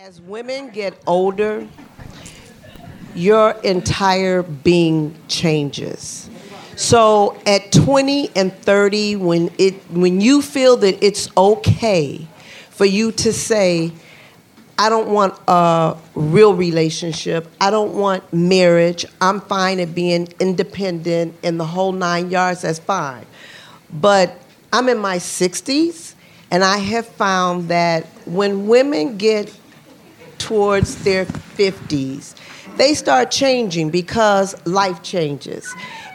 As women get older, your entire being changes. So at 20 and 30 when it when you feel that it's okay for you to say I don't want a real relationship. I don't want marriage. I'm fine at being independent and the whole 9 yards that's fine. But I'm in my 60s and I have found that when women get towards their 50s, they start changing because life changes.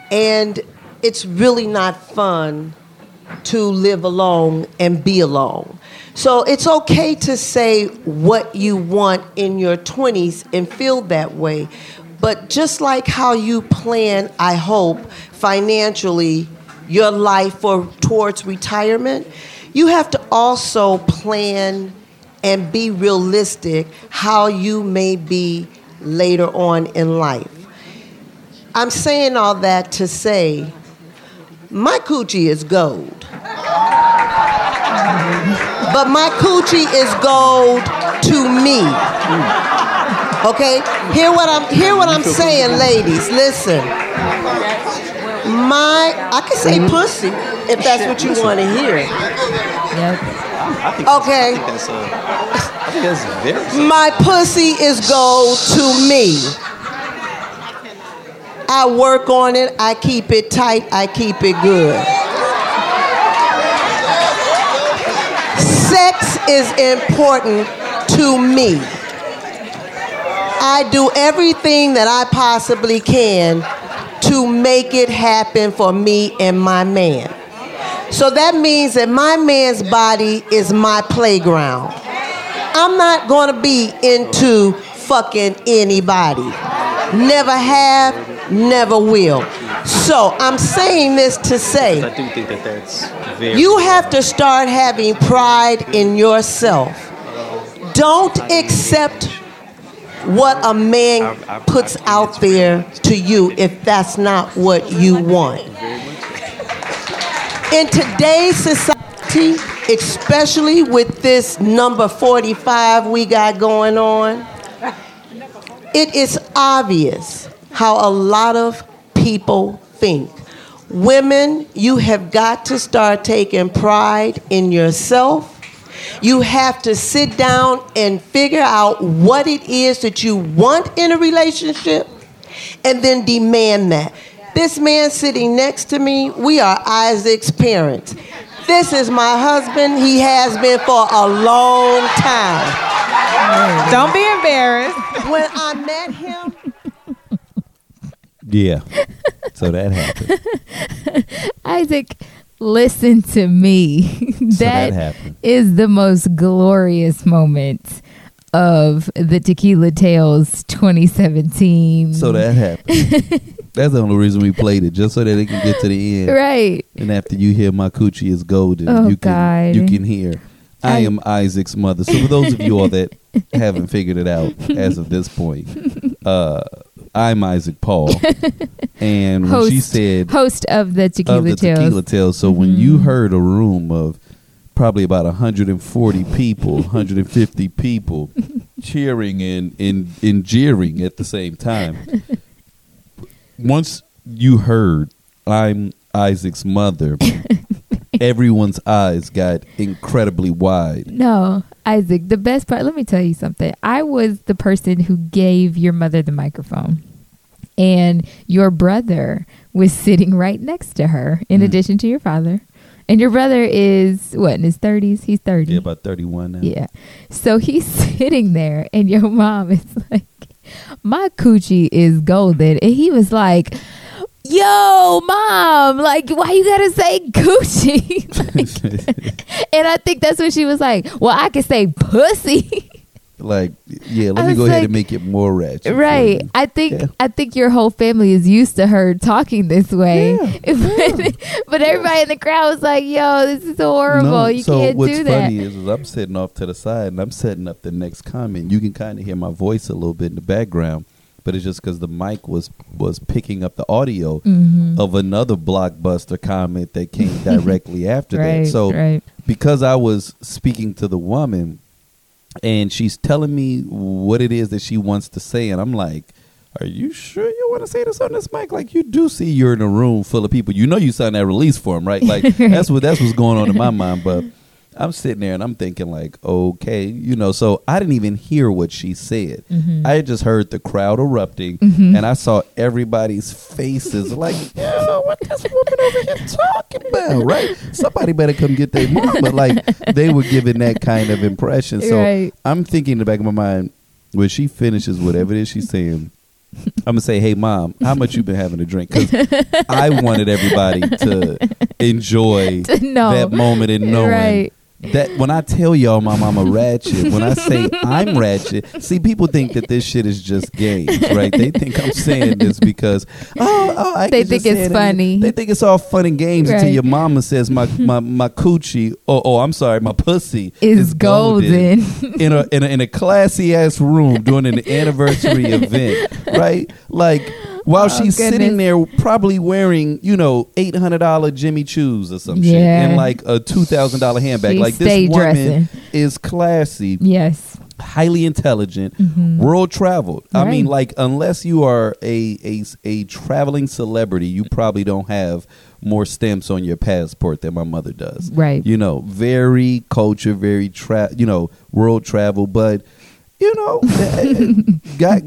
And it's really not fun to live alone and be alone. So it's okay to say what you want in your 20s and feel that way. But just like how you plan, I hope, financially your life for towards retirement, you have to also plan and be realistic how you may be later on in life. I'm saying all that to say my coochie is gold. But my coochie is gold to me. Okay? Hear what I'm hear what I'm saying, ladies. Listen. My I can say pussy if that's what you want to hear. Yep. I think Okay. that's, uh, I think that's very. My pussy is gold to me. I work on it, I keep it tight, I keep it good. Sex is important to me. I do everything that I possibly can to make it happen for me and my man. So that means that my man's body is my playground. I'm not going to be into fucking anybody. Never have, never will. So I'm saying this to say I do think that that's very. you have to start having pride in yourself. Don't accept what a man puts out there to you if that's not what you want. In today's society, especially with this number 45 we got going on, it is obvious how a lot of people think. Women, you have got to start taking pride in yourself. You have to sit down and figure out what it is that you want in a relationship and then demand that. This man sitting next to me, we are Isaac's parents. This is my husband. He has been for a long time. Don't be embarrassed. When I met him, Yeah. so that happened. Isaac, listen to me. So that that happened. is the most glorious moment of the Tequila Tales 2017. So that happened. That's the only reason we played it, just so that it can get to the end. right. And after you hear my coochie is golden, Oh, you can God. you can hear I, I- am Isaac's mother. So for those of you all that haven't figured it out as of this point, uh, I'm Isaac Paul. And when she said Host of the Tequila of the Tales. tequila tales. So when you mm-hmm. heard a room of probably about 140 people, 150 people cheering and, and, and jeering at the same time, once you heard I'm Isaac's mother, everyone's eyes got incredibly wide. No, Isaac, the best part, let me tell you something. I was the person who gave your mother the microphone. And your brother was sitting right next to her, in Mm. addition to your father. And your brother is, what, in his 30s? He's 30. Yeah, about 31 now. Yeah. So he's sitting there, and your mom is like, My coochie is golden. And he was like, Yo, mom, like, why you gotta say coochie? Like, and I think that's when she was like, Well, I can say pussy. like, yeah, let me go ahead and make it more ratchet. right. I think Yeah. I think your whole family is used to her talking this way. but, but everybody in the crowd was like, Yo, this is horrible. No, you so can't what's do that. funny is, is I'm sitting off to the side and I'm setting up the next comment. You can kind of hear my voice a little bit in the background, but it's just because the mic was was picking up the audio Mhm. of another blockbuster comment that came directly after Right, that. So right. because I was speaking to the woman, and she's telling me what it is that she wants to say, and I'm like. Are you sure you want to say this on this mic? Like you do see you're in a room full of people. You know you signed that release form, right? Like that's what that's what's going on in my mind. But I'm sitting there and I'm thinking like, okay, you know. So I didn't even hear what she said. Mhm. I just heard the crowd erupting, Mhm. and I saw everybody's faces like, yo, what this woman over here talking about, right? Somebody better come get their mama. Like they were giving that kind of impression. So Right. I'm thinking in the back of my mind, when she finishes whatever it is she's saying. I'm gonna say, "Hey, mom, how much you been having to drink?" Because I wanted everybody to enjoy know. that moment and knowing Right. That when I tell y'all my mama ratchet, when I say I'm ratchet, see people think that this shit is just games, right? They think I'm saying this because oh, oh I They think it's say it. funny. They think it's all fun and games until your mama says my my my coochie. Oh, oh, I'm sorry, my pussy Is golden. in a in a, in a classy ass room during an anniversary event, right? Like while Oh, she's goodness. sitting there, probably wearing you know eight hundred dollar Jimmy Choos or some shit, and like a two thousand dollar handbag. She like this woman dressing. is classy, Yes. highly intelligent, Mhm. world traveled. I mean, like unless you are a a a traveling celebrity, you probably don't have more stamps on your passport than my mother does Right. you know, very culture, very tra- you know, world travel, but you know, got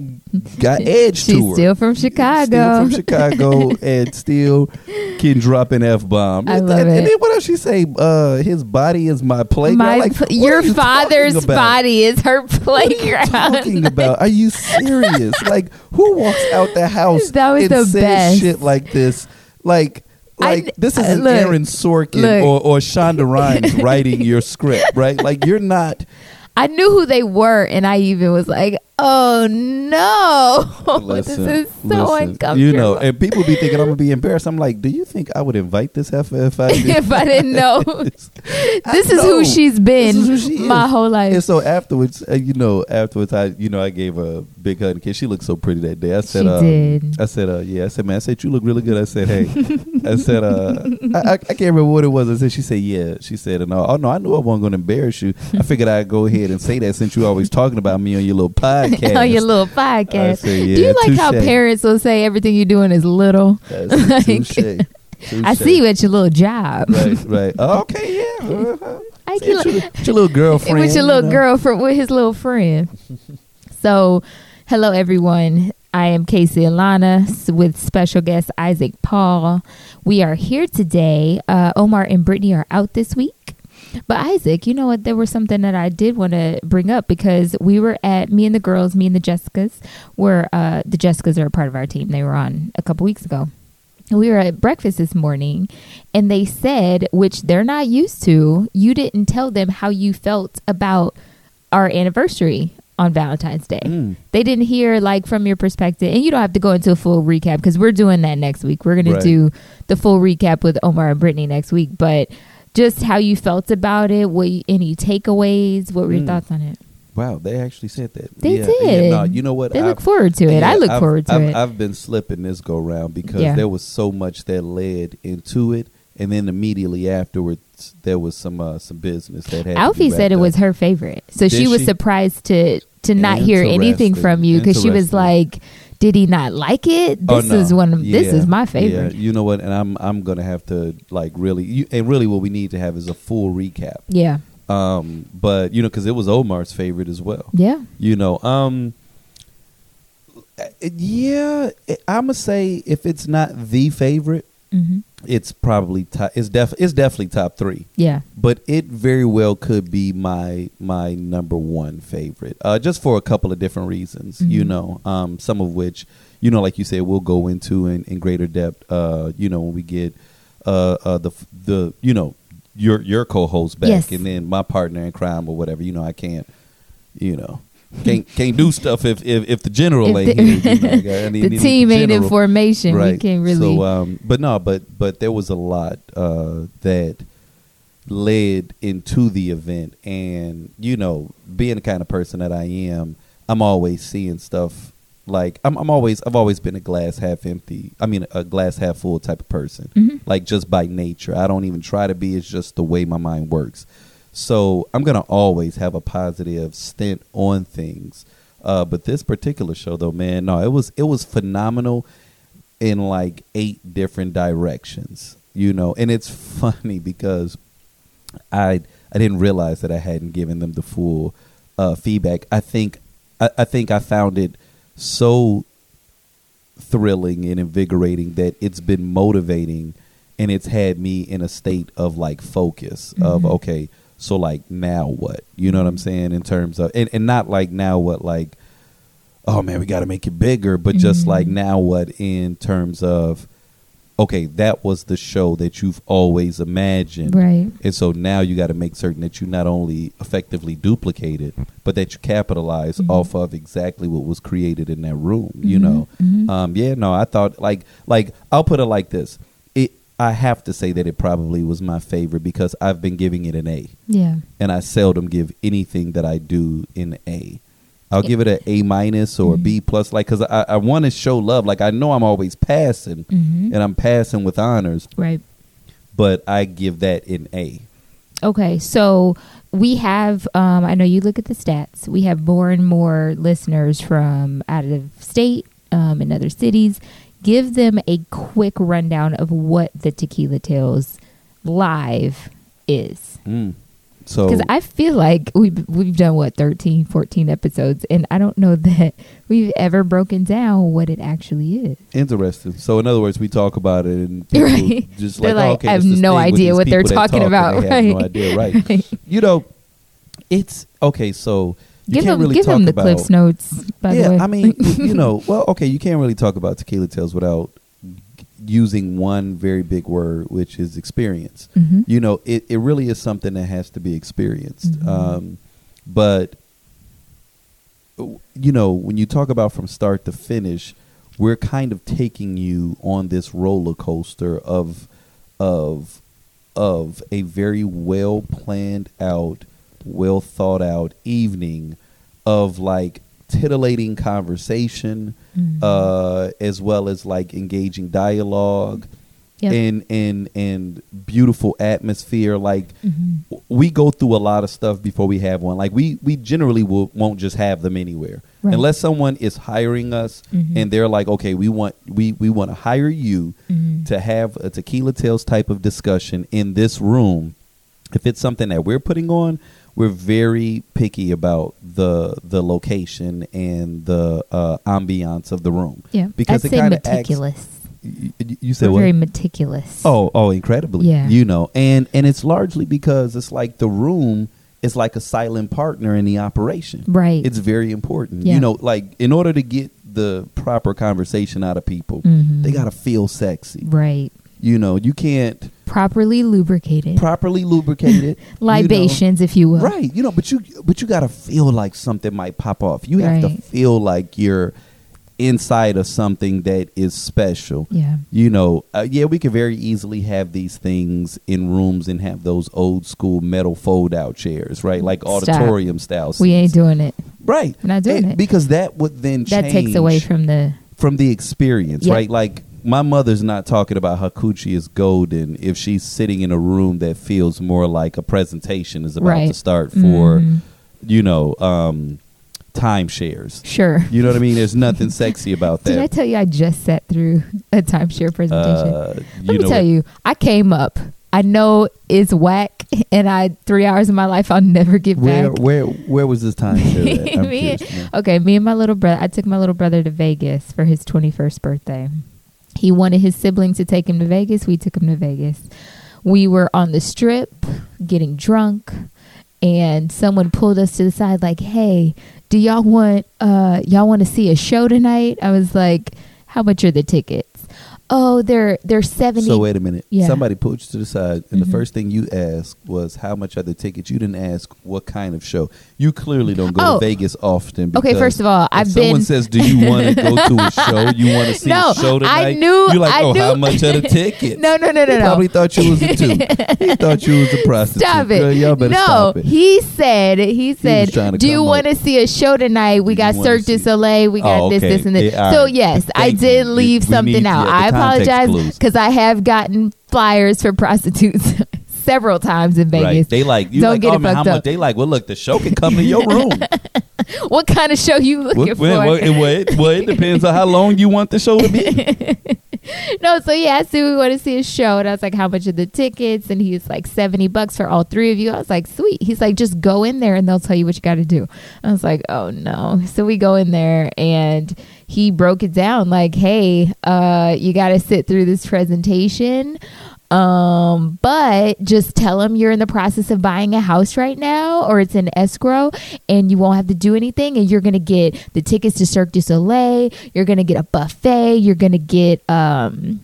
got edge She's to her. still from Chicago. Still from Chicago, and still can drop an f bomb. I and, love and, it. then what else she say? Uh, his body is my playground. My, Like, pl- your you father's body is her What are you playground. talking about? Are you serious? like, who walks out the house That was and the says best. shit like this? Like, I- like this uh, isn't look, Aaron Sorkin look. or, or Shonda Rhimes writing your script, right? Like, you're not. I knew who they were, and I even was like, "Oh no, Listen, this is so listen, uncomfortable." You know, and people be thinking I'm gonna be embarrassed. I'm like, do you think I would invite this heifer if I did? if I didn't know, this this is who she's been who she my whole life. And so afterwards, uh, you know, afterwards, I, you know, I gave her a big hug and kiss. She looked so pretty that day. I said, She um, did. I said, uh, yeah. I said, man, I said you look really good. I said, hey, I said, uh, I, I, I can't remember what it was. I said, she said, yeah. She said, and uh, oh no, I knew I wasn't going to embarrass you. I figured I'd go ahead and say that since you always talking about me on your little podcast. on your little podcast. I said, Do you like how parents will say everything you're doing is little? Like, touche. I see you at your little job. Right, right. Oh, okay, yeah. Uh-huh. I See, can it's your, your little girlfriend. with your you little know. girlfriend, with his little friend. so, hello everyone. I am Casey Alana with special guest Isaac Paul. We are here today. Uh, Omar and Brittany are out this week. But Isaac, you know what? There was something that I did want to bring up because we were at me and the girls, me and the Jessicas, were uh, the Jessicas are a part of our team. They were on a couple weeks ago. We were at breakfast this morning and they said, which they're not used to, you didn't tell them how you felt about our anniversary on Valentine's Day. Mm. They didn't hear like from your perspective, and you don't have to go into a full recap because we're doing that next week. We're going Right. to do the full recap with Omar and Brittany next week, but just how you felt about it, what you, any takeaways, what were your Mm. thoughts on it? Wow, they actually said that. They yeah, did. Yeah, no, you know what? They I've- look forward to it. I look I've- forward to I've, it. I've been slipping this go round because Yeah. there was so much that led into it, and then immediately afterwards there was some uh, some business that had. to Alfie be said it wrapped was her favorite, so she was she? surprised to to not hear anything from you because she was like, "Did he not like it? Oh, This no. is one of this is my favorite." Yeah, you know what? And I'm I'm gonna have to like really, you, and really what we need to have is a full recap. Yeah, Um, but you know, because it was Omar's favorite as well. yeah, You know, um, yeah, I'm gonna say if it's not the favorite, hmm it's probably top. It's def. It's definitely top three. yeah. But it very well could be my my number one favorite, uh, just for a couple of different reasons. You Mhm. know, um, some of which, you know, like you said, we'll go into in, in greater depth. Uh, you know, when we get uh, uh, the the you know your your co-host back, Yes. and then my partner in crime or whatever. You know, I can't. You know. Can't can't do stuff if if, if the general If ain't the- here. You know, I I need- the need team ain't in formation. We can't really. So, um, but no, but but there was a lot uh, that led into the event, and you know, being the kind of person that I am, I'm always seeing stuff. Like I'm, I'm always, I've always been a glass half empty. I mean, a glass half full type of person. Mhm. Like just by nature, I don't even try to be. It's just the way my mind works. So I'm gonna always have a positive stint on things. Uh, but this particular show, though, man, no, it was it was phenomenal in like eight different directions. You know, and it's funny because I I didn't realize that I hadn't given them the full uh, feedback. I think I, I think I found it so thrilling and invigorating that it's been motivating and it's had me in a state of like focus of Mhm. okay so like now what you know what i'm saying in terms of and, and not like now what like oh man we got to make it bigger but just Mhm. like now what in terms of okay that was the show that you've always imagined Right. and so now you got to make certain that you not only effectively duplicate it, but that you capitalize Mhm. off of exactly what was created in that room. You Mhm, know, mhm. um, yeah, no, I thought like like I'll put it like this. I have to say that it probably was my favorite because I've been giving it an A, Yeah. and I seldom give anything that I do in A. I'll give it an A minus or a B Mhm. plus, like because I, I want to show love. Like I know I'm always passing, Mhm. and I'm passing with honors, Right. but I give that an A. Okay, so we have. Um, I know you look at the stats. We have more and more listeners from out of state um, and other cities. Give them a quick rundown of what the Tequila Tales live is, Mm. So because I feel like we've we've done what 13, 14 episodes, and I don't know that we've ever broken down what it actually is. Interesting. So, in other words, we talk about it, and people Right. just They're like, oh, okay, I have no idea what they're talking talk, about, have no right. idea, right? You know, it's okay. So you give them really give them the about. Cliff's notes. By yeah, the way, I mean, you know, well, okay, you can't really talk about tequila tales without using one very big word, which is experience. Mhm. You know, it, it really is something that has to be experienced. Mhm. Um, but you know, when you talk about from start to finish, we're kind of taking you on this roller coaster of of of a very well planned out, well thought out evening of like titillating conversation, Mhm. uh, as well as like engaging dialogue Yep. and and and beautiful atmosphere. Like Mhm. we go through a lot of stuff before we have one. Like we we generally will, won't just have them anywhere Right. unless someone is hiring us Mhm. and they're like, okay, we want we we want to hire you Mhm. to have a tequila tales type of discussion in this room. If it's something that we're putting on, we're very picky about the the location and the uh, ambiance of the room. Yeah, because I'd it say kinda meticulous. You, you- you said very meticulous. Oh, oh, incredibly. Yeah. You know, and and it's largely because it's like the room is like a silent partner in the operation. Right. It's very important. Yeah. You know, like in order to get the proper conversation out of people, Mhm. they got to feel sexy. right. You know, you can't Properly lubricated. properly lubricated. it. you know. Libations, if you will. Right. You know, but you but you got to feel like something might pop off. You have to feel like you're inside of something that is special Yeah. you know, uh, yeah, we could very easily have these things in rooms and have those old school metal fold out chairs, right? Like Stop. auditorium style. We ain't doing it. right. We're not doing And- it. because that would then That takes away from the. from the experience, Yeah. right? Like my mother's not talking about how coochie is golden if she's sitting in a room that feels more like a presentation is about Right. to start for, Mhm. you know, um, timeshares. Sure. You know what I mean? There's nothing sexy about that. Did I tell you I just sat through a timeshare presentation? Uh, Let me tell you, I came up. I know it's whack, and I three hours of my life I'll never get Where back. where where where was this time? share at? I'm Me- curious. Okay, me and my little brother. I took my little brother to Vegas for his 21st birthday. He wanted his siblings to take him to Vegas. We took him to Vegas. We were on the strip getting drunk, and someone pulled us to the side, like, "Hey, do y'all want uh y'all want to see a show tonight?" I was like, "How much are the tickets?" Oh, they're they're 70 So wait a minute. Yeah. Somebody pulled you to the side, and Mhm. the first thing you asked was how much are the tickets. You didn't ask what kind of show. You clearly don't go Oh. to Vegas often. Okay, first of all, I've been. someone says, "Do you want to go to a show? You want to see No, a show tonight?" I knew- You're like, I "Oh, how much are the tickets?" No, no, no, no, He no. Probably thought you was a two. he thought you was a prostitute. Stop it. Girl, y'all better no, stop it. he said, he said, to do you want to see a show tonight? We Do got Cirque du Soleil. We got Oh, this, okay. this, and this. Yeah, so, right. yes, I did you. leave We something out. I apologize because I have gotten flyers for prostitutes several times in Right. Vegas. They like you Don't like get oh it man, how fucked much up. they like, well look, the show can come to your room. What kind of show you looking well, for? well, it, well, it, depends on how long you want the show to be. no, so he asked me we want to see a show, and I was like, "How much are the tickets?" And he was like, 70 bucks for all three of you." I was like, "Sweet." He's like, "Just go in there, and they'll tell you what you got to do." I was like, "Oh no!" So we go in there, and he broke it down like, "Hey, uh, you got to sit through this presentation." Um, but just tell them you're in the process of buying a house right now or it's in escrow and you won't have to do anything and you're going to get the tickets to Cirque du Soleil, you're going to get a buffet, you're going to get um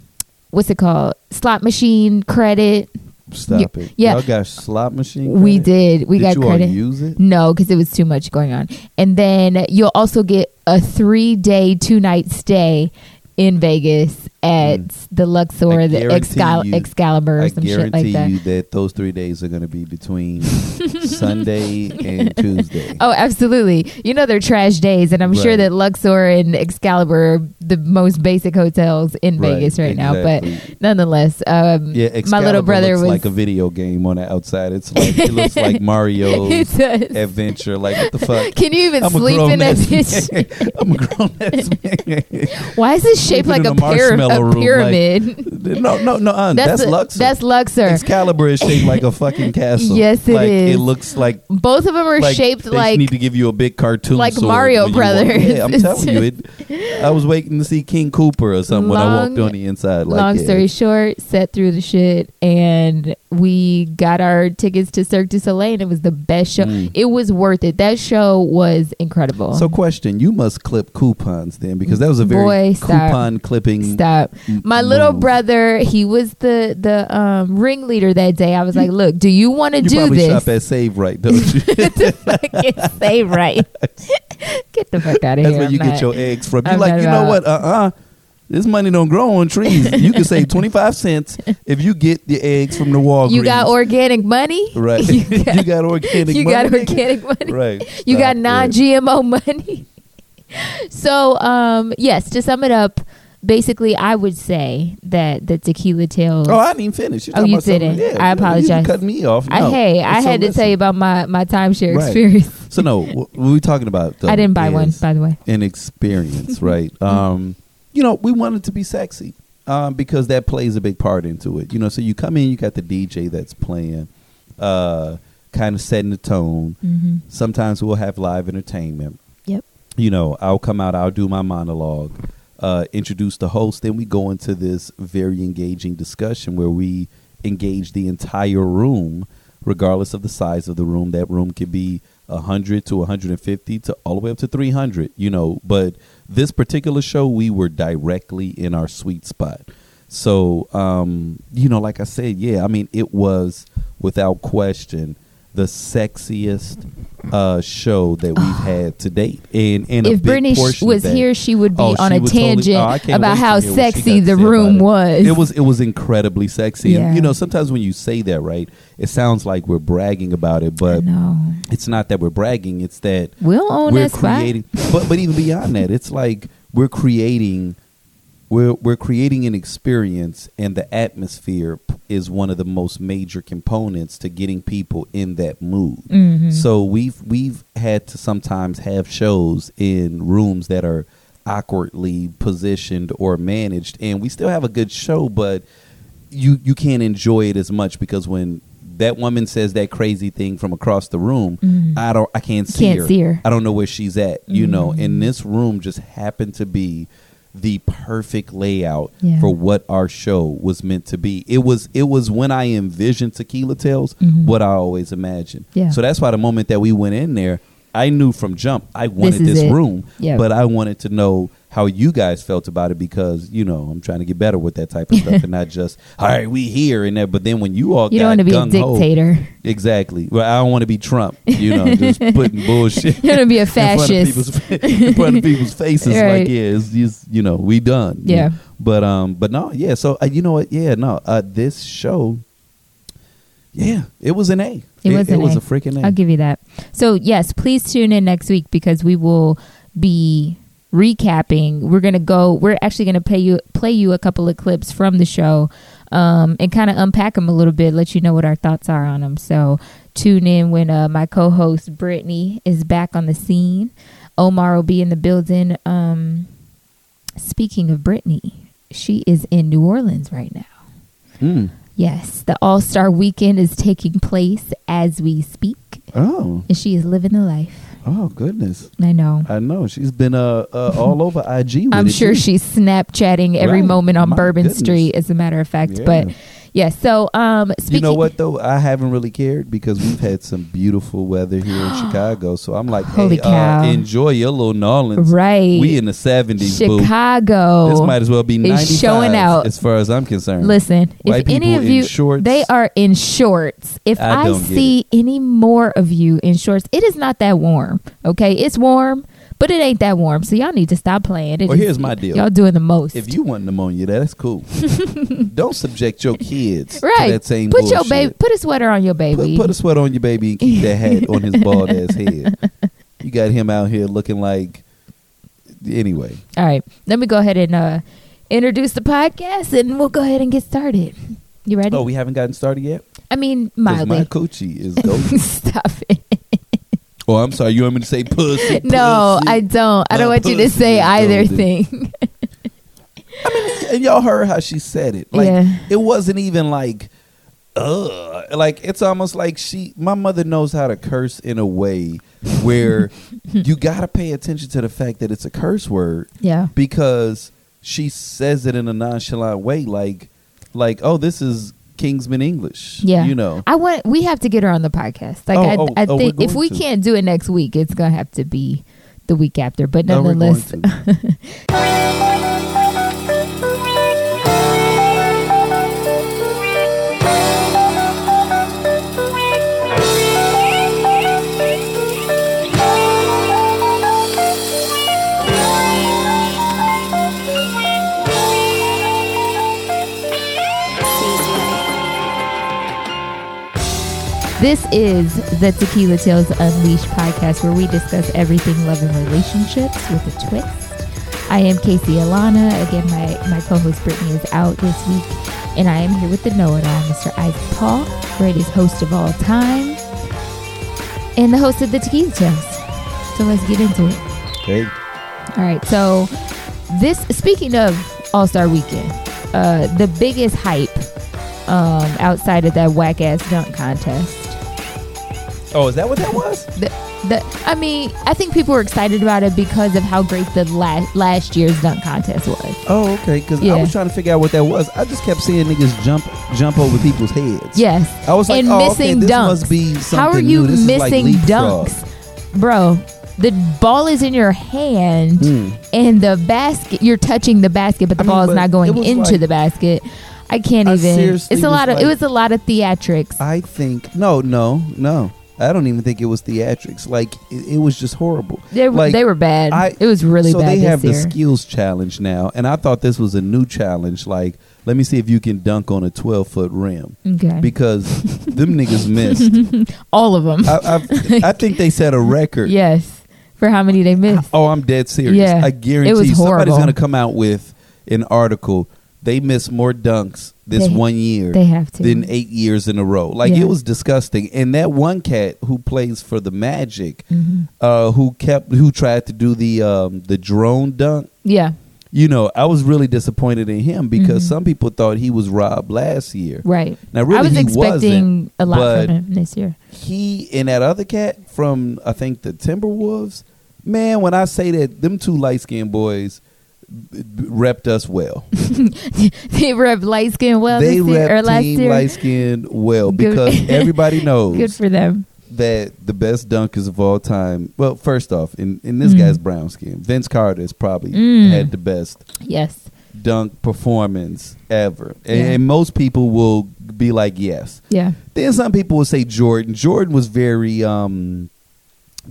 what's it called? Slot machine credit. Stop Yeah, it. yeah. Y'all got slot machine. We did. We Did got you all credit. use it? No, because it was too much going on. And then you'll also get a three day, two night stay in Vegas at the Luxor, Mm. The Excal- you- Excalibur, or I some shit like that. you that those three days are going to be between Sunday and Tuesday. Oh, absolutely. You know they're trash days, and I'm sure that Luxor and Excalibur are the most basic hotels in Right, Vegas right now. But nonetheless, um, Yeah, my little brother was like a video game on the outside. It's like it looks like Mario's adventure. Like what the fuck? Can you even I'm sleep in that bitch? I'm a grown ass man. Why is it shaped like a, a pyra- a room, like- pyramid? no, no, no. Uh, that's a- Luxor. That's Luxor. Excalibur is shaped like a fucking castle. Yes, it like, is. It looks like Both of them are like shaped they like need to give you a big cartoon like Mario Brothers. Yeah, I'm telling you, it, I was waiting to see King Koopa or something when I walked on the inside. Like, Long story short, set through the shit, and we got our tickets to Cirque du Soleil, and it was the best show. Mm. It was worth it. That show was incredible. So, question: You must clip coupons then, because that was a very Boy, coupon clipping. Stop. m- My little move. brother, he was the the um, ringleader that day. I was like, "Look, do you want to You do probably this?" shop at Save Right, don't you? Say right. Get the fuck out of That's here. That's where you I'm get not- your eggs from. You're I'm like, you know what? Uh uh This money don't grow on trees. You can save twenty five cents if you get the eggs from the Walgreens. You got organic money. right. You got, you got organic. you money, got organic money. Right. You got non. GMO money. so, um, yes, to sum it up, basically, I would say that the tequila tales. Oh, I didn't even finish. Oh, you didn't. Yeah, I you apologize. cut me off. I, No. hey, I So had to listen. tell you about my, my timeshare Right. experience. So no, what we talking about? Though, I didn't buy one, by the way. An experience, right? um, you know, we wanted to be sexy um, because that plays a big part into it. You know, so you come in, you got the DJ that's playing, uh, kind of setting the tone. hmm Sometimes we'll have live entertainment. Yep. You know, I'll come out, I'll do my monologue, uh, introduce the host, then we go into this very engaging discussion where we engage the entire room, regardless of the size of the room. That room could be 100 to 150 to all the way up to 300, you know. But this particular show, we were directly in our sweet spot. So, um, you know, like I said, yeah, I mean, it was without question the sexiest uh, show that we've had to date. And, and If Brittany sh- was that- here, she would be Oh, on a would totally- tangent oh, about how hear what she sexy the room was. It was it was incredibly sexy. Yeah. And you know, sometimes when you say that, right, it sounds like we're bragging about it, but it's not that we're bragging. It's that We'll own we're that spot. creating. But but even beyond that, it's like we're creating. We're we're creating an experience, and the atmosphere is one of the most major components to getting people in that mood. Mhm. So we've we've had to sometimes have shows in rooms that are awkwardly positioned or managed, and we still have a good show, but you you can't enjoy it as much because when that woman says that crazy thing from across the room, Mhm. I don't I can't see Can't her. see her. I don't know where she's at, you know. And this room just happened to be the perfect layout Yeah. for what our show was meant to be. It was it was when I envisioned Tequila Tales Mhm. what I always imagined. Yeah. So that's why the moment that we went in there, I knew from jump I wanted is this, room, Yeah. but I wanted to know how you guys felt about it because you know I'm trying to get better with that type of stuff and not just all right we here and that. But then when you all You don't want to be a dictator. exactly. Well, I don't want to be Trump, you know, just putting bullshit. You want to be a in front of fascist. people's, in front of people's faces, Right. like yeah, it's just you know we done. Yeah. but um, but no, yeah. So uh, you know what? Yeah, no. Uh, this show, yeah, it was an A. It was it was A. a freaking A. I'll give you that. So yes, please tune in next week because we will be recapping. We're gonna go. We're actually gonna play you play you a couple of clips from the show um, and kind of unpack them a little bit, let you know what our thoughts are on them. So tune in when uh, my co-host Brittany is back on the scene. Omar will be in the building. Um, speaking of Brittany, she is in New Orleans right now. Mm. Yes, the All Star Weekend is taking place as we speak, Oh, and she is living the life. Oh goodness! I know. I know she's been uh, uh all over IG. I'm sure too. she's Snapchatting every Right. moment on My Bourbon goodness. Street, as a matter of fact. Yeah. But yeah, so um, speaking, You know what though? I haven't really cared because we've had some beautiful weather here in Chicago. So I'm like, Holy hey, cow. Uh, enjoy your little New Orleans. Right. We in the 70s, boo. Chicago. This might as well be 95 showing out. as far as I'm concerned. Listen, White if any of you, shorts. they are in shorts. If I I, see any more of you in shorts, it is not that warm. Okay, it's warm, but it ain't that warm. So y'all need to stop playing. It Well, is- here's my deal. Y'all doing the most. If you want pneumonia, that's cool. Don't subject your kids right, to that same put your baby, put a sweater on your baby. Put, put a sweater on your baby and keep that hat on his bald ass head. You got him out here looking like. Anyway, All right, let me go ahead and uh, introduce the podcast, and we'll go ahead and get started. You ready? oh, we haven't gotten started yet. I mean, 'Cause my mildly. coochie is golden. Stop it. Oh, I'm sorry. You want me to say pussy? No, pussy? I don't. I don't My want you to say either thing. and y'all heard how she said it. Like Yeah. it wasn't even like uh like it's almost like she my mother knows how to curse in a way where you got to pay attention to the fact that it's a curse word yeah. because she says it in a nonchalant way like like oh this is Kingsman English. Yeah. You know. I want. We have to get her on the podcast. Like Oh, I, oh, I oh, think if we to. can't do it next week, it's gonna have to be the week after. But No, nonetheless, to. this is the Tequila Tales Unleashed podcast, where we discuss everything love and relationships with a twist. I am Casey Alana. Again, my my co-host Brittany is out this week, and I am here with the know-it-all, Mr. Isaac Paul, greatest host of all time, and the host of the Tequila Tales. So let's get into it. Okay. All right. So this speaking of All Star Weekend, uh, the biggest hype um, outside of that whack ass dunk contest. Oh, is that what that was? The, the, I mean, I think people were excited about it because of how great the last last year's dunk contest was. Oh, okay. Because Yeah. I was trying to figure out what that was. I just kept seeing niggas jump jump over people's heads. Yes, I was like, and oh, missing okay, this dunks. must be something how are new. you This is like missing dunks, bro? The ball is in your hand, Hmm. and the basket. You're touching the basket, but the I mean, ball is not going into like- the basket. I can't I even. seriously It's a lot of. it was a lot of theatrics. I think no, no, no. I don't even think it was theatrics. Like it, it was just horrible. they, were like, they were bad. I- it was really so bad they this have year. the skills challenge now, and I thought this was a new challenge. Like, let me see if you can dunk on a twelve foot rim okay, because them niggas missed. all of them. I, I, I think they set a record. yes, for how many they missed. Oh, I'm dead serious. Yeah, I guarantee somebody's going to come out with an article. They missed more dunks this They- one year They have to. than eight years in a row. Like Yeah. it was disgusting. And that one cat who plays for the Magic, Mhm. uh, who kept who tried to do the um, the drone dunk. Yeah, You know, I was really disappointed in him because Mhm. some people thought he was robbed last year. right. Now, really, I was expecting a lot from him this year. he and that other cat from I think the Timberwolves. Man, when I say that, them two light skinned boys repped us well. they were light skin well they year or last team year. light skinned well Good- because everybody knows Good for them. that the best dunkers of all time. Well, first off, in, in this Mm. guy's brown skin, Vince Carter has probably Mm. had the best Yes. dunk performance ever, and, Yeah. and most people will be like, yes. Yeah. Then some people will say Jordan. Jordan was very um,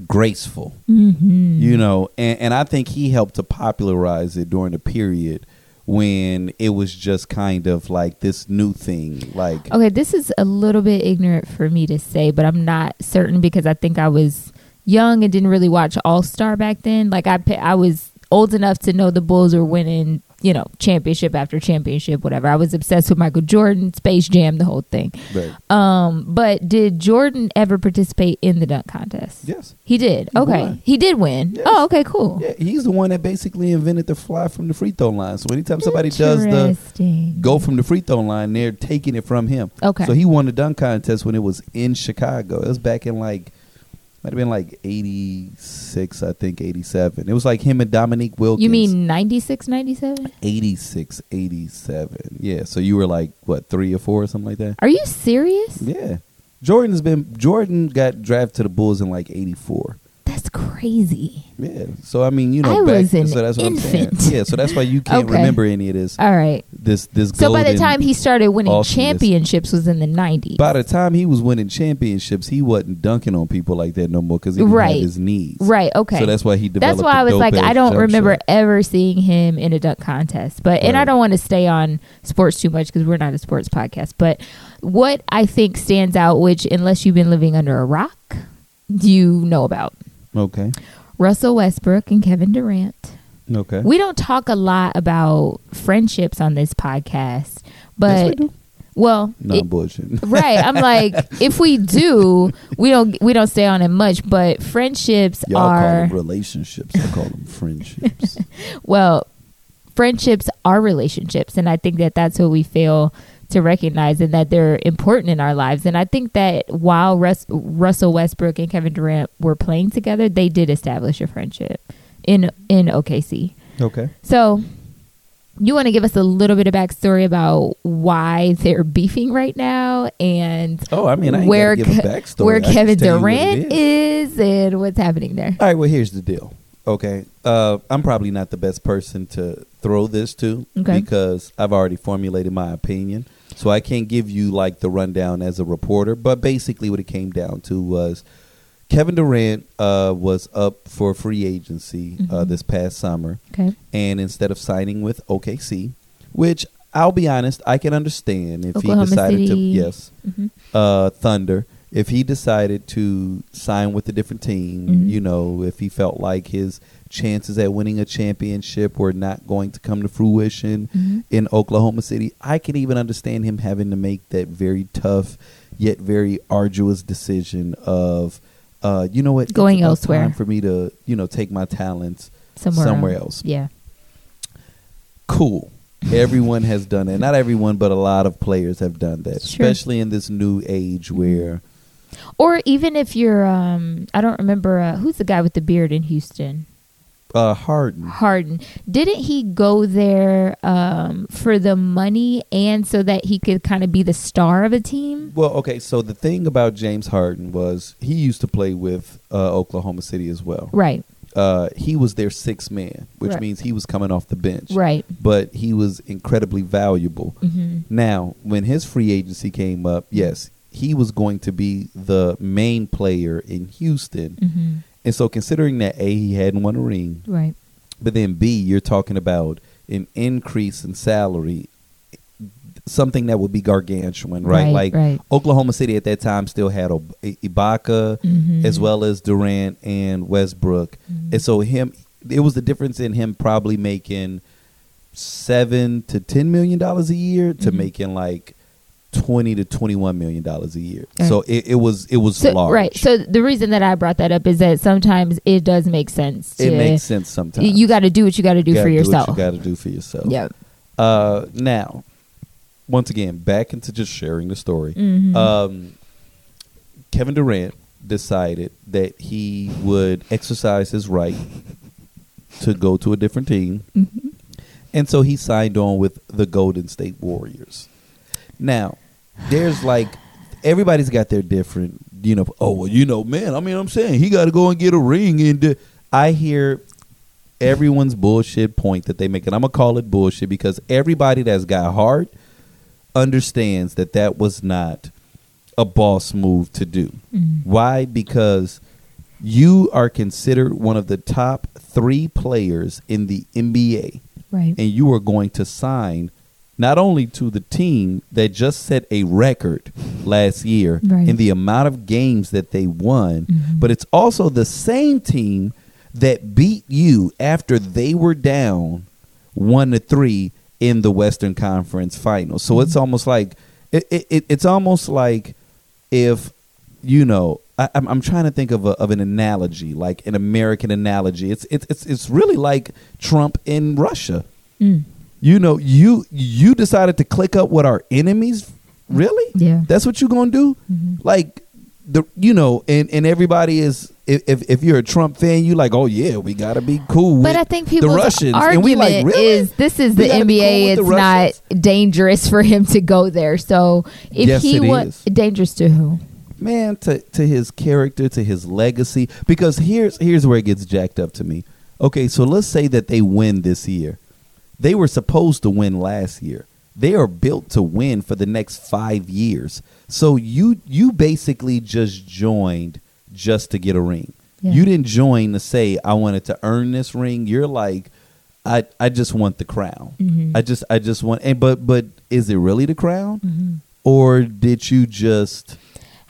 graceful, hmm you know, and, and I think he helped to popularize it during the period when it was just kind of like this new thing, like. Okay, this is a little bit ignorant for me to say, but I'm not certain because I think I was young and didn't really watch All Star back then. Like I, I was old enough to know the Bulls were winning you know, championship after championship, whatever. I was obsessed with Michael Jordan, Space Jam, the whole thing. Right. Um, but did Jordan ever participate in the dunk contest? Yes. He did. He Okay. won. He did win. Yes. Oh, okay, cool. Yeah, he's the one that basically invented the fly from the free throw line. So anytime somebody does the go from the free throw line, they're taking it from him. Okay. So he won the dunk contest when it was in Chicago. It was back in like might have been like eighty six, I think, eighty seven. It was like him and Dominique Wilkins. You mean 96, 97? 86, 87. Yeah. So you were like what, three or four or something like that? Are you serious? Yeah. Jordan's been Jordan got drafted to the Bulls in like eighty four. That's crazy. Yeah. So I mean, you know, I back, was an so that's what I'm infant. saying. Yeah. So that's why you can't Okay. remember any of this. All right. This this. So by the time he started winning awesomeness. championships was in the 90s. by the time he was winning championships, he wasn't dunking on people like that no more because he didn't Right. his knees. right, okay. So that's why he developed. That's why I was like, I don't remember shot. ever seeing him in a dunk contest. But and I don't want to stay on sports too much because we're not a sports podcast. But what I think stands out, which unless you've been living under a rock, you know about Okay. Russell Westbrook and Kevin Durant. Okay. We don't talk a lot about friendships on this podcast, Yes, we but well, No, it- I'm right. I'm like, if we do, we don't we don't stay on it much. But friendships Y'all call are relationships. I call them friendships. well, friendships are relationships, and I think that that's what we fail to recognize, and that they're important in our lives. And I think that while Rus- Russell Westbrook and Kevin Durant were playing together, they did establish a friendship in in OKC. okay. So. You want to give us a little bit of backstory about why they're beefing right now, and Oh, I mean, I where give a Ke- backstory. where I Kevin tell you what it Durant is. and what's happening there. All right, well, here's the deal. Okay. Uh, I'm probably not the best person to throw this to Okay. because I've already formulated my opinion. So I can't give you like the rundown as a reporter. But basically, what it came down to was Kevin Durant uh, was up for free agency uh, Mhm. this past summer. Okay. And instead of signing with OKC, which I'll be honest, I can understand if Oklahoma he decided to, City. yes, hmm uh, Thunder, if he decided to sign with a different team, Mhm. you know, if he felt like his chances at winning a championship were not going to come to fruition Mhm. in Oklahoma City, I can even understand him having to make that very tough yet very arduous decision of, uh, you know what, Going elsewhere. time for me to, you know, take my talents Somewhere, somewhere else. Yeah. Cool. Everyone has done it. Not everyone, but a lot of players have done that, Sure. especially in this new age where. Or even if you're, um, I don't remember uh, who's the guy with the beard in Houston. Uh, Harden. Harden. Didn't he go there um, for the money and so that he could kind of be the star of a team? Well, okay. So the thing about James Harden was he used to play with uh, Oklahoma City as well. Right. Uh, he was their sixth man, which Right. means he was coming off the bench. Right. But he was incredibly valuable. hmm Now, when his free agency came up, yes, he was going to be the main player in Houston. hmm And so, considering that A, he hadn't won a ring, Right. but then B, you're talking about an increase in salary, something that would be gargantuan, right? Right, like right. Oklahoma City at that time still had Ob- Ibaka Mhm. as well as Durant and Westbrook, Mhm. and so him, it was the difference in him probably making seven to ten million dollars a year to Mhm. making like twenty to twenty one million dollars a year. Right. So it, it was it was So, large. right. So the reason that I brought that up is that sometimes it does make sense. To, it makes sense sometimes. You got to do what you got to do for yourself. you got to do for yourself. yeah. Uh, now, once again, back into just sharing the story. Mhm. Um, Kevin Durant decided that he would exercise his right to go to a different team, Mhm. and so he signed on with the Golden State Warriors. Now, there's like everybody's got their different, you know. Oh well, you know, man. I mean, I'm saying he got to go and get a ring, and uh, I hear everyone's bullshit point that they make, and I'm gonna call it bullshit because everybody that's got heart understands that that was not a boss move to do. Mhm. Why? Because you are considered one of the top three players in the NBA, Right. and you are going to sign not only to the team that just set a record last year Right. in the amount of games that they won, Mhm. but it's also the same team that beat you after they were down one to three in the Western Conference Finals. So it's almost like it, it, it- it's almost like if you know. I, I'm, I'm trying to think of a, of an analogy, like an American analogy. It's it's it's it's really like Trump in Russia. Mm. You know, you you decided to click up with our enemies. Really? Yeah. That's what you're gonna do? Mhm. Like the you know, and and everybody is if if, you're a Trump fan, you like, oh yeah, we gotta be cool. But I think people the Russians, argument and we like really. is this is We the gotta cool NBA. the it's not dangerous for him to go there. So if Yes, he was dangerous to who? man to to his character to his legacy because here's here's where it gets jacked up to me okay so let's say that they win this year they were supposed to win last year they are built to win for the next five years so you you basically just joined just to get a ring Yeah. you didn't join to say i wanted to earn this ring you're like i i just want the crown Mhm. i just i just want and but but is it really the crown Mhm. or did you just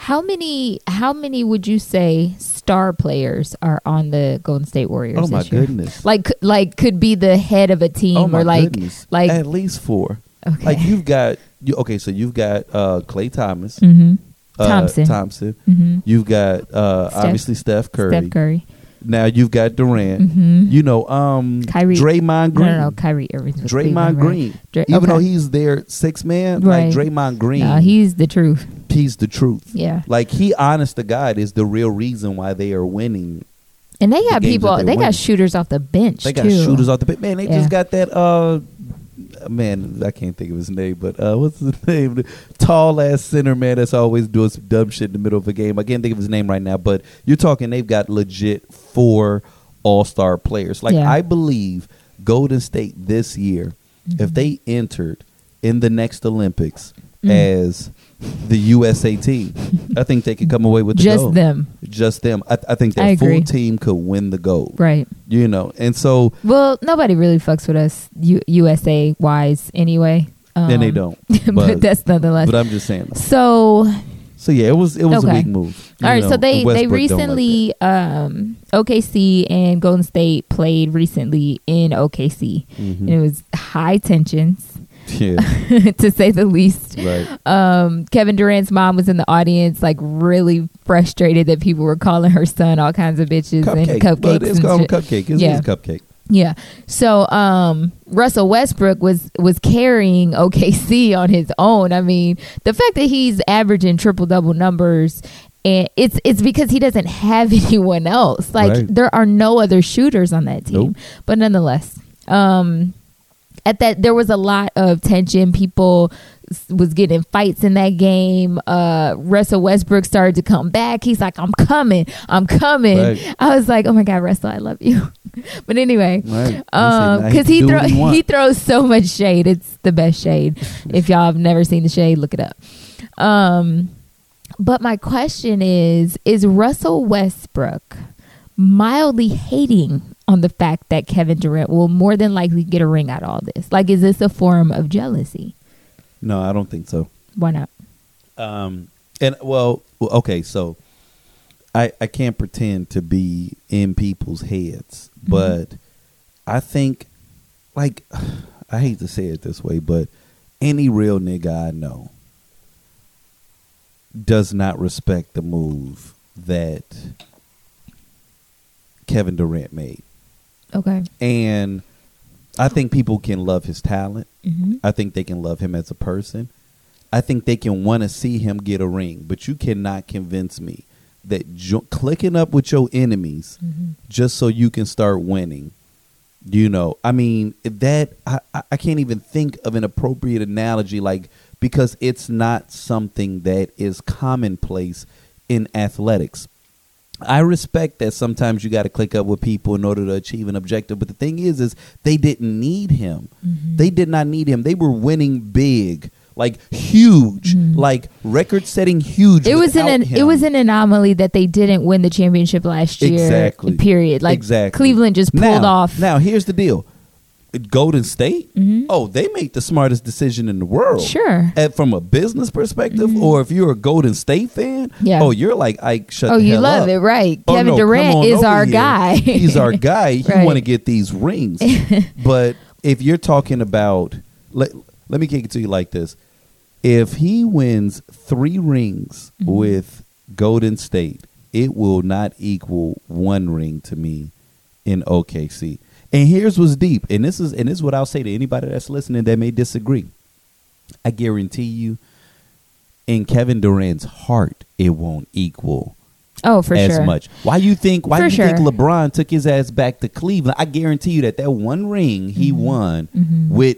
How many? How many would you say star players are on the Golden State Warriors? Oh my goodness! Like, like could be the head of a team, oh or like, goodness! like, at least four. okay, Like you've got you. Okay, so you've got uh, Klay Thomas, hmm uh, Thompson. Thompson. hmm You've got uh, Steph- obviously Steph Curry. Steph Curry, Now you've got Durant. hmm You know, um, Kyrie- Draymond Green. no, no, Kyrie Irving's with Draymond Cleveland, right? Green. Dra- Even though he's their six man, Right. like Draymond Green, No, he's the truth. he's the truth. Yeah, Like he, honest to God, is the real reason why they are winning. and they The got games people. They they're got shooters off the bench. They got too. shooters off the pit. Man, they Yeah. just got that. uh Man, I can't think of his name, but uh what's his name? Tall ass center man that's always doing some dumb shit in the middle of a game. I can't think of his name right now, but you're talking. They've got legit four All Star players. Like Yeah. I believe Golden State this year, Mm-hmm. if they entered in the next Olympics Mm. as the USA team, I think they could come away with the Just gold. them, Just them. I, I think I full team could win the gold. right? You know, and so Well, nobody really fucks with us U- USA wise anyway. Um, then they don't. but, But, that's nonetheless. but I'm just saying. so So yeah, it was it was a big move. All right, know, so they they don't like recently um, OKC and Golden State played recently in OKC. Mhm. and it was high tensions yeah, to say the least. right. Um, Kevin Durant's mom was in the audience, like really frustrated that people were calling her son all kinds of bitches and Cupcake, cupcakes. but it's and called cupcake. It's, Yeah. it's cupcake. Yeah. So um Russell Westbrook was was carrying OKC on his own. I mean, the fact that he's averaging triple double numbers and it's it's because he doesn't have anyone else. Like Right. there are no other shooters on that team. Nope. But nonetheless, um at that there was a lot of tension. People was getting fights in that game. Uh Russell Westbrook started to come back. He's like, I'm coming. I'm coming. Right. I was like, Oh my God, Russell, I love you. but anyway. Right. Um, because he can do throw he he throws so much shade. It's the best shade. if y'all have never seen the shade, look it up. Um, but my question is: Is Russell Westbrook mildly hating on the fact that Kevin Durant will more than likely get a ring out of all this? Like, is this a form of jealousy? No, I don't think so. Why not? Um, and well, okay, so I I can't pretend to be in people's heads, Mm-hmm. but I think, like, I hate to say it this way, but any real nigga I know does not respect the move that Kevin Durant made, Okay. and I think people can love his talent. hmm I think they can love him as a person. I think they can want to see him get a ring, but you cannot convince me that jo- clicking up with your enemies hmm just so you can start winning. You know, I mean that I- I can't even think of an appropriate analogy like because it's not something that is commonplace in athletics. I respect that sometimes you got to click up with people in order to achieve an objective, but the thing is, is they didn't need him. Mhm. They did not need him. They were winning big, like huge, Mhm. like record-setting huge. It was an, an it was an anomaly that they didn't win the championship last year. Exactly. Period. Like Exactly. Cleveland just pulled now, off. Now here's the deal: Golden State. Mhm. Oh, they made the smartest decision in the world. Sure. And from a business perspective, or if you're a Golden State fan, Yeah. oh, you're like Ike. Shut Oh, you love up. it, right? Oh, Kevin no, Durant is our here. guy. He's our guy. He Right. want to get these rings, but if you're talking about let let me kick it to you like this. If he wins three rings Mhm. with Golden State, it will not equal one ring to me in OKC. And here's what's deep, and this is and this is what I'll say to anybody that's listening that may disagree. I guarantee you, in Kevin Durant's heart, it won't equal Oh, for as sure. much. Why you think? Why For you think. LeBron took his ass back to Cleveland? I guarantee you that that one ring he won Mhm. with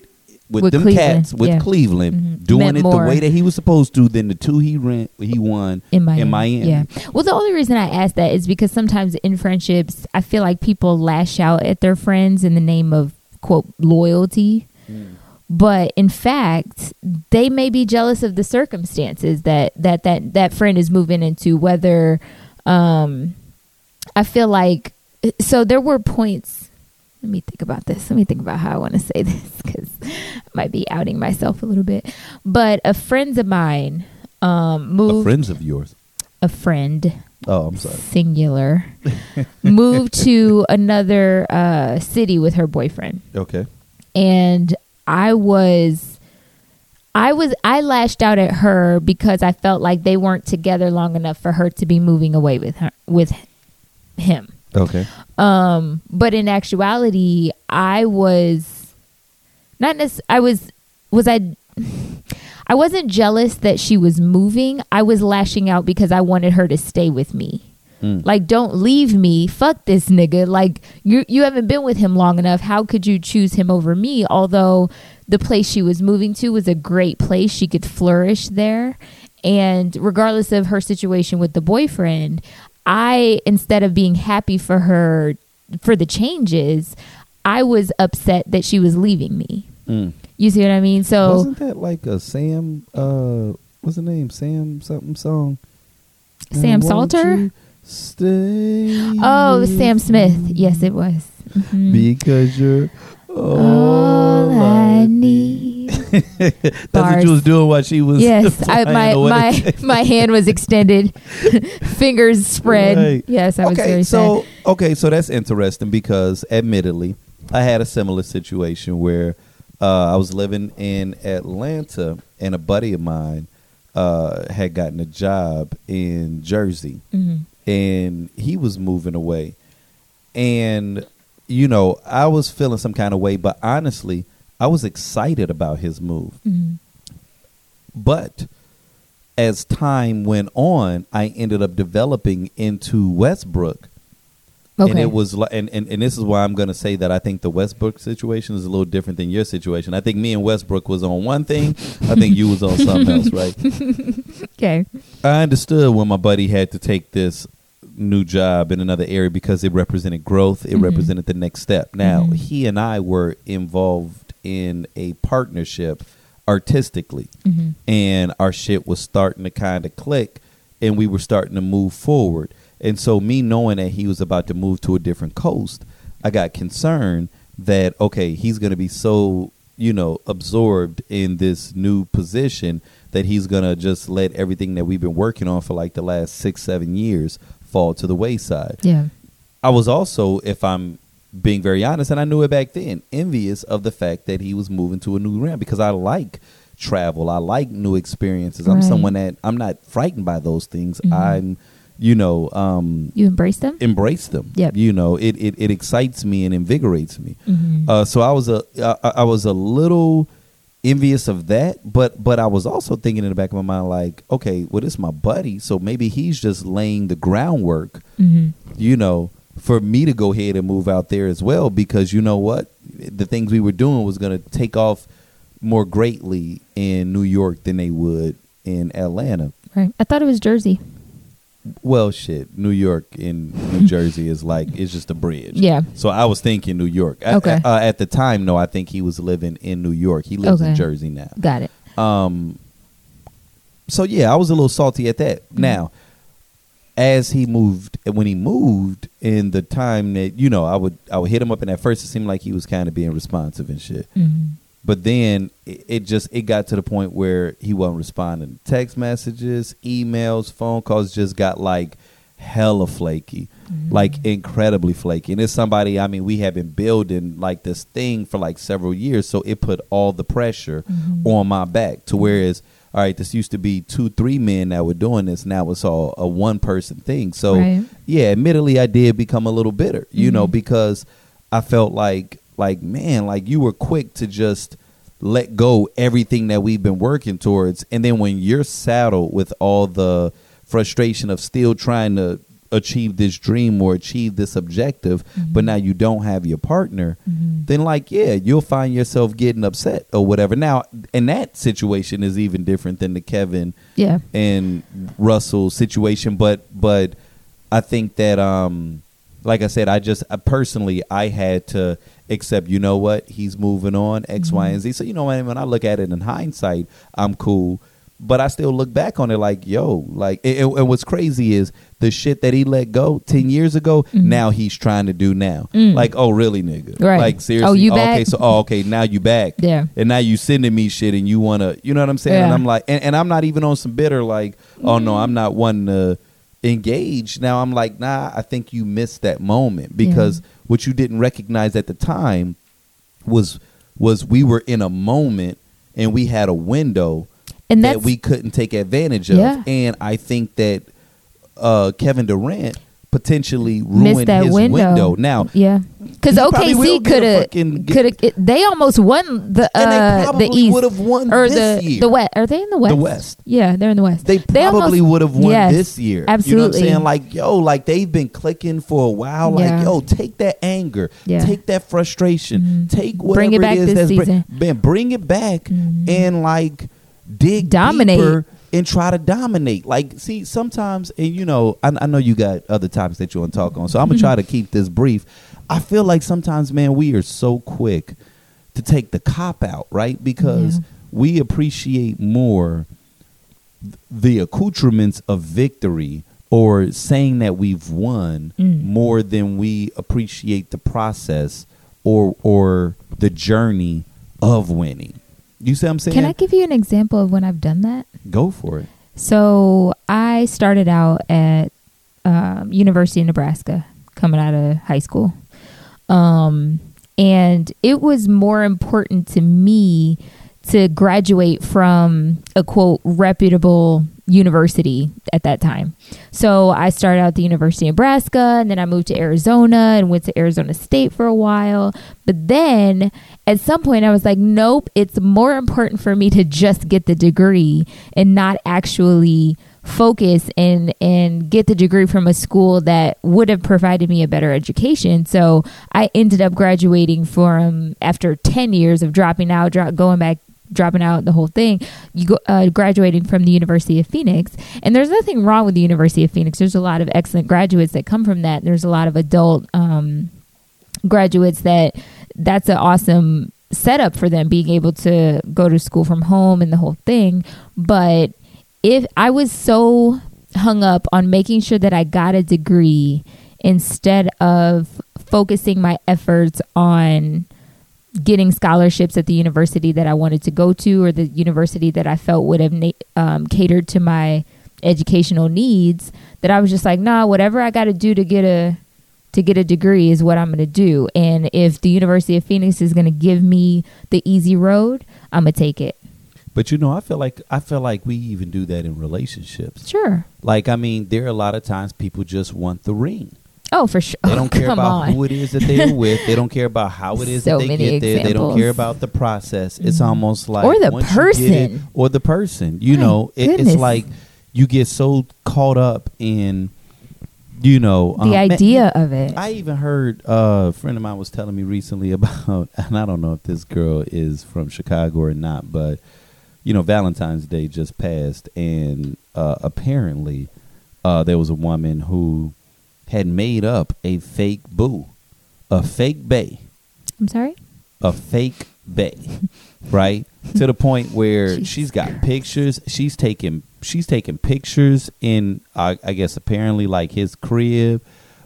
with, With them Cleveland, cats with yeah. Cleveland Mhm. doing Meant it more. the way that he was supposed to than the two he ran, he won in Miami. in Miami. Yeah. Well, the only reason I ask that is because sometimes in friendships, I feel like people lash out at their friends in the name of quote loyalty. But in fact, they may be jealous of the circumstances that that that that friend is moving into. Whether um, I feel like so there were points. Let me think about this. Let me think about how I want to say this because I might be outing myself a little bit. But a friends of mine um, A moved friends of yours. a friend Oh, I'm sorry. singular moved to another uh, city with her boyfriend Okay. and i was i was i lashed out at her because i felt like they weren't together long enough for her to be moving away with her with him Okay. um but in actuality i was not necess- i was was i i wasn't jealous that she was moving. I was lashing out because i wanted her to stay with me. Mm. like don't leave me. Fuck this nigga. Like you you haven't been with him long enough. How could you choose him over me? Although the place she was moving to was a great place. She could flourish there. And regardless of her situation with the boyfriend i instead of being happy for her for the changes i was upset that she was leaving me Mm. you see what i mean so Wasn't that like a Sam? Uh, what's the name? Sam something song. Sam Now won't Salter? Stay. oh sam smith yes it was Mhm. Because you're all, all i need That's what Bars. you was doing while she was. Yes, I, my away. my my hand was extended, fingers spread. Right. Yes, I was okay, very so sad. okay, so that's interesting because, admittedly, I had a similar situation where uh, I was living in Atlanta, and a buddy of mine uh, had gotten a job in Jersey, hmm and he was moving away, and you know, I was feeling some kind of way, but honestly, I was excited about his move. hmm But as time went on, I ended up developing into Westbrook. Okay. And it was like, and, and, and this is why I'm going to say that I think the Westbrook situation is a little different than your situation. I think me and Westbrook was on one thing. I think you was on something else, right? okay. I understood when my buddy had to take this new job in another area because it represented growth. It Mhm. represented the next step. Now, Mhm. he and I were involved in a partnership artistically hmm and our shit was starting to kind of click and we were starting to move forward. And so me knowing that he was about to move to a different coast, I got concerned that okay, he's going to be so, you know, absorbed in this new position that he's going to just let everything that we've been working on for like the last 6 7 years fall to the wayside. Yeah. I was also, if I'm being very honest, and I knew it back then, envious of the fact that he was moving to a new realm because I like travel. I like new experiences. I'm someone that I'm not frightened by those things. Mhm. I'm, you know, um, You embrace them. embrace them. Yep. You know, it, it, it excites me and invigorates me. hmm Uh, so I was a I, I was a little envious of that, but but I was also thinking in the back of my mind like, okay, well, this is my buddy, so maybe he's just laying the groundwork hmm you know, for me to go ahead and move out there as well because you know what? The things we were doing was going to take off more greatly in New York than they would in Atlanta. Right. I thought it was Jersey. Well, shit, New York and New Jersey is like it's just a bridge. Yeah. So I was thinking New York. Okay. Uh, at the time, no, I think he was living in New York. He lives in Jersey now. Got it. Um. So yeah, I was a little salty at that. Mm-hmm. Now, as he moved, and when he moved, in the time that you know, I would I would hit him up, and at first it seemed like he was kind of being responsive and shit. hmm But then it, it just it got to the point where he wasn't responding to text messages, emails, phone calls. Just got like, hella flaky, like incredibly flaky. And it's somebody, I mean, we have been building like this thing for like several years, so it put all the pressure on my back to whereas. All right, this used to be two, three men that were doing this. Now it's all a one person thing. So, Right. yeah, admittedly, I did become a little bitter, you know, Mhm. because I felt like, like, man, like you were quick to just let go everything that we've been working towards, and then when you're saddled with all the frustration of still trying to achieve this dream or achieve this objective, but mm-hmm. now you don't have your partner, mm-hmm. then like, yeah, you'll find yourself getting upset or whatever. Now, and that situation is even different than the Kevin Yeah. and Russell situation, but but I think that um like I said, I just I personally I had to accept. You know what? He's moving on X, Y, mm-hmm. and Z. So you know what? When I look at it in hindsight, I'm cool. But I still look back on it like, yo, like, and, and- what's crazy is the shit that he let go ten years ago. Now he's trying to do now. Mm. Like, oh, really, nigga? Right. Like, seriously? Oh, you okay, back? so oh, okay, now you back. Yeah. And now you sending me shit, and you wanna, you know what I'm saying? And I'm like, and, and I'm not even on some bitter like, oh no, I'm not one to engage. Now I'm like, nah, I think you missed that moment because what you didn't recognize at the time was was we were in a moment and we had a window And that we couldn't take advantage of. Yeah. And I think that uh, Kevin Durant potentially ruined that his window. Now, yeah, because He probably will OKC could have could have they almost won the And they uh, the East would've won or this the year. the West. Are they in the West? The West. Yeah, they're in the West. They probably would have won Yes, this year. Absolutely. You know what I'm saying? Like, yo, like they've been clicking for a while. Like, Yeah. yo, take that anger, Yeah. take that frustration, Mhm. take whatever Bring it back it is this bring- season. man, bring it back Mhm. and like dig Dominate. deeper and try to dominate. Like, see, sometimes, and you know, I, I know you got other topics that you want to talk on, so I'm gonna try to keep this brief. I feel like sometimes, man, we are so quick to take the cop out, right? Because Yeah. we appreciate more the accoutrements of victory or saying that we've won Mm. more than we appreciate the process or or the journey of winning. You see what I'm saying? Can I give you an example of when I've done that? Go for it. So I started out at um, University of Nebraska, coming out of high school, um, and it was more important to me to graduate from a quote reputable university at that time. So I started out at the University of Nebraska and then I moved to Arizona and went to Arizona State for a while. But then at some point I was like, nope, it's more important for me to just get the degree and not actually focus and and get the degree from a school that would have provided me a better education. So I ended up graduating from after 10 years of dropping out, dro- going back dropping out the whole thing. You go uh, graduating from the university of phoenix. And there's nothing wrong with the university of phoenix. There's a lot of excellent graduates that come from that. There's a lot of adult um, graduates that that's an awesome setup for them being able to go to school from home and the whole thing. But if i was so hung up on making sure that i got a degree instead of focusing my efforts on getting scholarships at the university that I wanted to go to or the university that I felt would have na- um, catered to my educational needs that I was just like, nah, whatever I got to do to get a to get a degree is what I'm going to do. And if the University of Phoenix is going to give me the easy road, I'm going to take it. But you know, I feel like I feel like we even do that in relationships. Sure. Like, I mean, there are a lot of times people just want the ring. Oh, for sure. They don't care Come about on. who it is that they're with. They don't care about how it is So that they get there. They don't care about the process. It's Mhm. almost like Or the get it- person. or the person. You My know, it, it's like you get so caught up in, you know, the um, man, idea of it. I even heard uh, a friend of mine was telling me recently about, and I don't know if this girl is from Chicago or not, but you know, Valentine's Day just passed, and uh, apparently uh, there was a woman who had made up a fake boo, a fake bay, I'm sorry? a fake bay, right? to the point where Jesus she's got pictures. She's taking she's taking pictures in uh, I guess apparently like his crib,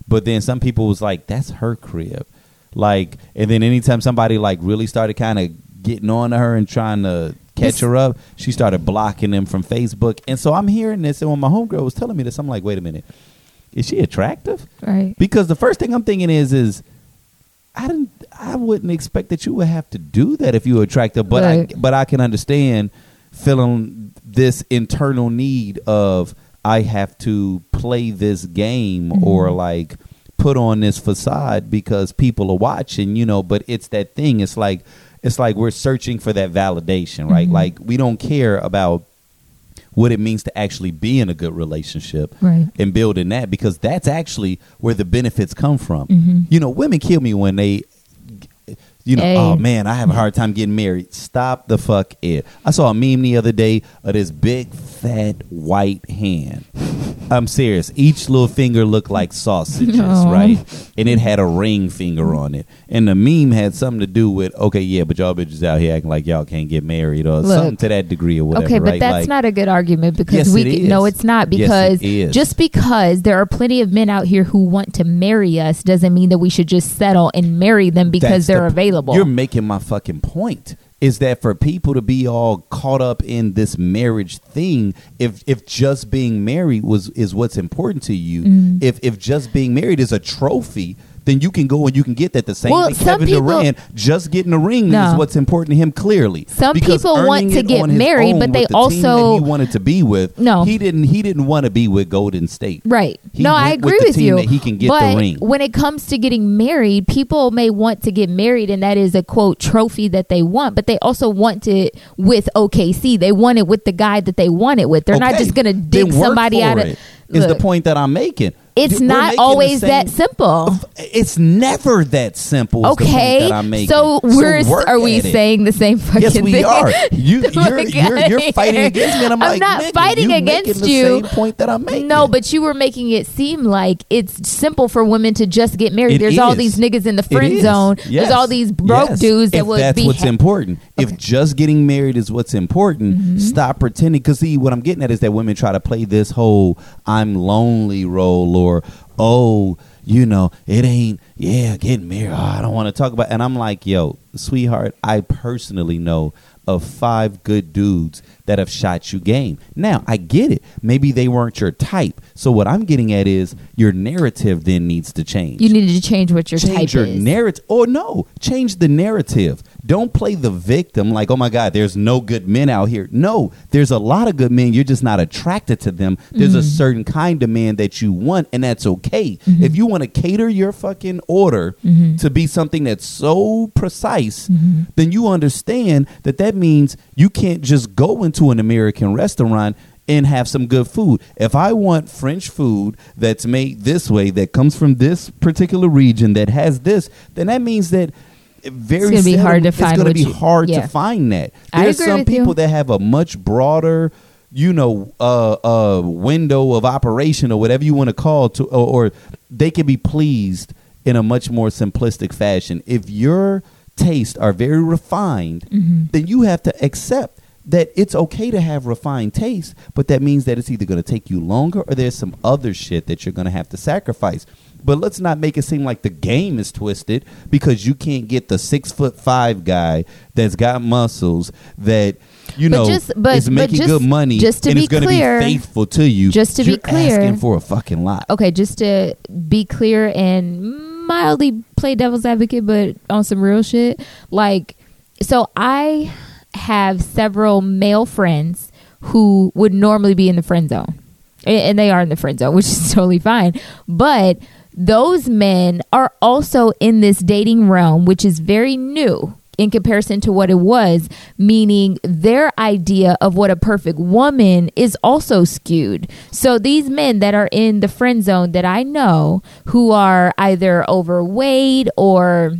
but then some people was like that's her crib, like and then anytime somebody like really started kind of getting on to her and trying to catch This- her up, she started blocking them from Facebook. And so I'm hearing this, and when my homegirl was telling me this, I'm like, wait a minute. Is she attractive? Right. Because the first thing I'm thinking is, is I didn't, I wouldn't expect that you would have to do that if you were attractive. But Right. I, but I can understand feeling this internal need of I have to play this game Mm-hmm. or like put on this facade because people are watching, you know. But it's that thing. It's like it's like we're searching for that validation, right? Mhm. Like we don't care about what it means to actually be in a good relationship Right. and building that because that's actually where the benefits come from. Mhm. You know, women kill me when they, you know, oh, Hey. oh man, I have a hard time getting married. Stop the fuck it. I saw a meme the other day of this big fat white hand. I'm serious. Each little finger looked like sausages, Aw. right? And it had a ring finger on it. And the meme had something to do with, okay, yeah, but y'all bitches out here acting like y'all can't get married or Look. something to that degree or whatever. okay, but right? that's Like, not a good argument because Yes, we it no, is. it's not Yes, because it is. just because there are plenty of men out here who want to marry us doesn't mean that we should just settle and marry them because That's they're the- available. You're making my fucking point. Is that for people to be all caught up in this marriage thing? If if just being married was is what's important to you, Mm-hmm. if if just being married is a trophy, then you can go and you can get that. The same Well, way Kevin people- Durant just getting a ring No. is what's important to him. Clearly, Some people want to get married, but they the also- he wanted to be with. No. he didn't. He didn't want to be with Golden State. Right. He no, I with agree with, team you. he can get but the ring. when it comes to getting married, people may want to get married, and that is a quote trophy that they want. But they also want it with OKC. They want it with the guy that they want it with. They're not just going to dig somebody out of. it, Is the point that I'm making? It's We're not always same- that simple. It's never that simple. is Okay, that so we're work are we it. saying the same fucking Yes, we thing? are. You, you're, Like, you're, you're fighting against me, and I'm, I'm like, not fighting you against the you. Same point that I'm making. No, but you were making it seem like it's simple for women to just get married. It There's all these niggas in the friend zone. Yes. There's all these broke Yes. dudes that if would that's be. what's ha- important. Okay. If just getting married is what's important, Mm-hmm. stop pretending. Because see, what I'm getting at is that women try to play this whole "I'm lonely" role, or oh, you know, it ain't. Yeah, getting married. Oh, I don't want to talk about. And I'm like, yo, sweetheart, I personally know of five good dudes that have shot you game. Now, I get it. Maybe they weren't your type. So what I'm getting at is your narrative then needs to change You needed to change what your type. change type your is. narrative or no change the narrative don't play the victim like oh my god there's no good men out here no there's a lot of good men you're just not attracted to them there's Mm-hmm. a certain kind of man that you want and that's okay if you want to cater your fucking order Mm-hmm. to be something that's so precise then you understand that that means you can't just go into an american restaurant and have some good food. If I want French food that's made this way, that comes from this particular region, that has this, then that means that very It's gonna be hard to find. it's gonna be you- hard yeah. to find that. There's some with you. people that have a much broader, you know, uh, uh, window of operation or whatever you want to call to, or, or they can be pleased in a much more simplistic fashion. If your tastes are very refined, Mm-hmm. then you have to accept that it's okay to have refined taste, but that means that it's either going to take you longer or there's some other shit that you're going to have to sacrifice. But let's not make it seem like the game is twisted because you can't get the six foot five guy that's got muscles that you But know just- but- is making just- good money just to and be is going to clear- be faithful to you. just to be clear- asking for a fucking lot. okay, just to be clear and mildly play devil's advocate, but on some real shit. Like, so I have several male friends who would normally be in the friend zone, and they are in the friend zone, which is totally fine. But those men are also in this dating realm, which is very new in comparison to what it was, meaning their idea of what a perfect woman is also skewed. So these men that are in the friend zone that I know who are either overweight or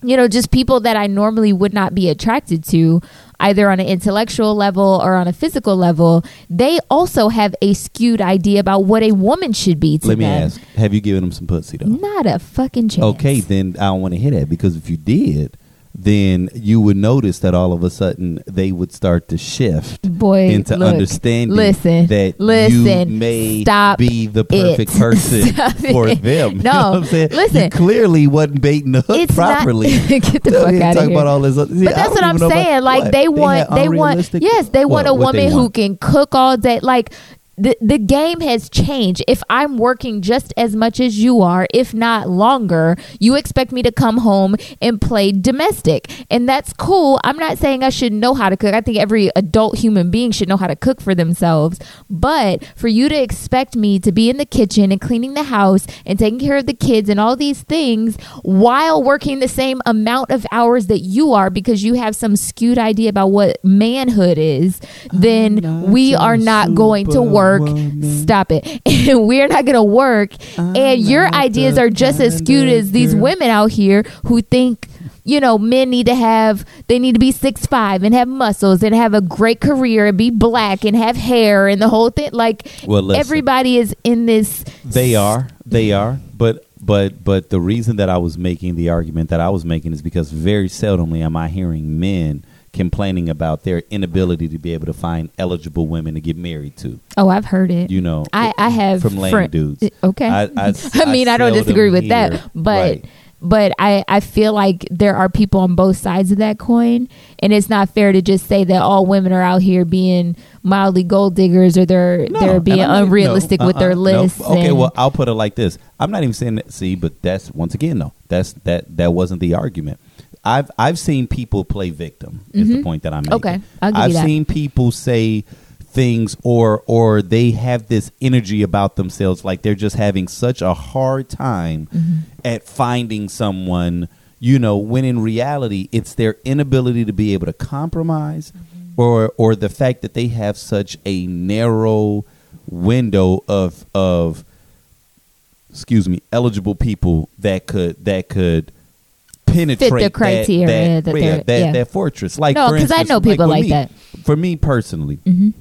you know, just people that I normally would not be attracted to, either on an intellectual level or on a physical level, they also have a skewed idea about what a woman should be Let me them. ask: Have you given them some pussy though? Not a fucking chance. Okay, then I don't want to hear that because if you did, then you would notice that all of a sudden they would start to shift Boy, into look, understanding listen, that listen, you may stop be the perfect it. person Stop for it. them. You No, know what I'm saying? listen. you clearly wasn't baiting the hook It's properly. not. get the fuck out of here. about all this. other- See, But that's what I'm know about- saying. Like what? they want, they want, yes, they want a What they woman who want? can cook all day. Like the, the game has changed. If I'm working just as much as you are, if not longer, you expect me to come home and play domestic. And that's cool. I'm not saying I should know how to cook. I think every adult human being should know how to cook for themselves. But for you to expect me to be in the kitchen and cleaning the house and taking care of the kids and all these things while working the same amount of hours that you are because you have some skewed idea about what manhood is, then we are not going to work. Stop it. And we're not going to work. and your ideas are just as skewed as these women out here who think you know, men need to have they need to be six five and have muscles and have a great career and be black and have hair and the whole thing. Like Well, listen. everybody is in this They are. They are. But but but the reason that I was making the argument that I was making is because very seldomly am I hearing men complaining about their inability to be able to find eligible women to get married to. Oh, I've heard it. You know, I, I have from lame friend- dudes. Okay. I- I- I mean, I, don't disagree with hear- that, but right. but I I feel like there are people on both sides of that coin, and it's not fair to just say that all women are out here being mildly gold diggers or they're No, they're being unrealistic no, with their uh-uh, no. lists. Okay, well, I'll put it like this. I'm not even saying that. See, but that's once again, no, that's that that wasn't the argument. I've I've seen people play victim. Is the point that I'm making. Mm-hmm. Okay, I've that. seen people say things or or they have this energy about themselves like they're just having such a hard time Mm-hmm. at finding someone you know when in reality it's their inability to be able to compromise Mm-hmm. or or the fact that they have such a narrow window of of excuse me eligible people that could that could penetrate that- criteria that, that yeah, they're- that, yeah. that fortress like No, because I know people with like me, that. for me personally Mhm.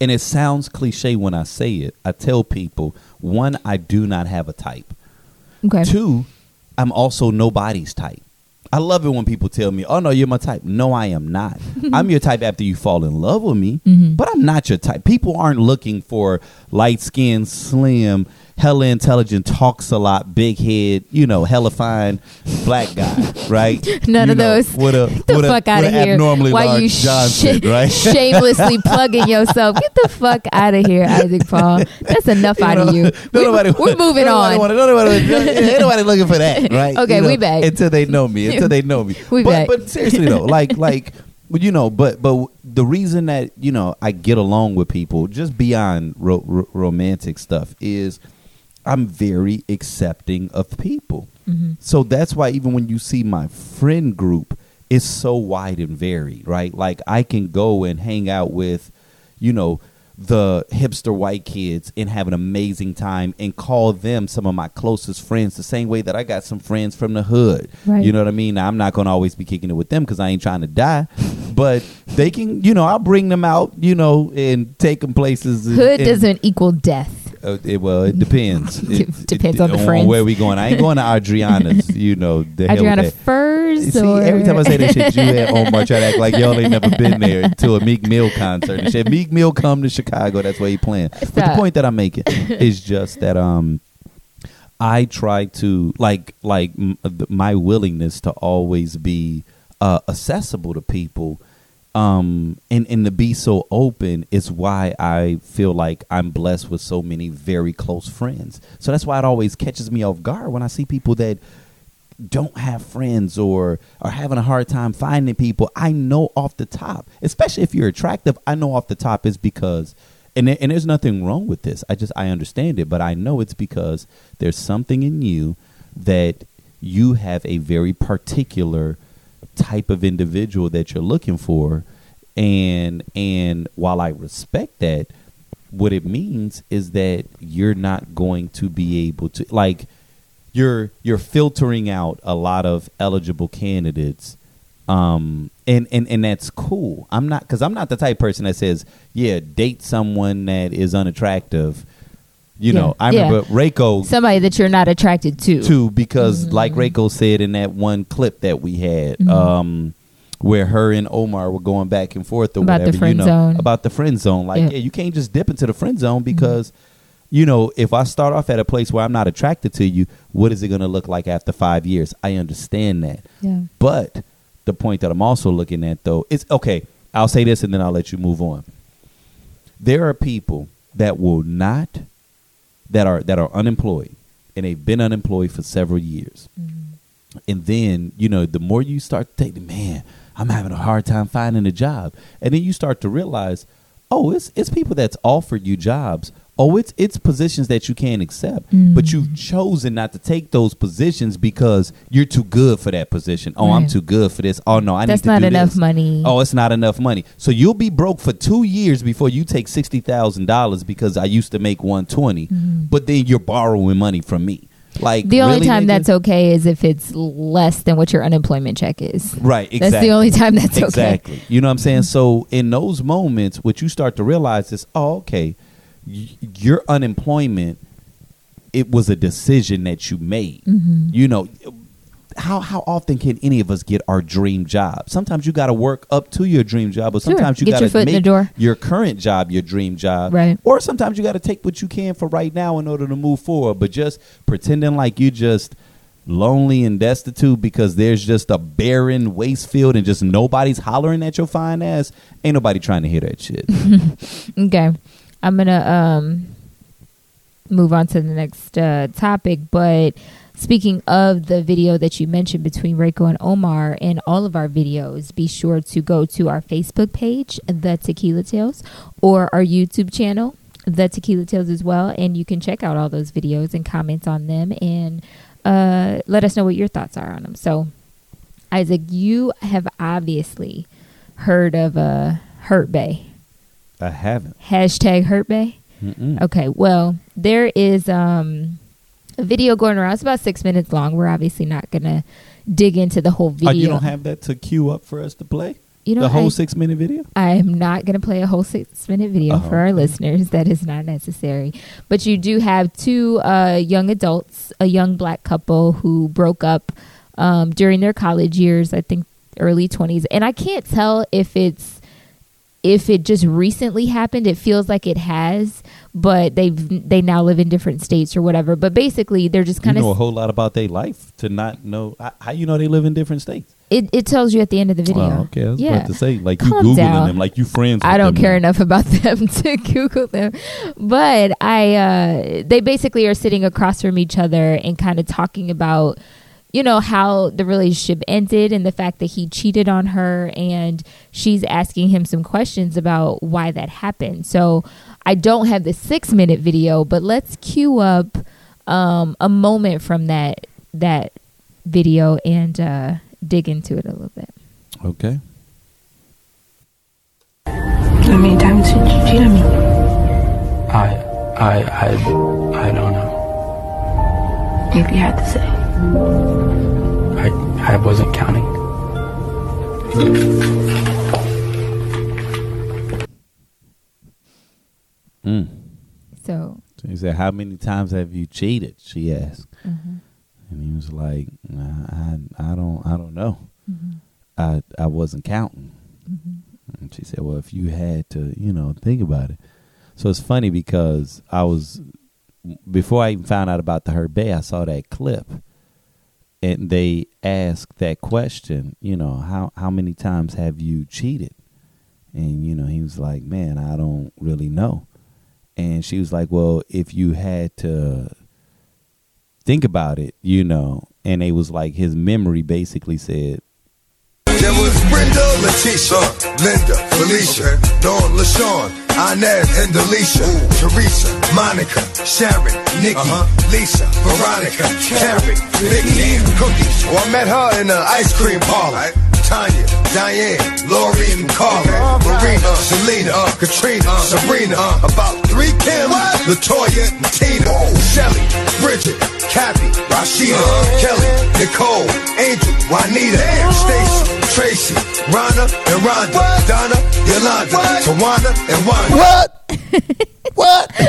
and it sounds cliche when I say it. I tell people, one, I do not have a type. okay. Two, I'm also nobody's type. I love it when people tell me, "Oh no, you're my type." No, I am not. I'm your type after you fall in love with me, Mhm. but I'm not your type. People aren't looking for light skinned, slim, hella intelligent, talks a lot, big head, you know, hella fine black guy, right? None You of know, those. With a, Get the a- fuck out of here. Abnormally Why large you Johnson, sh- right? shamelessly plugging yourself? Get the fuck out of here, Isaac Paul. That's enough out of you. We, nobody, are moving on. Wanna, nobody, ain't nobody looking for that, right? Okay, You know, we back. until they know me. Until they know me. We but, back. but seriously though, like like you know, but but the reason that you know I get along with people just beyond ro- ro- romantic stuff is I'm very accepting of people. Mm-hmm. So that's why even when you see my friend group, it's so wide and varied, right? Like I can go and hang out with, you know, the hipster white kids and have an amazing time and call them some of my closest friends the same way that I got some friends from the hood. Right. You know what I mean? Now, I'm not going to always be kicking it with them because I ain't trying to die, but they can, you know, I'll bring them out, you know, and take them places. and- Hood and- doesn't equal death. Uh, it, well, it depends. It, Depends on the friends. where we going. I ain't going to Adriana's. You know, the Adriana. Furs See, or every time I say that shit, you and Omar try to act like y'all ain't never been there to a Meek Mill concert and shit. Meek Mill come to Chicago, that's where he playing. But the point that I'm making is just that um, I try to like like m- my willingness to always be uh, accessible to people. Um and, and to be so open is why I feel like I'm blessed with so many very close friends. So that's why it always catches me off guard when I see people that don't have friends or are having a hard time finding people, I know off the top, especially if you're attractive, I know off the top is because and and there's nothing wrong with this. I just I understand it, but I know it's because there's something in you that you have a very particular type of individual that you're looking for. And and while I respect that what it means is that you're not going to be able to like you're you're filtering out a lot of eligible candidates. Um and and and that's cool. I'm not because i'm not the type of person that says yeah date someone that is unattractive you Yeah, know i yeah. remember Reiko Somebody that you're not attracted to. too because Mm-hmm. like Reiko said in that one clip that we had um where her and Omar were going back and forth or About the whatever friend you know zone. about the friend zone like Yeah. Mm-hmm. yeah. you can't just dip into the friend zone because you know if I start off at a place where I'm not attracted to you what is it going to look like after 5 years I understand that Yeah. but the point that I'm also looking at though is okay, I'll say this and then I'll let you move on. There are people that will not that are that are unemployed and they've been unemployed for several years. Mm-hmm. And then, you know, the more you start take, man, I'm having a hard time finding a job. And then you start to realize, oh, it's it's people that's offered you jobs. Oh, it's it's positions that you can't accept, but you've mm. chosen not to take those positions because you're too good for that position. Oh, I'm too good for this. Oh no, I That's need to not enough this. money. Oh, it's not enough money. So you'll be broke for two years before you take sixty thousand dollars because I used to make one mm-hmm. but then you're borrowing money from me. Like. The only really, time nigga? that's okay is if it's less than what your unemployment check is. right. Exactly. That's the only time that's okay. exactly. You know what I'm saying? So in those moments, what you start to realize is, oh, okay, y- your unemployment, it was a decision that you made. Mm-hmm. You know, how how often can any of us get our dream job? Sometimes you got to work up to your dream job, Sure. sometimes you got to make your current job your dream job. Right. Or sometimes you got to take what you can for right now in order to move forward. But just pretending like you just lonely and destitute because there's just a barren waste field and just nobody's hollering at your fine ass. Ain't nobody trying to hear that shit. Okay. I'm to um move on to the next uh, topic, but speaking of the video that you mentioned between Reiko and Omar in all of our videos, be sure to go to our Facebook page, The Tequila Tales, or our YouTube channel, The Tequila Tales as well, and you can check out all those videos and comment on them and uh, let us know what your thoughts are on them. So, Isaac, you have obviously heard of uh, Hurt Bae. I haven't. Hashtag Hurt Bae. Mm-mm. Okay, well, there is um, a video going around. It's about six minutes long. We're obviously not gonna dig into the whole video. Oh, you don't have that to queue up for us to play? You know, the whole I, six minute video? I am not going to play a whole six minute video Oh, for our listeners. That is not necessary. But you do have two uh, young adults, a young black couple who broke up um, during their college years, I think early 20s. And I can't tell if it's if it just recently happened it feels like it has but they've they now live in different states or whatever but basically they're just You kind know a whole lot about their life to not know how, how you know they live in different states. it, it tells you at the end of the video Oh, okay, I was yeah about to say like you googling down. them, like you friends. I don't care now. enough about them to Google them, but I uh, they basically are sitting across from each other and kind of talking about you know how the relationship ended and the fact that he cheated on her and she's asking him some questions about why that happened. So I don't have the six minute video, but let's cue up um, a moment from that that video and uh, dig into it a little bit. Okay. How many times did you cheat on me? I, I, I, I don't know. If you had to say. I, I wasn't counting. Mm. So So he said, "How many times have you cheated?" She asked, mhm, and he was like, "Nah, "I, I don't, I don't know. mhm, I, I wasn't counting." mhm. And she said, "Well, if you had to, you know, think about it." So it's funny because I was before I even found out about the Hurt Bae, I saw that clip, and they asked that question. You know, how how many times have you cheated? And you know, he was like, "Man, I don't really know." And she was like, "Well, if you had to think about it, you know," and it was like his memory basically said, There was Brenda, Letitia, Linda, Felicia, Dawn, LaShawn, Inez, and Delisha, Teresa, Monica, Sharon, Nikki, Lisa, Veronica, Karen, Vicky, Cookies. Oh, I met her in the ice cream parlor. Tanya, Diane, Lori, and Carla, Marina, Selena, Katrina, Sabrina, about three Kim, Latoya, and Tina, Shelly, Bridget, Kathy, Rashida, Kelly, Nicole, Angel, Juanita, Stacy, Tracy, Rhonda, and Rhonda, Donna, Yolanda, Tawana, and Wanda. What? what?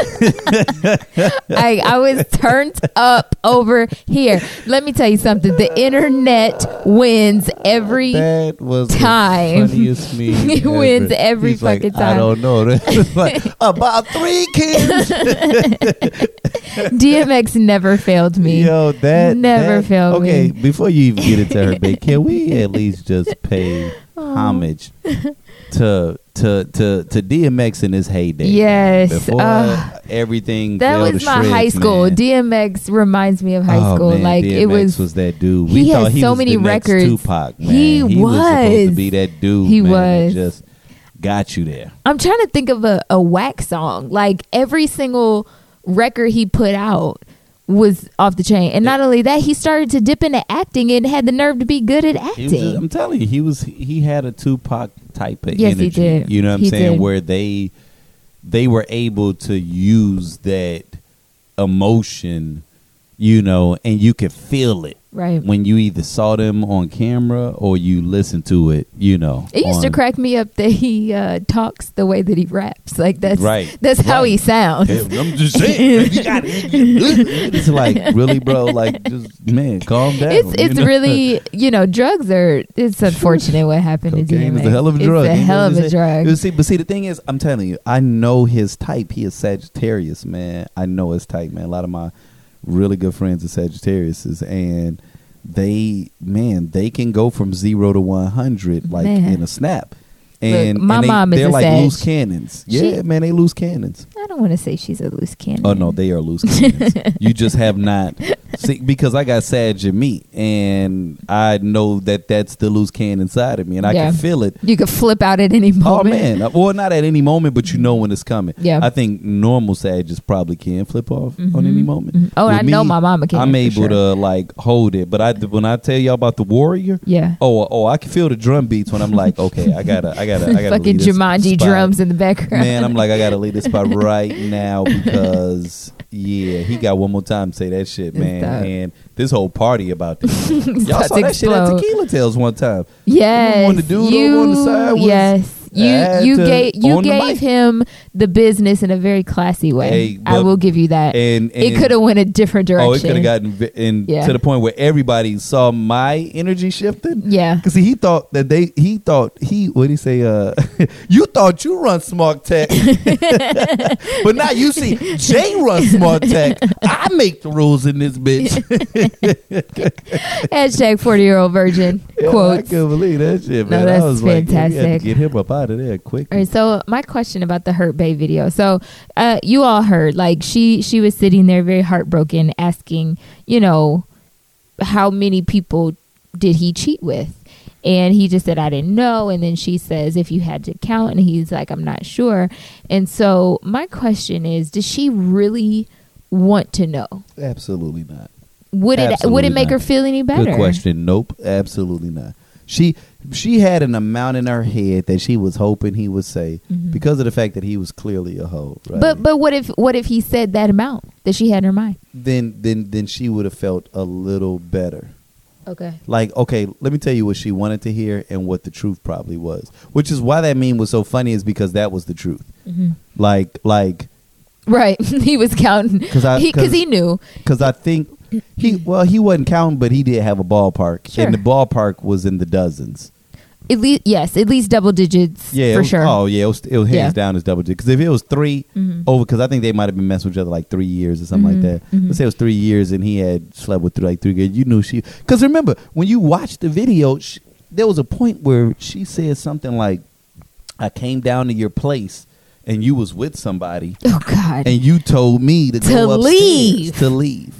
I, I was turned up over here. Let me tell you something. The internet wins every. That was time. funniest meme. It wins every He's like, fucking I don't know. Like, about three kids. DMX never failed me. Yo, that Never that- failed Okay, me. before you even get into Hurt Bae, can we at least just pay homage to to to to DMX in his heyday. Yes, Before uh, everything That was my shreds, high school. man. DMX reminds me of high Oh, school. man, like it DMX was. that dude. he We had he so was many the next records. Tupac, man. He was. supposed to be that dude. He man, was. just got you there. I'm trying to think of a, a whack song. Like every single record he put out was off the chain. And not only that, he started to dip into acting and had the nerve to be good at acting. just- I'm telling you, he was he had a Tupac type of Yes, he energy. did. You know what I'm He saying? did. Where they they were able to use that emotion, you know, and you could feel it right. when you either saw them on camera or you listened to it. You know, It used to crack me up that he uh, talks the way that he raps. Like that's Right. That's how he sounds. Yeah, I'm just saying, you got It's like really, bro. Like, just man, calm down. It's you know? really you know drugs are it's unfortunate what happened to DMX. is a hell of a drug. It's a hell of a drug. You See, but see, the thing is, I'm telling you, I know his type. He is Sagittarius, man. I know his type, man. A lot of my really good friends of Sagittarius's, and they, man, they can go from zero to one hundred like Man. in a snap. And, my and they, mom is they're a like Sag. loose cannons. Yeah, She- man, they loose cannons. I don't want to say she's a loose cannon. Oh no, they are loose cannons. you just have not see because I got Sag in me, and I know that that's the loose cannon inside of me, and I Yeah. can feel it. You could flip out at any moment. Oh man, well not at any moment, but you know when it's coming. Yeah. I think normal Sages probably can flip off on any moment. Mhm. Oh, With I know my mama can, I'm able sure. to like hold it, but I when I tell y'all about the warrior, Yeah. oh oh I can feel the drum beats when I'm like, okay, I gotta I gotta I gotta Fucking Jumanji drums in the background. Man, I'm like, I gotta leave this spot right now because yeah, he got one more time to say that shit, man. Stop. And this whole party about this. Y'all saw that shit at. Tequila Tales one time. Yes, When the dude you, over on the side was- yes, you had you to- gave you the gave mic. him the business in a very classy way. Hey, I but- will give you that. And, it and- could have went a different direction. Oh, it could have gotten in Yeah. to the point where everybody saw my energy shifting. Yeah. Because he thought that they, he thought he, what did he say? Uh, you thought you run Smart Tech, but now you see Jay run Smart Tech. I make the rules in this bitch. Hashtag forty year old virgin Yeah, I quotes. can't believe that shit, No, man. that's I was like, yeah, we had to fantastic. get him up out of there quick. All right, so my question about the Hurt Bae video. So, uh, you all heard like she she was sitting there very heartbroken, asking, you know, how many people did he cheat with? And he just said, I didn't know. And then she says, if you had to count, and he's like, I'm not sure. And so my question is, does she really want to know? Absolutely not. Would it would it make not. her feel any better? Good question. Nope, absolutely not. She she had an amount in her head that she was hoping he would say because of the fact that he was clearly a hoe. Right? Mm-hmm. But but what if what if he said that amount that she had in her mind? then then then she would have felt a little better. Okay. Like, okay, let me tell you what she wanted to hear and what the truth probably was. Which is why that meme was so funny is because that was the truth. Mm-hmm. Like like Right. he was counting because 'cause- he knew. because I think he well he wasn't counting, but he did have a ballpark, Sure. and the ballpark was in the dozens. At least yes, at least double digits Yeah, for was- sure. Oh yeah, it was, it was hands Yeah. down as double digits. Because if it was 3 Mhm. over, because I think they might have been messing with each other like three years or something Mhm, like that. mhm. Let's say it was three years and he had slept with like three girls. You knew she. Because remember when you watched the video, she, there was a point where she said something like, "I came down to your place." And you was with somebody, Oh God. and you told me to, To go upstairs leave. to leave.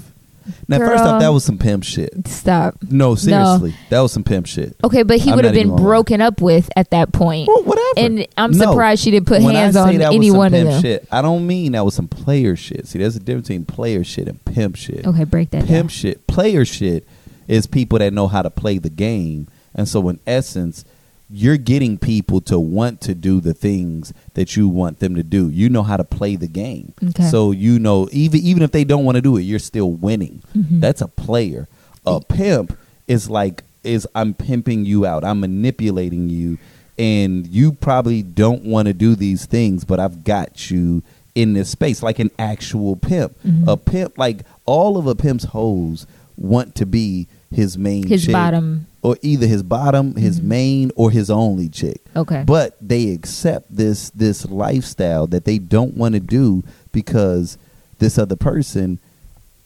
Now, first off, that was some pimp shit. Stop. No, seriously, that was some pimp shit. Okay, but he would have been gonna lie. broken up with at that point. Well, whatever. And I'm No. surprised she didn't put when hands on that was any some one of them. Shit, I don't mean that was some player shit. See, there's a difference between player shit and pimp shit. Okay, break that Pimp down. shit, player shit is people that know how to play the game, and so in essence, you're getting people to want to do the things that you want them to do. You know how to play the game, Okay. so you know even even if they don't want to do it, you're still winning. Mhm. That's a player. A pimp is like is I'm pimping you out. I'm manipulating you and you probably don't want to do these things, but I've got you in this space like an actual pimp. Mhm. A pimp like all of a pimp's hoes want to be his main His chick, bottom. Or either his bottom, his Mhm. main or his only chick. Okay. But they accept this this lifestyle that they don't want to do because this other person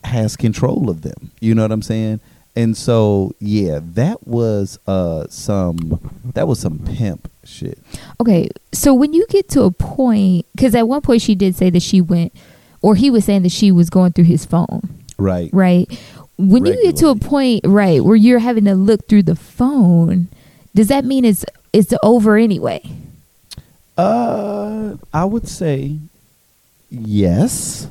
has control of them. You know what I'm saying? And so, yeah, that was uh some that was some pimp shit. Okay, so when you get to a point, because at one point she did say that she went, or he was saying that she was going through his phone, Right. right? When you get to a point, right, where you're having to look through the phone, does that mean it's it's over anyway? Uh, I would say yes.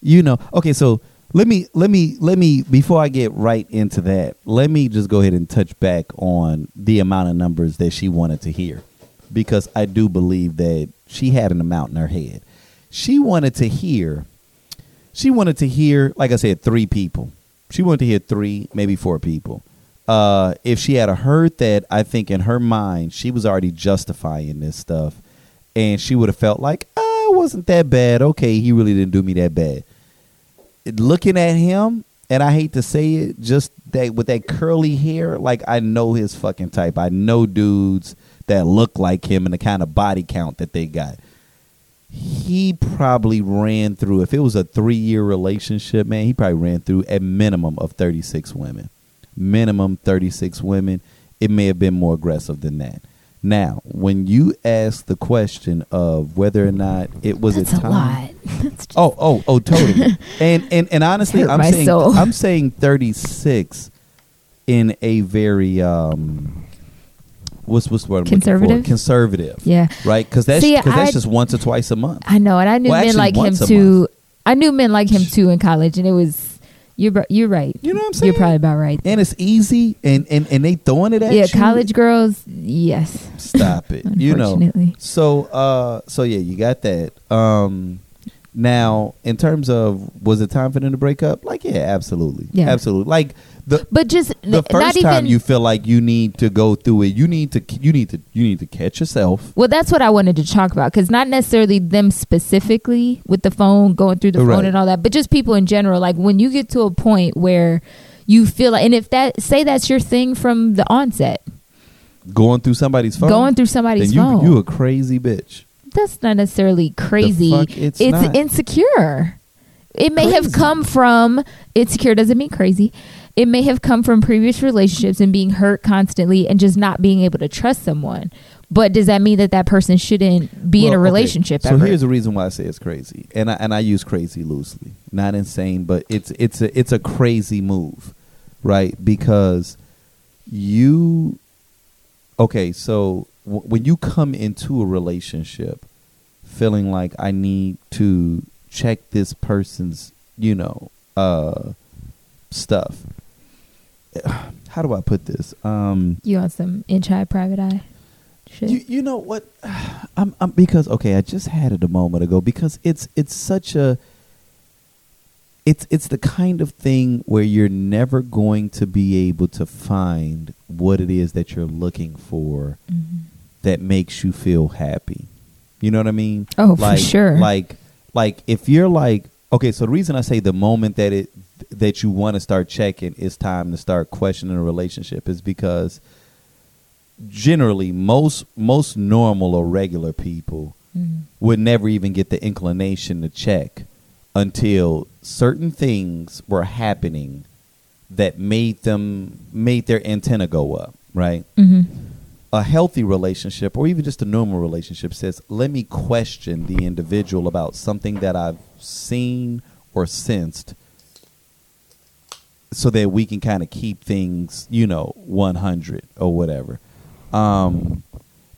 You know, okay. So let me let me let me before I get right into that, let me just go ahead and touch back on the amount of numbers that she wanted to hear, because I do believe that she had an amount in her head. She wanted to hear. She wanted to hear, like I said, three people. She wanted to hear three, maybe four people. Uh, if she had heard that, I think in her mind she was already justifying this stuff, and she would have felt like, ah, it wasn't that bad. Okay, he really didn't do me that bad. Looking at him, and I hate to say it, just that with that curly hair, like I know his fucking type. I know dudes that look like him and the kind of body count that they got he probably ran through if it was a three year relationship man he probably ran through a minimum of 36 women minimum 36 women it may have been more aggressive than that now when you ask the question of whether or not it was That's a a time lot. That's just, Oh, oh, oh, totally. and and and honestly, I'm saying soul. I'm saying 36 in a very um what's what's the word I'm? Conservative? Conservative. Yeah. Right? Cuz that's cuz that's just once or twice a month. I know, and I knew Well, men like him too. month. I knew men like him too in college, and it was you're you're right. You know what I'm saying? You're probably about right. and it's easy and and and they throwing it at yeah, you. college girls, yes. Stop it. you know. So uh so yeah, you got that. Um now in terms of was it time for them to break up? Like yeah, absolutely. Yeah. Absolutely. Like the But just the first time even. you feel like you need to go through it, you need to you need to you need to catch yourself. well, that's what I wanted to talk about because not necessarily them specifically with the phone, going through the phone and all that, but just people in general. Like when you get to a point where you feel like, and if that say that's your thing from the onset, Going through somebody's phone. going through somebody's then you phone, you a crazy bitch. that's not necessarily crazy. it's not. insecure. It may have come from insecure doesn't mean crazy. It may have come from previous relationships and being hurt constantly and just not being able to trust someone. But does that mean that that person shouldn't be in Well, a okay, relationship So ever? here's the reason why I say it's crazy, and I and I use crazy loosely, not insane, but it's it's a it's a crazy move, right? Because you, okay, so w- when you come into a relationship, feeling like I need to check this person's, you know, uh, stuff. How do I put this? Um, you on some inch high private eye shit? you, you know what? I'm, I'm because okay, I just had it a moment ago because it's it's such a it's it's the kind of thing where you're never going to be able to find what it is that you're looking for Mhm. that makes you feel happy. You know what I mean? Oh, for sure. Like like if you're like okay, so the reason I say the moment that it that you want to start checking it's time to start questioning a relationship is because generally most most normal or regular people Mhm. would never even get the inclination to check until certain things were happening that made them made their antenna go up, right? Mhm. a healthy relationship or even just a normal relationship says, let me question the individual about something that I've seen or sensed so that we can kind of keep things, you know, 100 or whatever. Um,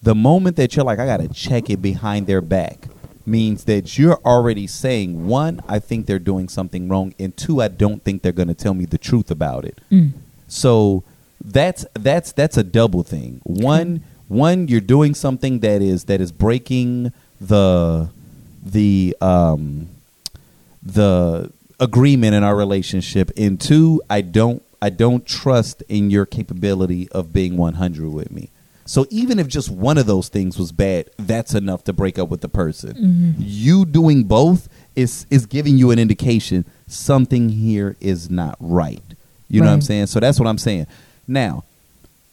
the moment that you're like, I got to check it behind their back means that you're already saying, one, I think they're doing something wrong, and two, I don't think they're going to tell me the truth about it. Mm. So that's that's that's a double thing. One one you're doing something that is that is breaking the the um the agreement in our relationship. And two, I don't I don't trust in your capability of being 100 with me. So even if just one of those things was bad, that's enough to break up with the person. Mhm. You doing both is is giving you an indication something here is not right. You know what I'm saying? So that's what I'm saying. Now,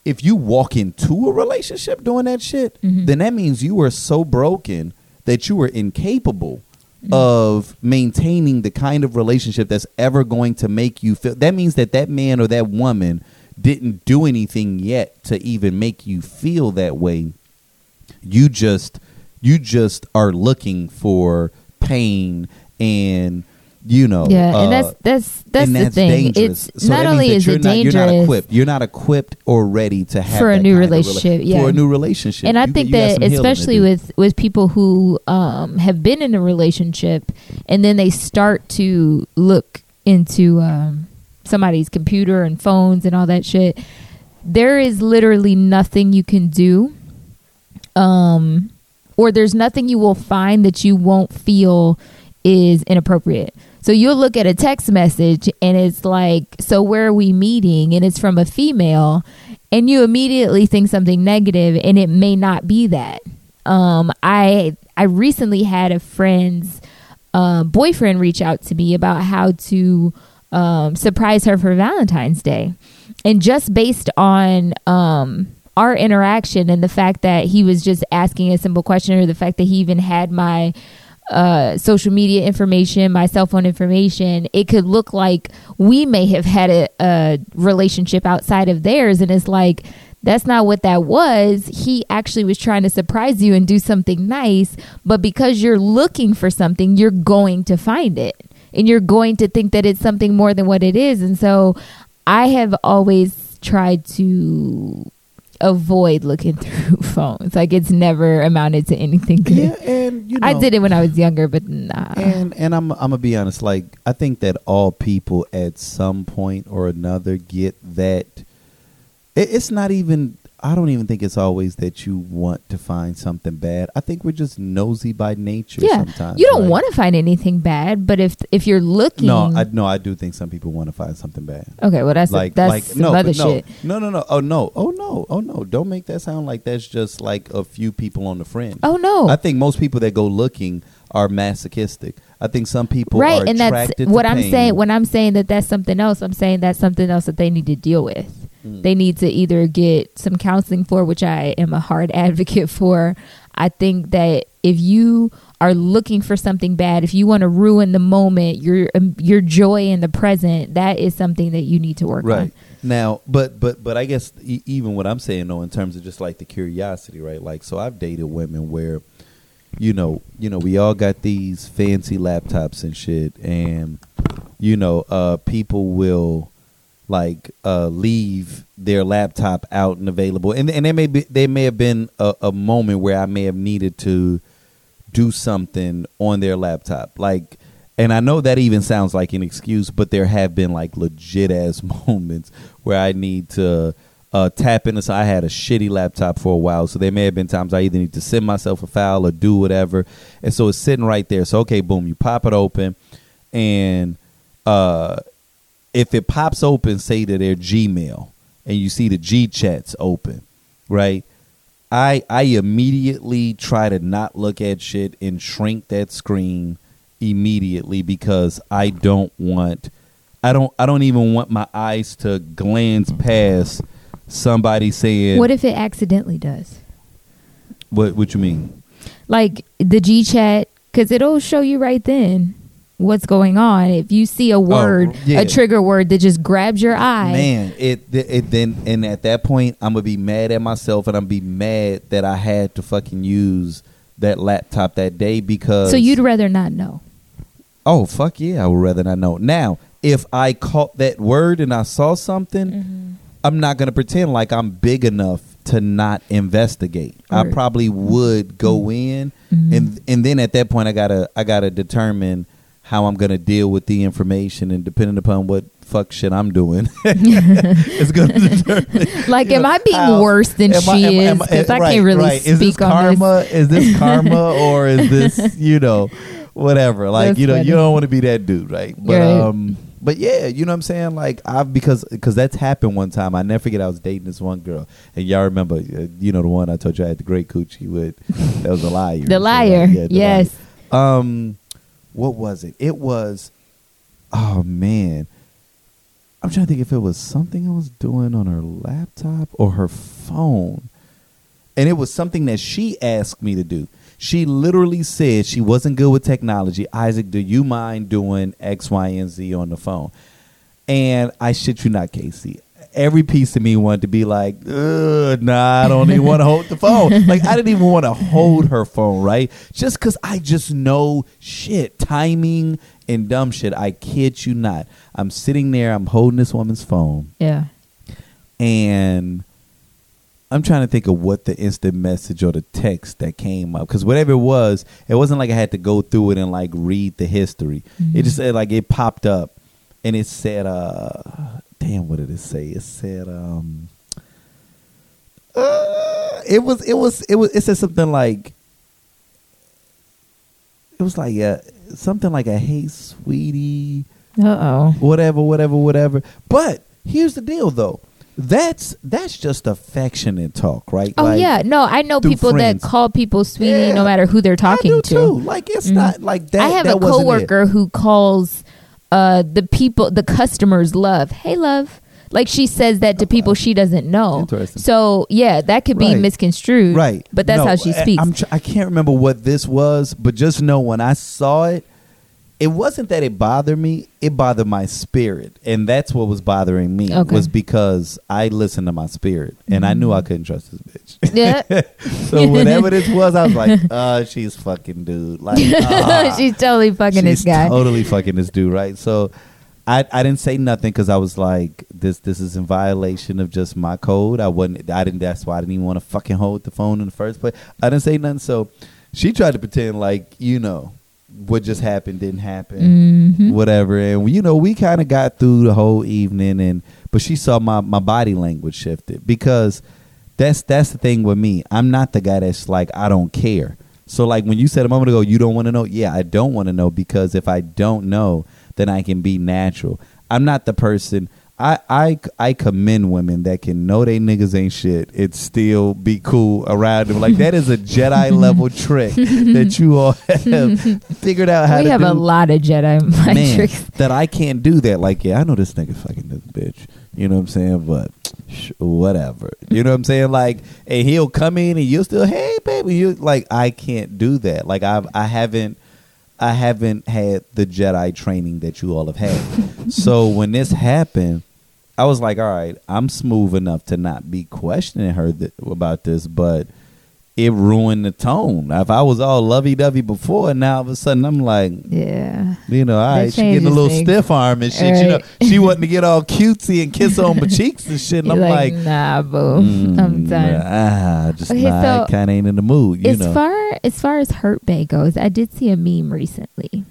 if you walk into a relationship doing that shit, Mhm. then that means you are so broken that you are incapable Mm-hmm. Mm. of maintaining the kind of relationship that's ever going to make you feel. That means that that man or that woman didn't do anything yet to even make you feel that way You just you just are looking for pain and you know Yeah, uh, and that's that's that's the that's thing. dangerous. It's So not only is it not, dangerous You're not equipped. You're not equipped or ready to have For a new of rela- relationship, yeah. For a new relationship, and I You- think you that some healing to especially with with people who um, have been in a relationship and then they start to look into um, somebody's computer and phones and all that shit, there is literally nothing you can do, um, or there's nothing you will find that you won't feel is inappropriate. So you'll look at a text message and it's like, so where are we meeting? And it's from a female, and you immediately think something negative, and it may not be that. Um, I I recently had a friend's uh, boyfriend reach out to me about how to um, surprise her for Valentine's Day, and just based on um, our interaction and the fact that he was just asking a simple question, or the fact that he even had my uh, social media information, my cell phone information, it could look like we may have had a, a relationship outside of theirs. And it's like, that's not what that was. He actually was trying to surprise you and do something nice. But because you're looking for something, you're going to find it. And you're going to think that it's something more than what it is. And so I have always tried to avoid looking through phones. Like it's never amounted to anything good. yeah, and you know, I did it when I was younger, but nah. And and I'm I'm gonna be honest. Like I think that all people at some point or another get that. It, it's not even. I don't even think it's always that you want to find something bad. I think we're just nosy by nature. yeah, sometimes you don't right? want to find anything bad, but if if you're looking, No, I no, I do think some people want to find something bad. okay, well that's like that's like some no, other no, shit. no, no, no. Oh no, oh no, oh no. Don't make that sound like that's just like a few people on the fringe. Oh no, I think most people that go looking are masochistic. I think some people right, are and that's what I'm pain. saying. When I'm saying that that's something else, I'm saying that's something else that they need to deal with. Mm. They need to either get some counseling for, which I am a hard advocate for. I think that if you are looking for something bad, if you want to ruin the moment, your um, your joy in the present, that is something that you need to work right on. now but but but i guess e- even what i'm saying though in terms of just like the curiosity right like so i've dated women where you know you know we all got these fancy laptops and shit and you know uh people will like uh leave their laptop out and available and and there may be there may have been a, a moment where i may have needed to do something on their laptop like and I know that even sounds like an excuse, but there have been like legit ass moments where I need to uh, tap into. So I had a shitty laptop for a while, so there may have been times I either need to send myself a file or do whatever, and so it's sitting right there. So okay, boom, you pop it open, and uh, if it pops open, say to their Gmail, and you see the G chats open, right? I I immediately try to not look at shit and shrink that screen immediately because I don't want I don't I don't even want my eyes to glance past somebody saying What if it accidentally does? what what you mean? Like the G chat, because it'll show you right then what's going on. If you see a word, Oh, yeah. a trigger word that just grabs your eye, Man, it it then and at that point I'm gonna be mad at myself and I'm be mad that I had to fucking use that laptop that day because so you'd rather not know. Oh fuck yeah, I would rather not know. Now, if I caught that word and I saw something, Mm-hmm. I'm not gonna pretend like I'm big enough to not investigate. I probably would go in Mhm. and and then at that point I gotta I gotta determine how I'm gonna deal with the information and depending upon what fuck shit I'm doing, it's gonna determine Like, am know, I being how- worse than she I- am is? Because I right, can't really right. speak Is this on karma? this. Is this karma or is this you know whatever? Like That's you know funny. you don't want to be that dude, right? But Right. um, but yeah, you know what I'm saying? Like I've because because that's happened one time. I never forget. I was dating this one girl, and y'all remember, uh, you know, the one I told you I had the great coochie with. That was a liar. The liar, Yeah, the yes. liar. Um, what was it? It was. Oh man. I'm trying to think if it was something I was doing on her laptop or her phone. And it was something that she asked me to do. She literally said she wasn't good with technology. Isaac, do you mind doing X, Y, and Z on the phone? And I shit you not, Casey. Every piece of me wanted to be like, nah, I don't even want to hold the phone. Like I didn't even want to hold her phone, right? Just because I just know shit, timing and dumb shit. I kid you not. I'm sitting there, I'm holding this woman's phone, Yeah. and I'm trying to think of what the instant message or the text that came up because whatever it was, it wasn't like I had to go through it and like read the history. It just said like it popped up, and it said, uh, "Damn, what did it say?" It said, um, uh, it was, it was, it was, it said something like, it was like uh something like a "Hey, sweetie." Uh oh. whatever, whatever, whatever. But here's the deal, though. That's that's just affectionate talk, right? Oh Like, yeah, no, I know people friends. that call people sweetie Yeah. no matter who they're talking to. too. Like it's not like that. I have that a coworker who calls uh, the people, the customers, love. Hey, love. Like she says that to people she doesn't know. So yeah, that could be Right. misconstrued. right? But that's No, how she I- speaks. I'm tr- I can't remember what this was, but just know when I saw it, it wasn't that it bothered me. It bothered my spirit, and that's what was bothering me. Okay. Was because I listened to my spirit, and I knew I couldn't trust this bitch. yeah, so whatever this was, I was like, uh, she's fucking dude. Like, ah. she's totally fucking She's this guy. totally fucking this dude, right? So I I didn't say nothing because I was like, this this is in violation of just my code. I wasn't. I didn't. That's why I didn't even want to fucking hold the phone in the first place. I didn't say nothing. So she tried to pretend like you know what just happened didn't happen, Mhm. whatever. And you know we kind of got through the whole evening, and but she saw my my body language shifted because that's that's the thing with me. I'm not the guy that's like I don't care. So like when you said a moment ago, you don't want to know. Yeah, I don't want to know because if I don't know, then I can be natural. I'm not the person. I I I commend women that can know they niggas ain't shit and still be cool around them. Like that is a Jedi level trick that you all have figured out how we to We have do a lot of Jedi mind man, tricks. that I can't do that. Like, yeah, I know this nigga fucking this bitch. You know what I'm saying? But sh- whatever. You know what I'm saying? Like, and he'll come in and you'll still, hey, baby. You like, I can't do that. Like, I've I haven't. I haven't had the Jedi training that you all have had. so when this happened, I was like, all right, I'm smooth enough to not be questioning her th- about this, but it ruined the tone. If I was all lovey dovey before, and now all of a sudden I'm like, Yeah. you know, all right, she getting a little things. stiff arm and shit. You know, she wanting to get all cutesy and kiss on my cheeks and shit. And I'm like, like, nah, boo, mm, I'm done. Ah, just Okay, nah, so kind of ain't in the mood. You as know. far as far as Hurt Bae goes, I did see a meme recently.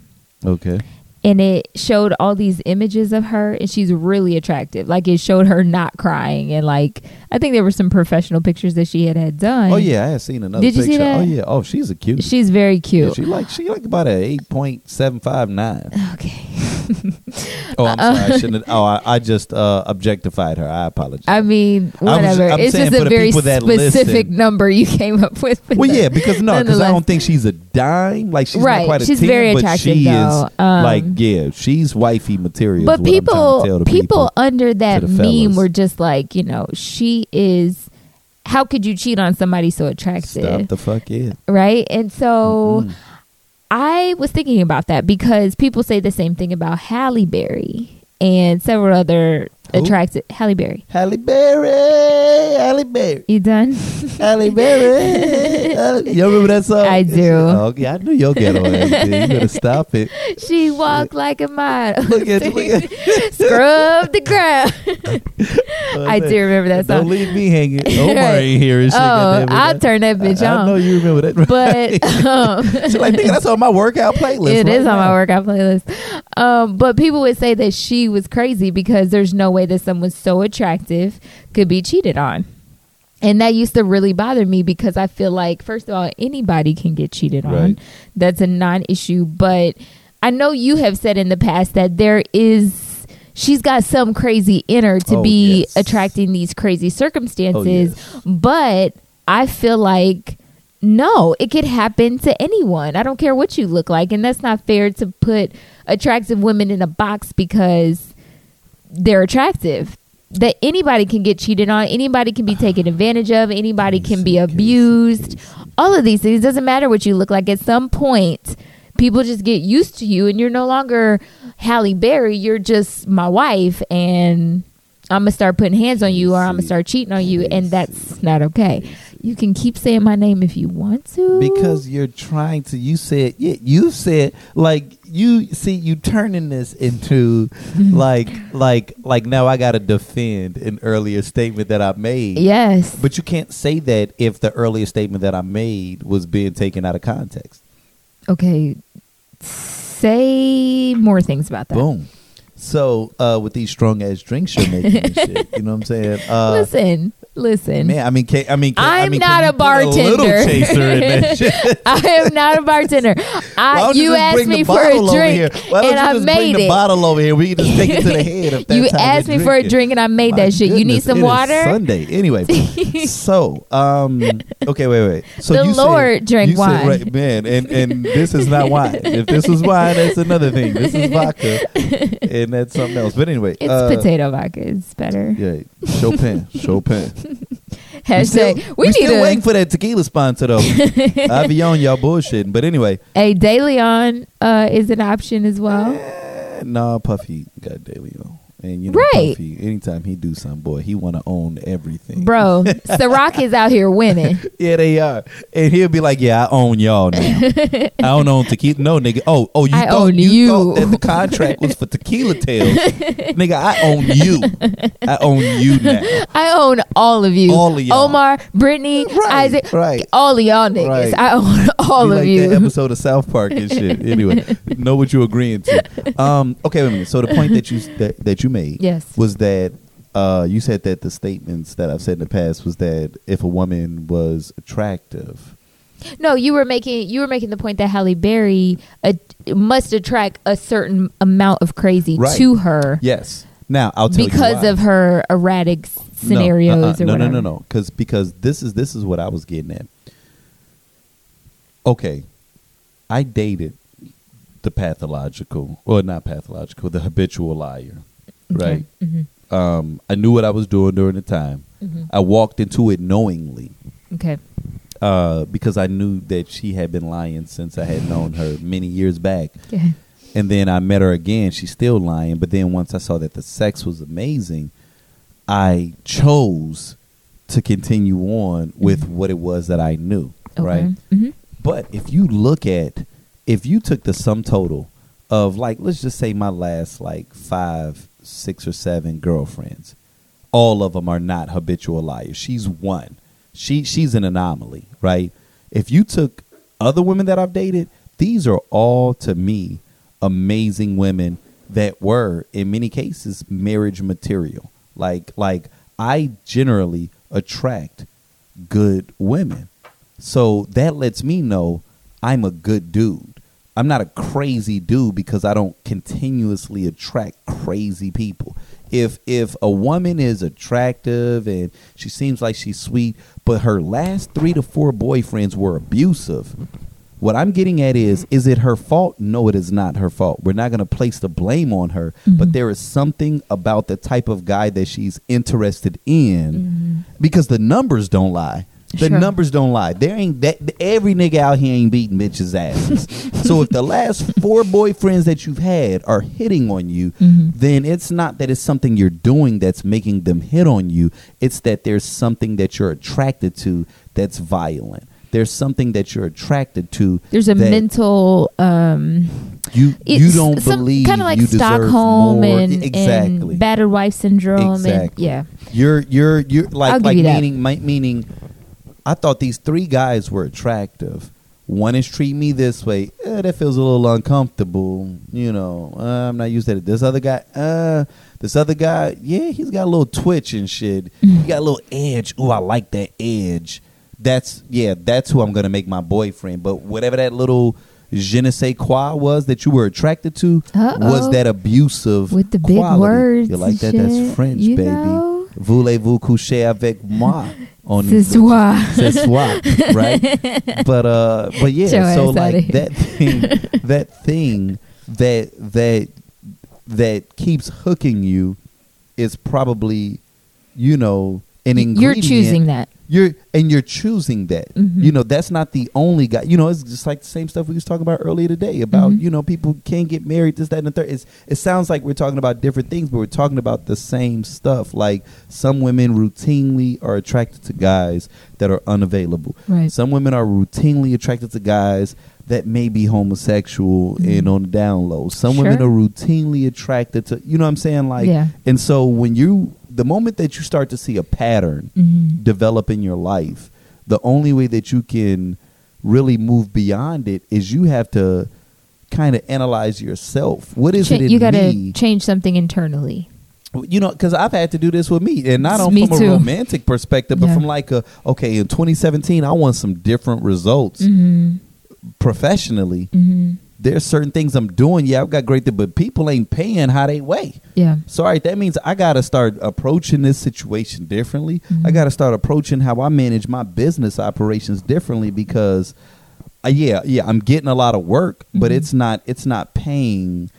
okay. And it showed all these images of her and she's really attractive like it showed her not crying and like i think there were some professional pictures that she had had done Oh yeah, I had seen another Did you picture. see that? Oh yeah. Oh, she's a cute. she's very Yeah, cute she like she like about an eight point seven five nine. okay Oh, I'm sorry. I shouldn't. Have, oh, I, I just uh, objectified her. I apologize. i mean whatever I'm it's just a very specific listen. number you came up with well, yeah, because no, because I don't think she's a dime. Like she's Right, not quite a she's 10, very but attractive, she though. is Um, like yeah, she's wifey material. but what I'm trying to people people under that meme fellas. were just like you know she is how could you cheat on somebody so attractive Stop the fuck it. right? And so Mm-mm. I was thinking about that because people say the same thing about Halle Berry and several other Who? attractive Halle Berry. Halle Berry, Halle Berry, You done? Halle Berry. Halle- you remember that song? I do. Oh, yeah, I knew your ghetto ass. did. You better stop it. she walked like a model. Look at look at. Scrub the ground. I do remember that song. Don't leave me hanging. Omar Right. ain't here and shit. Oh. I'll turn that bitch I, I know you remember that. But um, She's like, nigga, that's on my workout playlist. It is right on my workout playlist. Um, but people would say that she was crazy because there's no way that someone so attractive could be cheated on. And that used to really bother me because I feel like, first of all, anybody can get cheated on. Right. That's a non issue. But I know you have said in the past that there is, she's got some crazy inner to Oh, be yes. attracting these crazy oh, circumstances. yes. But I feel like no, it could happen to anyone. I don't care what you look like, and that's not fair to put attractive women in a box because they're attractive. That anybody can get cheated on, anybody can be taken advantage of, anybody can be abused. All of these things doesn't matter what you look like. At some point, people just get used to you, and you're no longer Halle Berry. You're just my wife, and I'm gonna start putting hands on you or I'm gonna start cheating on you, and that's not okay. You can keep saying my name if you want to. because you're trying to you said yeah you said like you see you turning this into like like like now i gotta defend an earlier statement that i made yes, but you can't say that if the earlier statement that i made was being taken out of context okay. Say more things about that. boom so uh with these strong ass drinks you're making and shit you know what i'm saying? Uh listen, listen. man i mean can, i mean can, I I'm mean, not a bartender. chaser in that shit I am not a bartender. I, you asked me for a drink. And I made it. bottle over here? We can just take it to the head. You asked me for a drink, and I made My that shit. You need some water. Sunday, anyway. so, um, okay, wait, wait. So The you Lord said, drank you wine. Said, right, man, and and this is not wine. If this was wine, that's another thing. This is vodka, and that's something else. But anyway, It's uh, potato vodka. It's better. Yeah, Chopin, Chopin. Hashtag. still, we, need still a waiting for that tequila sponsor though. I be on y'all bullshitting, but anyway. a De Leon uh, is an option as well. Eh, Nah, Puffy got De Leon. And you know, Right. Puffy, anytime he do something, boy, he want to own everything. Bro, Ciroc is out here winning. Yeah, they are. And he'll be like, yeah, I own y'all now. I don't own tequila. No, nigga. Oh, oh, you I thought, own you. you. thought that the contract was for tequila tales. nigga, I own you. I own you now. I own all of you. All of y'all. Omar, Brittany, Right, Isaac, right. all of y'all niggas. Right. I own all of like you. episode of South Park and shit. Anyway, know what you're agreeing to. Um, okay, wait a minute. So the point that you that, that you made Yes. was that uh, you said that the statements that I've said in the past was that if a woman was attractive, No, you were making you were making the point that Halle Berry uh, must attract a certain amount of crazy Right. to her yes. Now I'll tell you because of her erratic s- No, scenarios uh-uh. or no, whatever. no, no, no, because because this is this is what I was getting at. Okay, I dated the pathological, or not pathological, the habitual liar, right? Mhm. Um, I knew what I was doing during the time. Mhm. I walked into it knowingly Okay. uh, because I knew that she had been lying since I had known her many years back. Yeah. And then I met her again. She's still lying. But then once I saw that the sex was amazing, I chose to continue on with what it was that I knew. Right. hmm But if you look at, if you took the sum total of like, let's just say my last like five, six or seven girlfriends, all of them are not habitual liars. She's one. She she's an anomaly, right? If you took other women that I've dated, these are all to me amazing women that were in many cases marriage material. Like like I generally attract good women. So that lets me know I'm a good dude. I'm not a crazy dude because I don't continuously attract crazy people. If if a woman is attractive and she seems like she's sweet, but her last 3 to 4 boyfriends were abusive, what I'm getting at is mm-hmm. is it her fault? No, it is not her fault. We're not going to place the blame on her, but mm-hmm. there is something about the type of guy that she's interested in mm-hmm. because the numbers don't lie. The Sure. numbers don't lie. There ain't that every nigga out here ain't beating bitches' asses. so if the last four boyfriends that you've had are hitting on you, then it's not that it's something you're doing that's making them hit on you. It's that there's something that you're attracted to that's violent. There's something that you're attracted to. There's a mental um you you don't some believe kind of like you deserve Stockholm more. and, exactly and battered wife syndrome and Exactly. yeah. You're you're you're like like you meaning mi- meaning. I thought these three guys were attractive. One is treat me this way. Eh, that feels a little uncomfortable. You know, uh, I'm not used to it. This other guy, uh, this other guy, yeah, he's got a little twitch and shit. Mm-hmm. He got a little edge. Ooh, I like that edge. That's yeah, that's who I'm gonna make my boyfriend. But whatever that little je ne sais quoi was that you were attracted to Uh-oh. was that abusive With the big quality. words You like that? shit, That's French, you baby. know? Voulez-vous coucher avec moi? On Ce soir. Ce soir, right? But uh, but yeah. So like that thing, that thing that that that keeps hooking you is probably, you know, an ingredient. You're choosing that. You're and you're choosing that. Mhm. You know, that's not the only guy. You know, it's just like the same stuff we was talking about earlier today about Mhm. you know people can't get married. This, that, and the third. It's, it sounds like we're talking about different things, but we're talking about the same stuff. Like some women routinely are attracted to guys that are unavailable. Right. Some women are routinely attracted to guys that may be homosexual Mhm. and on the down low. Some women are routinely attracted to. You know what I'm saying? Like, Yeah. and so when you the moment that you start to see a pattern Mhm. develop in your life, the only way that you can really move beyond it is you have to kind of analyze yourself. What is Cha- it in you got to change something internally. you know, because I've had to do this with me, and not on Me from too. a romantic perspective, but Yeah. from like a okay, in 2017, I want some different results hmm professionally. hmm There's certain things I'm doing. Yeah, I've got great, things, but people ain't paying how they weigh. Yeah. So, all right, that means I got to start approaching this situation differently. Mhm. I got to start approaching how I manage my business operations differently because, uh, yeah, yeah, I'm getting a lot of work, but Mhm. it's not it's not paying,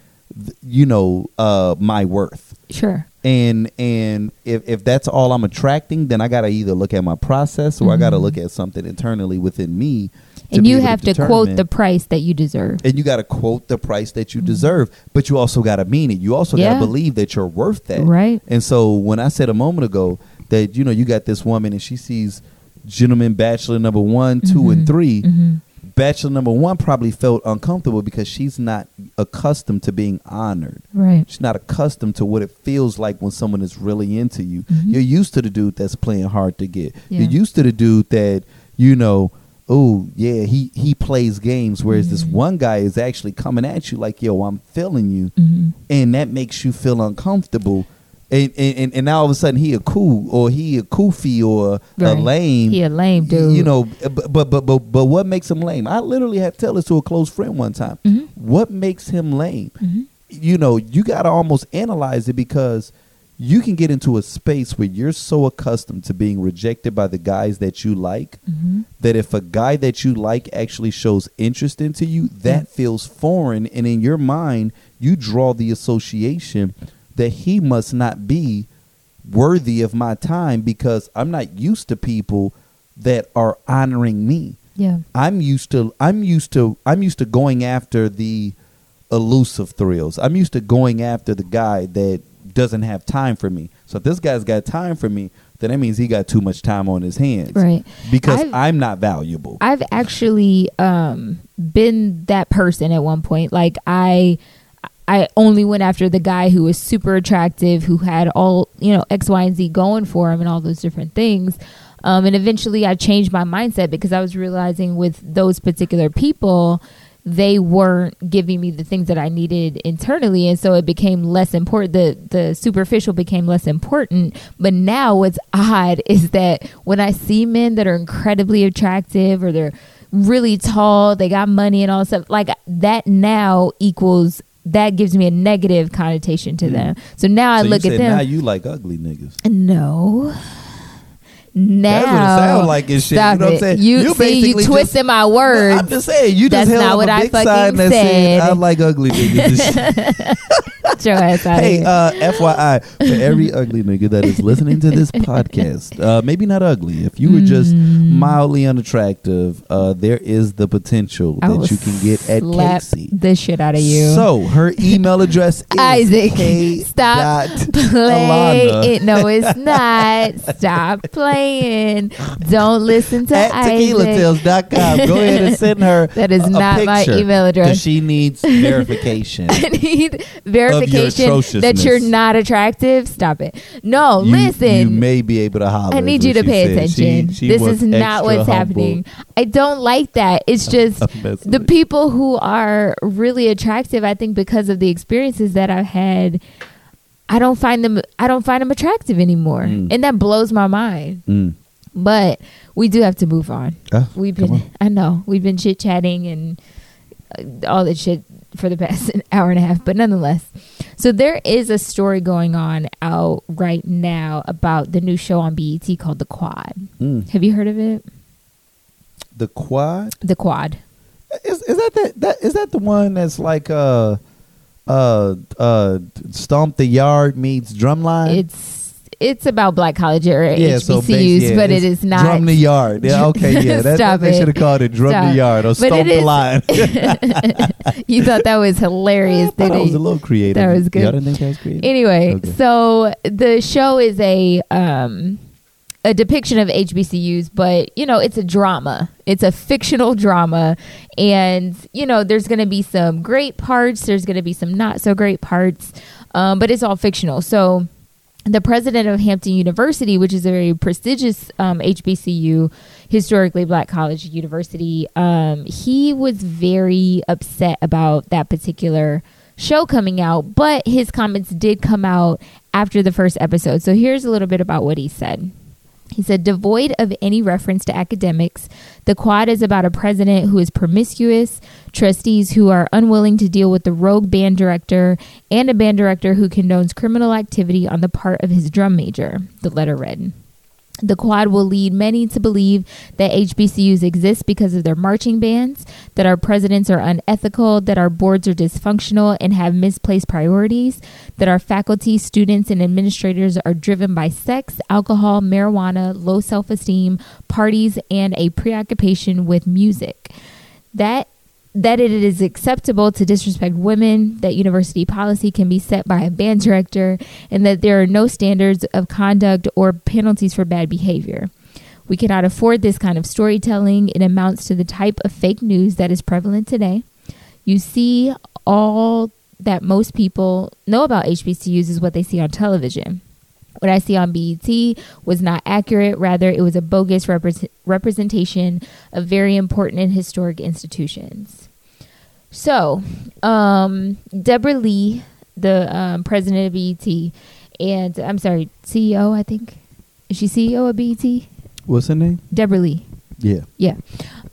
you know, uh, my worth. Sure. And and if if that's all I'm attracting, then I got to either look at my process or I got to Mhm. look at something internally within me. To And you have to quote the price that you deserve. and you got to quote the price that you deserve, but you also got to mean it. You also got to believe that you're worth that. Right. And so when I said a moment ago that you know you got this woman and she sees gentleman bachelor number 1, 2 and Mhm. 3, Mhm. bachelor number 1 probably felt uncomfortable because she's not accustomed to being honored. Right. She's not accustomed to what it feels like when someone is really into you. Mhm. You're used to the dude that's playing hard to get. Yeah. You're used to the dude that you know. Oh yeah, he he plays games. Whereas this Mhm. one guy is actually coming at you like, "Yo, I'm feeling you," hmm and that makes you feel uncomfortable. And and, and, and now all of a sudden he a cool or he a koofy or a lame. He a lame dude. You know, but but but but, but what makes him lame? I literally had to tell this to a close friend one time. Mhm. What makes him lame? Mhm. you know, you got to almost analyze it because you can get into a space where you're so accustomed to being rejected by the guys that you like hmm that if a guy that you like actually shows interest into you, that feels foreign. And in your mind, you draw the association that he must not be worthy of my time because I'm not used to people that are honoring me. Yeah. I'm used to I'm used to I'm used to going after the elusive thrills. I'm used to going after the guy that doesn't have time for me. So if this guy's got time for me, then that means he got too much time on his hands. Right. Because I've- I'm not valuable. I've actually um, been that person at one point. Like I, I only went after the guy who was super attractive, who had all you know X, Y, and Z going for him, and all those different things. Um, and eventually, I changed my mindset because I was realizing with those particular people, they weren't giving me the things that I needed internally, and so it became less important. The the superficial became less important. But now, what's odd is that when I see men that are incredibly attractive or they're really tall, they got money and all that stuff, like that now equals that gives me a negative connotation to them. So now I Hmm. look at them. now you like ugly niggas. No. Now, That's what it sound like and shit. Stop You know what I'm it. saying? You, You see, you basically just- twisting my words. I'm just saying, you That's just held not up what a I big fucking sign that said. I like ugly niggas. Your ass out hey, uh, FYI, for every ugly nigga that is listening to this podcast, uh, maybe not ugly, if you were just Mm. mildly unattractive, uh, there is the potential I that you can get at Casey. the shit out of you. So her email address is Isaac, K stop playing. it. No, it's not. Stop playing. Don't listen to at tequilatales.com. Go ahead and send her That is a- a not my picture, email address. 'cause She needs verification. I need verification that you're not attractive. Stop it. No, You- listen. You may be able to holler. I is need you what to she pay said. attention. She- she this was is not extra what's humble. happening. I don't like that. It's just I'm messing the with you. people who are really attractive. I think because of the experiences that I've had, I don't find them. I don't find them attractive anymore, Mm. and that blows my mind. Mm. But we do have to move on. We've been. on. I know we've been chit chatting and uh, all that shit for the past an hour and a half, but nonetheless. So there is a story going on out right now about the new show on BET called The Quad. Mm. Have you heard of it? The quad The Quad. is is that the, that is that the one that's like uh uh uh stomp the yard meets drumline? It's it's about black college or Yeah, so HBCUs, yeah, but it's not. Drum the yard. Yeah, okay, yeah. That, Stop they should have called it drum Stop. the yard or But stomp the line. you thought that was hilarious. That was a little creative. That was good. Y'all didn't think that was creative? Anyway, Okay. so the show is a um a depiction of HBCUs, but you know, it's a drama. It's a fictional drama and you know, there's going to be some great parts, there's going to be some not so great parts. Um but it's all fictional. So the president of Hampton University, which is a very prestigious um, HBCU, historically black college university, um, he was very upset about that particular show coming out, but his comments did come out after the first episode. So here's a little bit about what he said. He said, devoid of any reference to academics, the quad is about a president who is promiscuous, trustees who are unwilling to deal with the rogue band director, and a band director who condones criminal activity on the part of his drum major, the letter read. The quad will lead many to believe that HBCUs exist because of their marching bands, that our presidents are unethical, that our boards are dysfunctional and have misplaced priorities, that our faculty, students, and administrators are driven by sex, alcohol, marijuana, low self esteem, parties, and a preoccupation with music. That that it is acceptable to disrespect women, that university policy can be set by a band director, and that there are no standards of conduct or penalties for bad behavior. We cannot afford this kind of storytelling. It amounts to the type of fake news that is prevalent today. You see, all that most people know about HBCUs is what they see on television. What I see on BET was not accurate. Rather, it was a bogus repres representation of very important and historic institutions. So, um, Debra Lee, the um, president of BET, and I'm sorry, CEO, I think. Is she CEO of BET? What's her name? Debra Lee. Yeah. Yeah.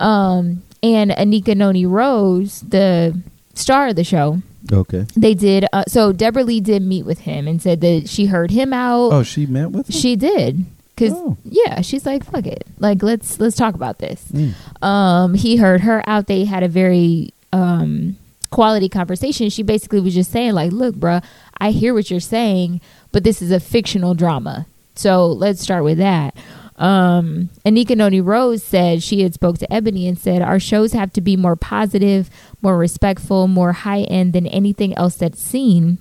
Um, and Anika Noni Rose, the star of the show, Okay. they did. Uh, so Debra Lee did meet with him and said that she heard him out. Oh, she met with him? She did. Cause Oh. yeah, she's like, fuck it. Like let's let's talk about this. Mm. Um, he heard her out. They had a very um quality conversation. She basically was just saying, like, look, bruh, I hear what you're saying, but this is a fictional drama. So let's start with that. Um, Anika Noni Rose said she had spoke to Ebony and said our shows have to be more positive, more respectful, more high end than anything else that's seen.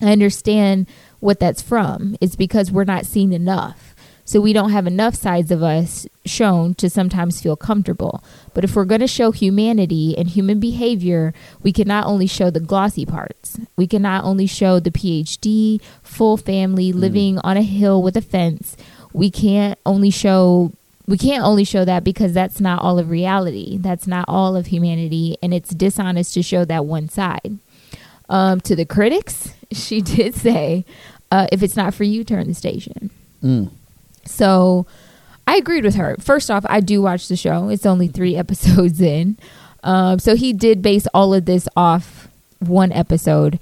I understand what that's from. It's because we're not seen enough. So we don't have enough sides of us shown to sometimes feel comfortable. But if we're going to show humanity and human behavior, we can not only show the glossy parts. We can not only show the PhD, full family living on a hill with a fence. We can't only show we can't only show that because that's not all of reality. That's not all of humanity and it's dishonest to show that one side. Um, to the critics, she did say, uh, if it's not for you, turn the station. Mm. So I agreed with her. First off, I do watch the show. It's only three episodes in. Um, so he did base all of this off one episode,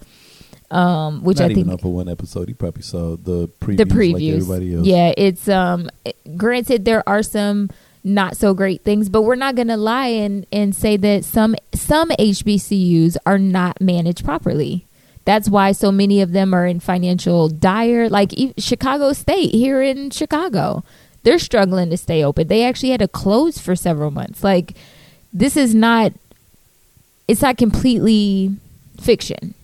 um, which Not I think even up for one episode. He probably saw the previews, the like everybody else. Yeah, it's um granted there are some not so great things, but we're not gonna lie and, and say that some some HBCUs are not managed properly. That's why so many of them are in financial dire. Like Chicago State here in Chicago, they're struggling to stay open. They actually had to close for several months. Like this is not. It's not completely fiction.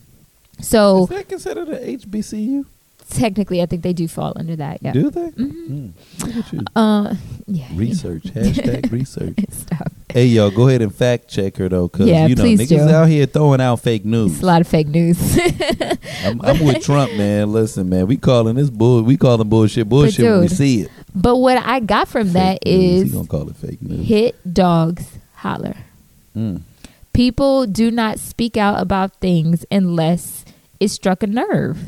So Is that considered an HBCU? Technically, I think they do fall under that. Yeah. Do they? Mhm. Mm. Look at you. Uh, yeah. you Research. Hashtag research. know. Stop. Hey, yo, go ahead and fact check her, though, because, Yeah, you know, niggas do. out here throwing out fake news. It's a lot of fake news. I'm, I'm with Trump, man. Listen, man, we calling this bull. We calling bullshit bullshit when we see it. but what I got from that Fake news. Is gonna call it fake news. hit dogs holler. Mm. People do not speak out about things unless it struck a nerve.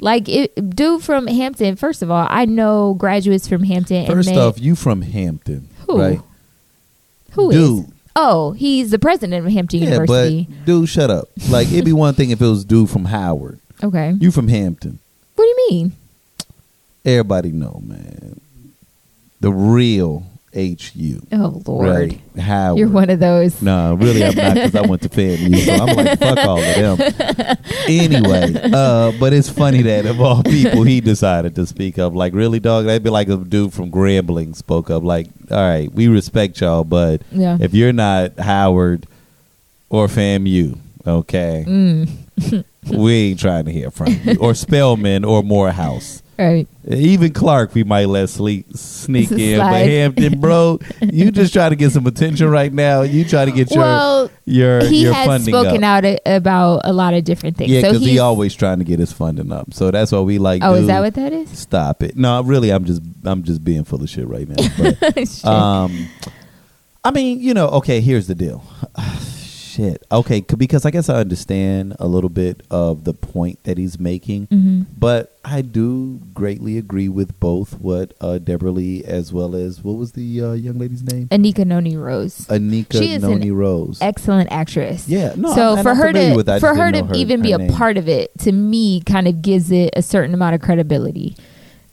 Like it, dude from Hampton. First of all, I know graduates from Hampton. First and they, off, you from Hampton, Who? right? who is? dude. Oh, he's the president of Hampton Yeah, University. but dude, shut up. Like it'd be one thing if it was dude from Howard. okay. You from Hampton. What do you mean? Everybody know, man. The real H U. Oh Lord, Right. Howard. you're one of those. No, really, I'm not because I went to FAMU, so I'm like, fuck all of them. Anyway, uh, but it's funny that of all people, he decided to speak up. Like, really, dog? That'd be like a dude from Grambling spoke up. Like, all right, we respect y'all, but Yeah. if you're not Howard or FAMU, okay, Mm. we ain't trying to hear from you. Or Spelman or Morehouse. Right. Even Clark, we might let sleep, sneak in, but Hampton, bro, you just try to get some attention right now. You try to get your well, your he your has spoken up. out a- about a lot of different things. Yeah, so because he he's- always trying to get his funding up. So that's why we like. Oh, is that what that is? Stop it! No, really, I'm just I'm just being full of shit right now. But, um, I mean, you know, okay. Here's the deal. Shit. Okay, c- because I guess I understand a little bit of the point that he's making, Mhm. but I do greatly agree with both what uh, Debra Lee as well as what was the uh, young lady's name? Anika Noni Rose. Anika She is an Noni Rose. Excellent actress. Yeah, no, so I'm- for I'm her to with that. For her to her- even be a name. part of it to me kind of gives it a certain amount of credibility.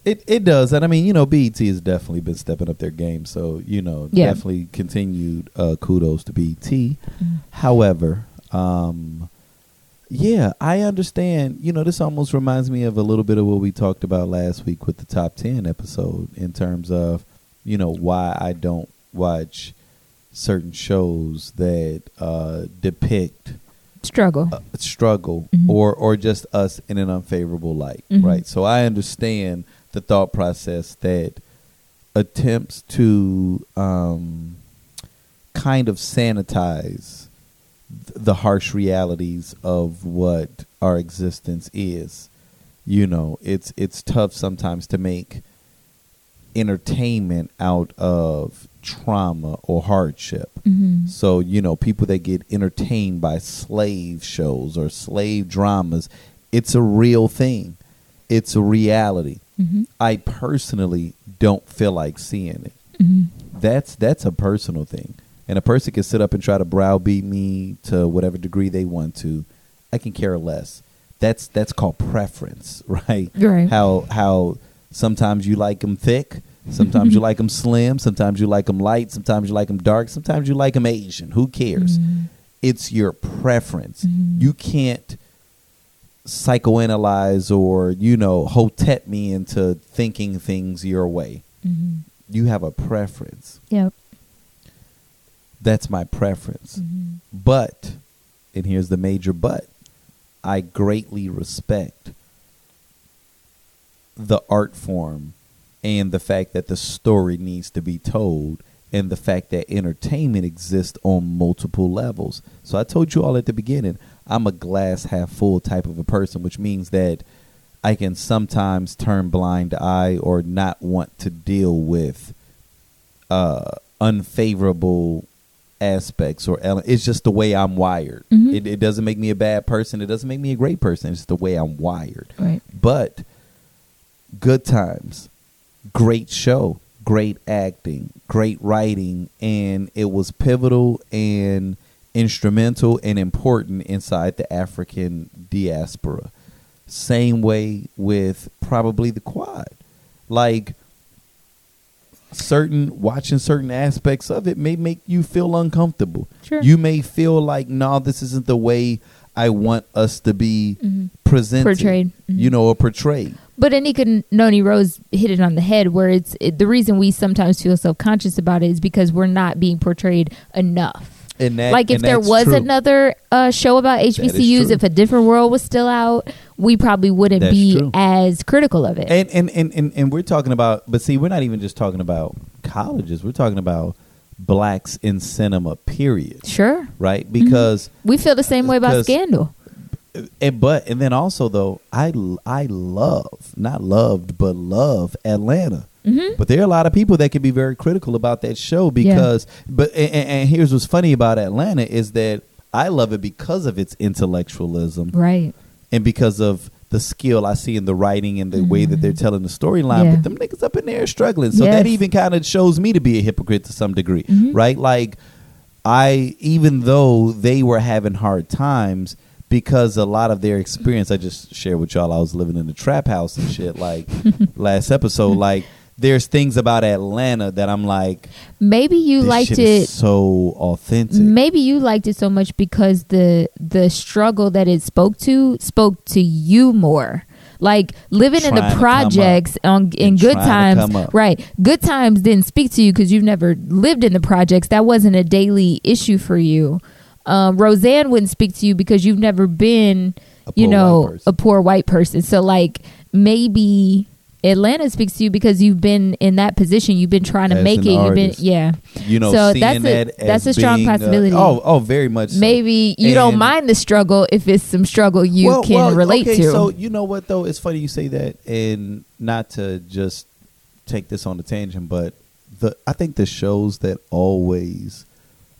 It it does, and I mean, you know, BET has definitely been stepping up their game. So you know, Yeah. definitely continued uh, kudos to BET. Mm-hmm. However, um, yeah, I understand. You know, this almost reminds me of a little bit of what we talked about last week with the top ten episode in terms of you know why I don't watch certain shows that uh, depict Struggle. uh, struggle Mhm. or or just us in an unfavorable light, Mhm. right? So I understand the thought process that attempts to um, kind of sanitize th- the harsh realities of what our existence is. You know, it's it's tough sometimes to make entertainment out of trauma or hardship. Mhm. So, you know, people that get entertained by slave shows or slave dramas, it's a real thing. It's a reality. Mhm. I personally don't feel like seeing it. Mhm. That's that's a personal thing. And a person can sit up and try to browbeat me to whatever degree they want to. I can care less. That's that's called preference, right? Right. How how sometimes you like them thick, sometimes you like them slim, sometimes you like them light, sometimes you like them dark, sometimes you like them Asian. Who cares? It's your preference. You can't psychoanalyze or you know hotep me into thinking things your way. Mhm. You have a preference. Yep. That's my preference. Mhm. But, and here's the major but, I greatly respect the art form and the fact that the story needs to be told and the fact that entertainment exists on multiple levels. So I told you all at the beginning, I'm a glass half full type of a person, which means that I can sometimes turn blind eye or not want to deal with uh, unfavorable aspects or ele- it's just the way I'm wired. Mhm. It, it doesn't make me a bad person. It doesn't make me a great person. It's just the way I'm wired. Right. But good times, great show, great acting, great writing, and it was pivotal and instrumental and important inside the African diaspora. Same way with probably the quad. Like certain watching certain aspects of it may make you feel uncomfortable. Sure. You may feel like, no, this isn't the way I want us to be Mhm. presented, Portrayed. Mhm. you know, or portrayed. But Anika Noni Rose hit it on the head where it's it, the reason we sometimes feel self conscious about it is because we're not being portrayed enough. And that, like if there was true. another uh, show about HBCUs, if a different world was still out, we probably wouldn't That's be true. as critical of it. and, and and and and we're talking about, but see, we're not even just talking about colleges. We're talking about blacks in cinema. Period. sure, Right? Because we feel the same way about Scandal. And but and then also though I I love not loved but love Atlanta. Mhm. But there are a lot of people that can be very critical about that show because but and, and- here's what's funny about Atlanta is that I love it because of its intellectualism Right. and because of the skill I see in the writing and the way that they're telling the storyline. Yeah. But them niggas up in there are struggling. So Yes. that even kind of shows me to be a hypocrite to some degree, Mhm. right? Like I, even though they were having hard times because a lot of their experience, I just shared with y'all. I was living in the trap house and shit. Like last episode, like there's things about Atlanta that I'm like, Maybe you liked it. so authentic. Maybe you liked it so much because the the struggle that it spoke to spoke to you more. Like living in the projects on in good trying to come times, right? Good times didn't speak to you because you've never lived in the projects. That wasn't a daily issue for you. Um, Roseanne wouldn't speak to you because you've never been, you know, a poor white person. So like maybe Atlanta speaks to you because you've been in that position. You've been trying to As make it. You've been yeah. you know, so that's a- that that's a strong possibility. oh, oh, very much. so. Maybe you don't mind the struggle if it's some struggle you Well, can well, relate okay, to. So you know what though? It's funny you say that, and not to just take this on a tangent, but the I think the shows that always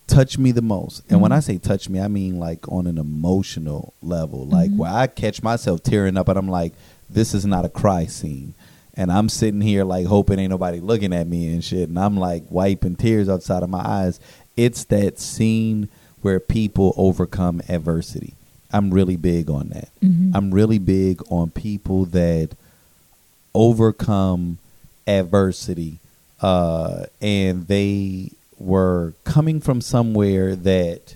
touch me the most, and Mm-hmm. when I say touch me, I mean like on an emotional level, like Mm-hmm. where I catch myself tearing up, and I'm like, this is not a cry scene. And I'm sitting here like hoping ain't nobody looking at me and shit, and I'm like wiping tears outside of my eyes. It's that scene where people overcome adversity. I'm really big on that. Mhm. I'm really big on people that overcome adversity uh, and they were coming from somewhere that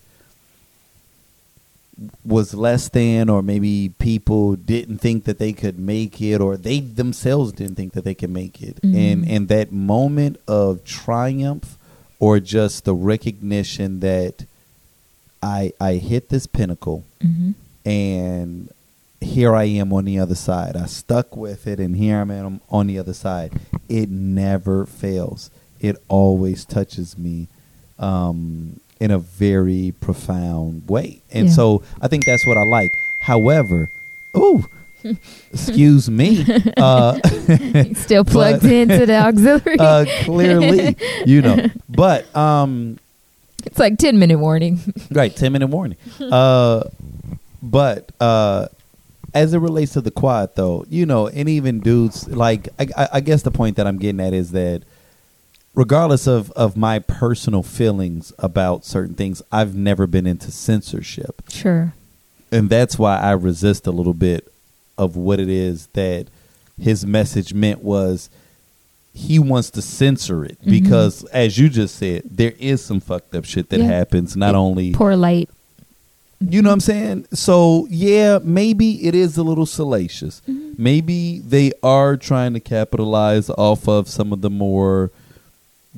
was less than or maybe people didn't think that they could make it or they themselves didn't think that they could make it and and that moment of triumph or just the recognition that I I hit this pinnacle Mhm. and here I am on the other side. I stuck with it, and here I am on the other side. It never fails. It always touches me um, in a very profound way, and Yeah. so I think that's what I like. However, ooh, excuse me, uh, Still plugged but- into the auxiliary. uh, clearly, you know, but um, it's like ten minute warning. Right, ten minute warning. Uh, but uh, as it relates to the quad, though, you know, and even dudes like I, I, I guess the point that I'm getting at is that regardless of of my personal feelings about certain things, I've never been into censorship, Sure. and that's why I resist a little bit of what it is that his message meant was he wants to censor it Mm-hmm. because as you just said there is some fucked up shit that Yeah. happens not only Poor light. you know what I'm saying? So yeah, maybe it is a little salacious. Mm-hmm. Maybe they are trying to capitalize off of some of the more,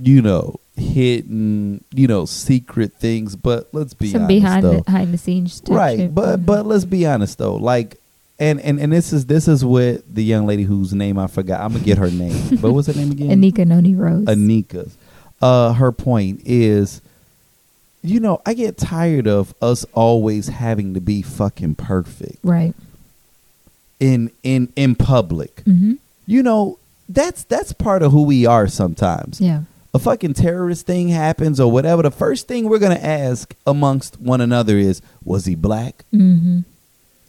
you know, hidden, you know, secret things. But let's be Some honest, behind though. the behind the scenes right? But but let's be honest though, like. And, and and this is this is what the young lady whose name I forgot. I'm gonna get her name. but what's her name again? Anika Noni Rose. Anika's. Uh, her point is, you know, I get tired of us always having to be fucking perfect Right. in in in public. Mm-hmm. You know, that's that's part of who we are sometimes. Yeah. A fucking terrorist thing happens or whatever. The first thing we're gonna ask amongst one another is, was he black? Mm-hmm.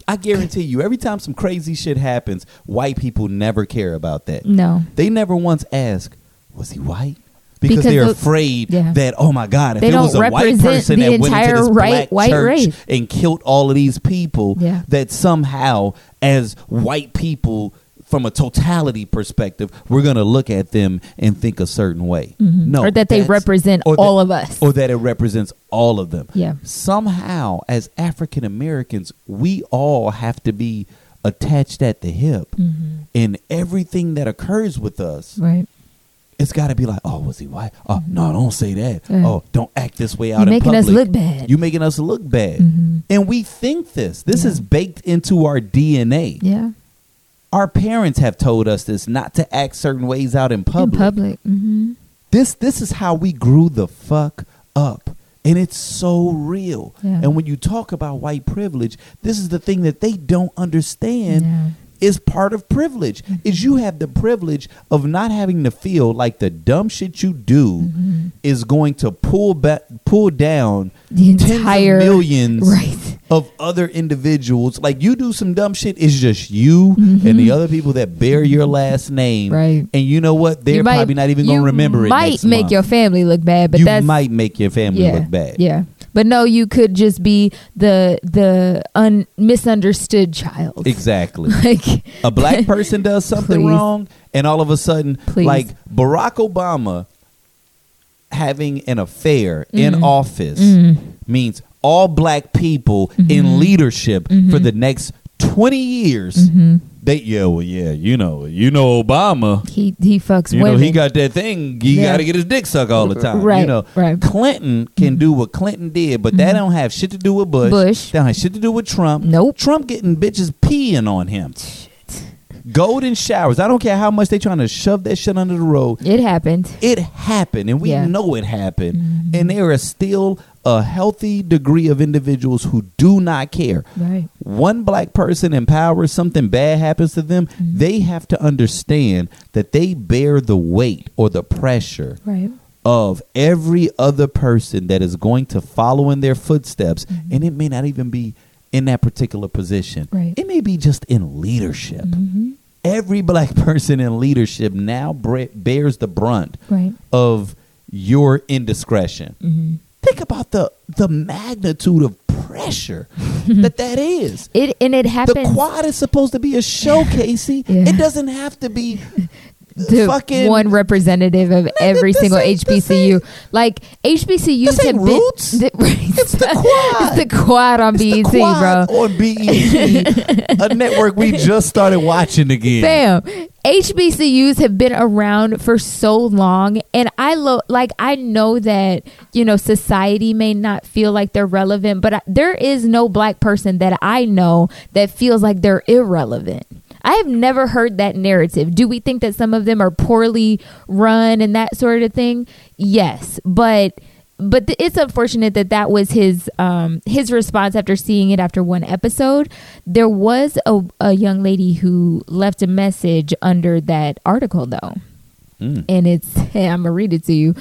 I guarantee you, every time some crazy shit happens, white people never care about that. No. They never once ask, was he white? Because, Because they're the- afraid yeah. that oh my god, if They it was a white person that went into this right- black white church race. and killed all of these people, Yeah. that somehow as white people from a totality perspective, we're gonna look at them and think a certain way. No, Mm-hmm. Or that they represent that- all of us. or that it represents all of them. Yeah. Somehow, as African Americans, we all have to be attached at the hip, Mm-hmm. and everything that occurs with us Right. it's got to be like, oh, was he white? Oh, no, don't say that. Yeah. Oh, don't act this way out in public. You're in making us look bad. You're making us look bad. Mhm. And we think this. This Yeah. is baked into our DNA. Yeah. Our parents have told us this not to act certain ways out in public. In public. Mm-hmm. This this is how we grew the fuck up. And it's so real. Yeah. And when you talk about white privilege, this is the thing that they don't understand Yeah. Is part of privilege. Is you have the privilege of not having to feel like the dumb shit you do Mm-hmm. is going to pull back pull down The entire- millions Right. of other individuals. Like you do some dumb shit, it's just you and the other people that bear your last name. Mm-hmm. Right. And you know what? They're might- probably not even gonna remember it. Might make month your family look bad, but you that's might make your family yeah, look bad. Yeah. But no, you could just be the the un, misunderstood child. Exactly. Like a black person does something Please. wrong, and all of a sudden, Please. like Barack Obama having an affair in Mm. office Mm. means all black people Mm-hmm. in leadership for the next 20 years. Mm-hmm. They yeah, well, yeah, you know, you know Obama. he he fucks You women. know, he got that thing. You Yeah. got to get his dick sucked all the time. Right, You know, right. Mm-hmm. Clinton can do what Clinton did, but that don't have shit to do with Bush. Bush. That don't have shit to do with Trump. Nope. Trump getting bitches peeing on him. Golden showers. I don't care how much they trying to shove that shit under the road. it happened. It happened, and we Yeah. know it happened. And there are still a healthy degree of individuals who do not care. Right. One black person in power, something bad happens to them, Mm-hmm. they have to understand that they bear the weight or the pressure Right. of every other person that is going to follow in their footsteps. Mm-hmm. And it may not even be in that particular position, Right. it may be just in leadership. Mm-hmm. Every black person in leadership now bre- bears the brunt Right. of your indiscretion. Mm-hmm. Think about the the magnitude of pressure that that is. It and it happens. The quad is supposed to be a show, Casey. Yeah. It doesn't have to be the fucking one representative of every this single HBCU. Like HBCUs have been. Roots. It's the quad. It's the quad on It's BET, quad bro. on BET, a network we just started watching again. Bam. HBCUs have been around for so long and I lo- like I know that you know society may not feel like they're relevant but I- there is no black person that I know that feels like they're irrelevant. I have never heard that narrative. Do we think that some of them are poorly run and that sort of thing? Yes, but but it's unfortunate that that was his um his response after seeing it after one episode there was a, a young lady who left a message under that article though Mm. and it's i'm gonna read it to you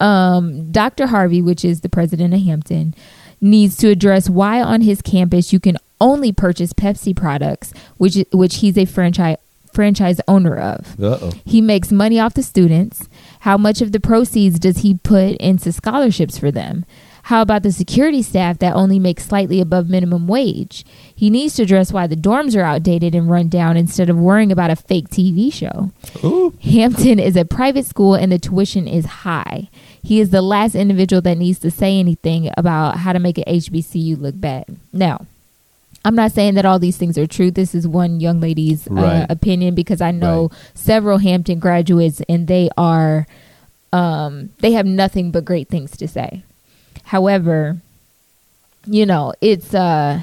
um dr harvey which is the president of hampton needs to address why on his campus you can only purchase pepsi products which which he's a franchise franchise owner of Uh-oh. he makes money off the students. How much of the proceeds does he put into scholarships for them? How about the security staff that only makes slightly above minimum wage? He needs to address why the dorms are outdated and run down instead of worrying about a fake TV show. Hampton is a private school and the tuition is high. He is the last individual that needs to say anything about how to make an HBCU look bad. Now, I'm not saying that all these things are true. This is one young lady's uh, opinion because I know several Hampton graduates and they are um, they have nothing but great things to say. However, you know, it's uh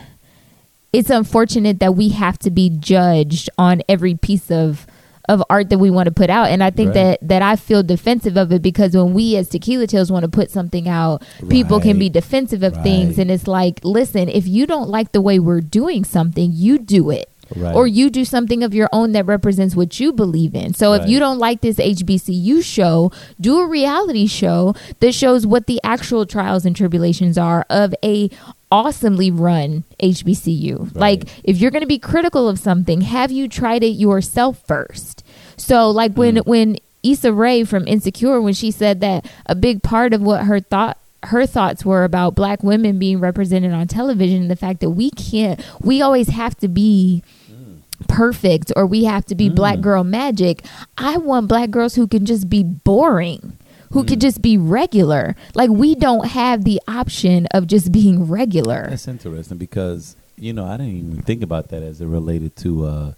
it's unfortunate that we have to be judged on every piece of of art that we want to put out and i think Right. that that i feel defensive of it because when we as tequila tales want to put something out people can be defensive of things and it's like listen if you don't like the way we're doing something you do it Right. or you do something of your own that represents what you believe in. So if you don't like this HBCU show, do a reality show that shows what the actual trials and tribulations are of a awesomely run HBCU. Like if you're going to be critical of something, have you tried it yourself first? So like when mm. when Issa Rae from Insecure when she said that a big part of what her thought her thoughts were about black women being represented on television and the fact that we can't we always have to be mm. perfect or we have to be black mm. girl magic. I want black girls who can just be boring, who can just be regular. Like we don't have the option of just being regular. That's interesting because you know I didn't even think about that as it related to uh,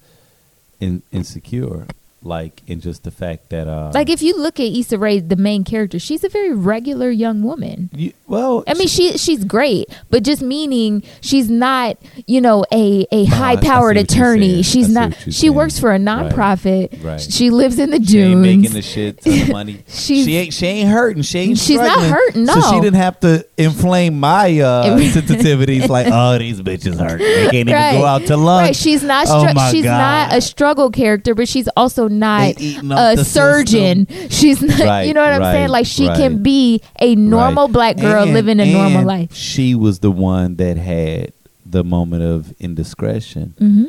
in, insecure, like in just the fact that uh, Like if you look at Issa Rae, the main character, she's a very regular young woman. you, well, I mean, she she's great, but just meaning she's not, you know, a see high powered attorney. She's not. She saying. works for a nonprofit. Right. She lives in the she ain't making the shit ton of money. She ain't she ain't hurting. She ain't She's not hurting, So she didn't have to inflame my uh, sensitivities. like, oh, these bitches hurt. They can't even go out to lunch. Right, she's not. Oh my she's God. not a struggle character, but she's also not They eating up a surgeon. She's not. Right, you know what I'm saying? Like she right. can be a normal Right. black girl And- living a normal life. She was the one that had the moment of indiscretion, hmm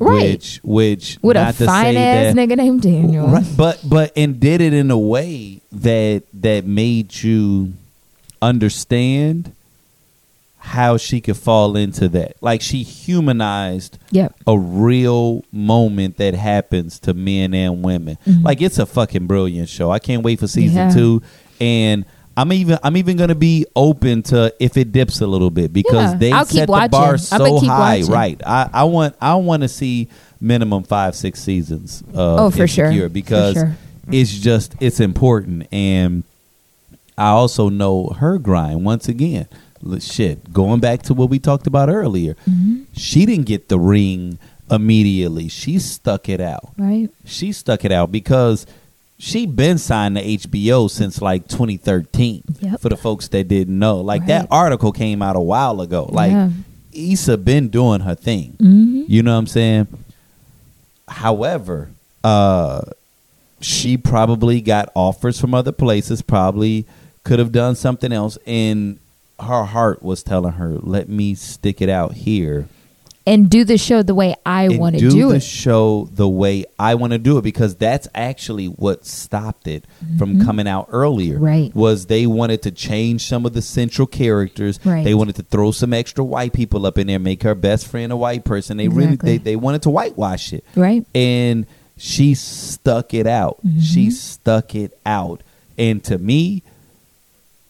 Right. which which With a fine ass that, nigga named Daniel. Right, but but and did it in a way that that made you understand how she could fall into that. Like she humanized Yep. a real moment that happens to men and women. Mm-hmm. Like it's a fucking brilliant show. I can't wait for season Yeah. two. And I'm even I'm even gonna be open to if it dips a little bit because Yeah. they I'll set the watching. bar so high. watching. Right. I, I want I want to see minimum five six seasons. Of Oh, for sure. Insecure For because sure. it's just it's important and I also know her grind once again. Shit, going back to what we talked about earlier, Mm-hmm. she didn't get the ring immediately. She stuck it out. Right. She stuck it out because she been signed to HBO since like 2013. Yep. For the folks that didn't know, like Right. that article came out a while ago. Like Yeah. Issa been doing her thing. Mhm. You know what I'm saying? However, uh, she probably got offers from other places. Probably could have done something else, and her heart was telling her, "Let me stick it out here." And do the show the way I want to do, it. do, the it. show the way I want to do it because that's actually what stopped it from coming out earlier. Mm-hmm. Right. Was they wanted to change some of the central characters. Right. They wanted to throw some extra white people up in there, make her best friend a white person. They really they, they wanted to whitewash it. Right. And she stuck it out. Mm-hmm. She stuck it out. And to me,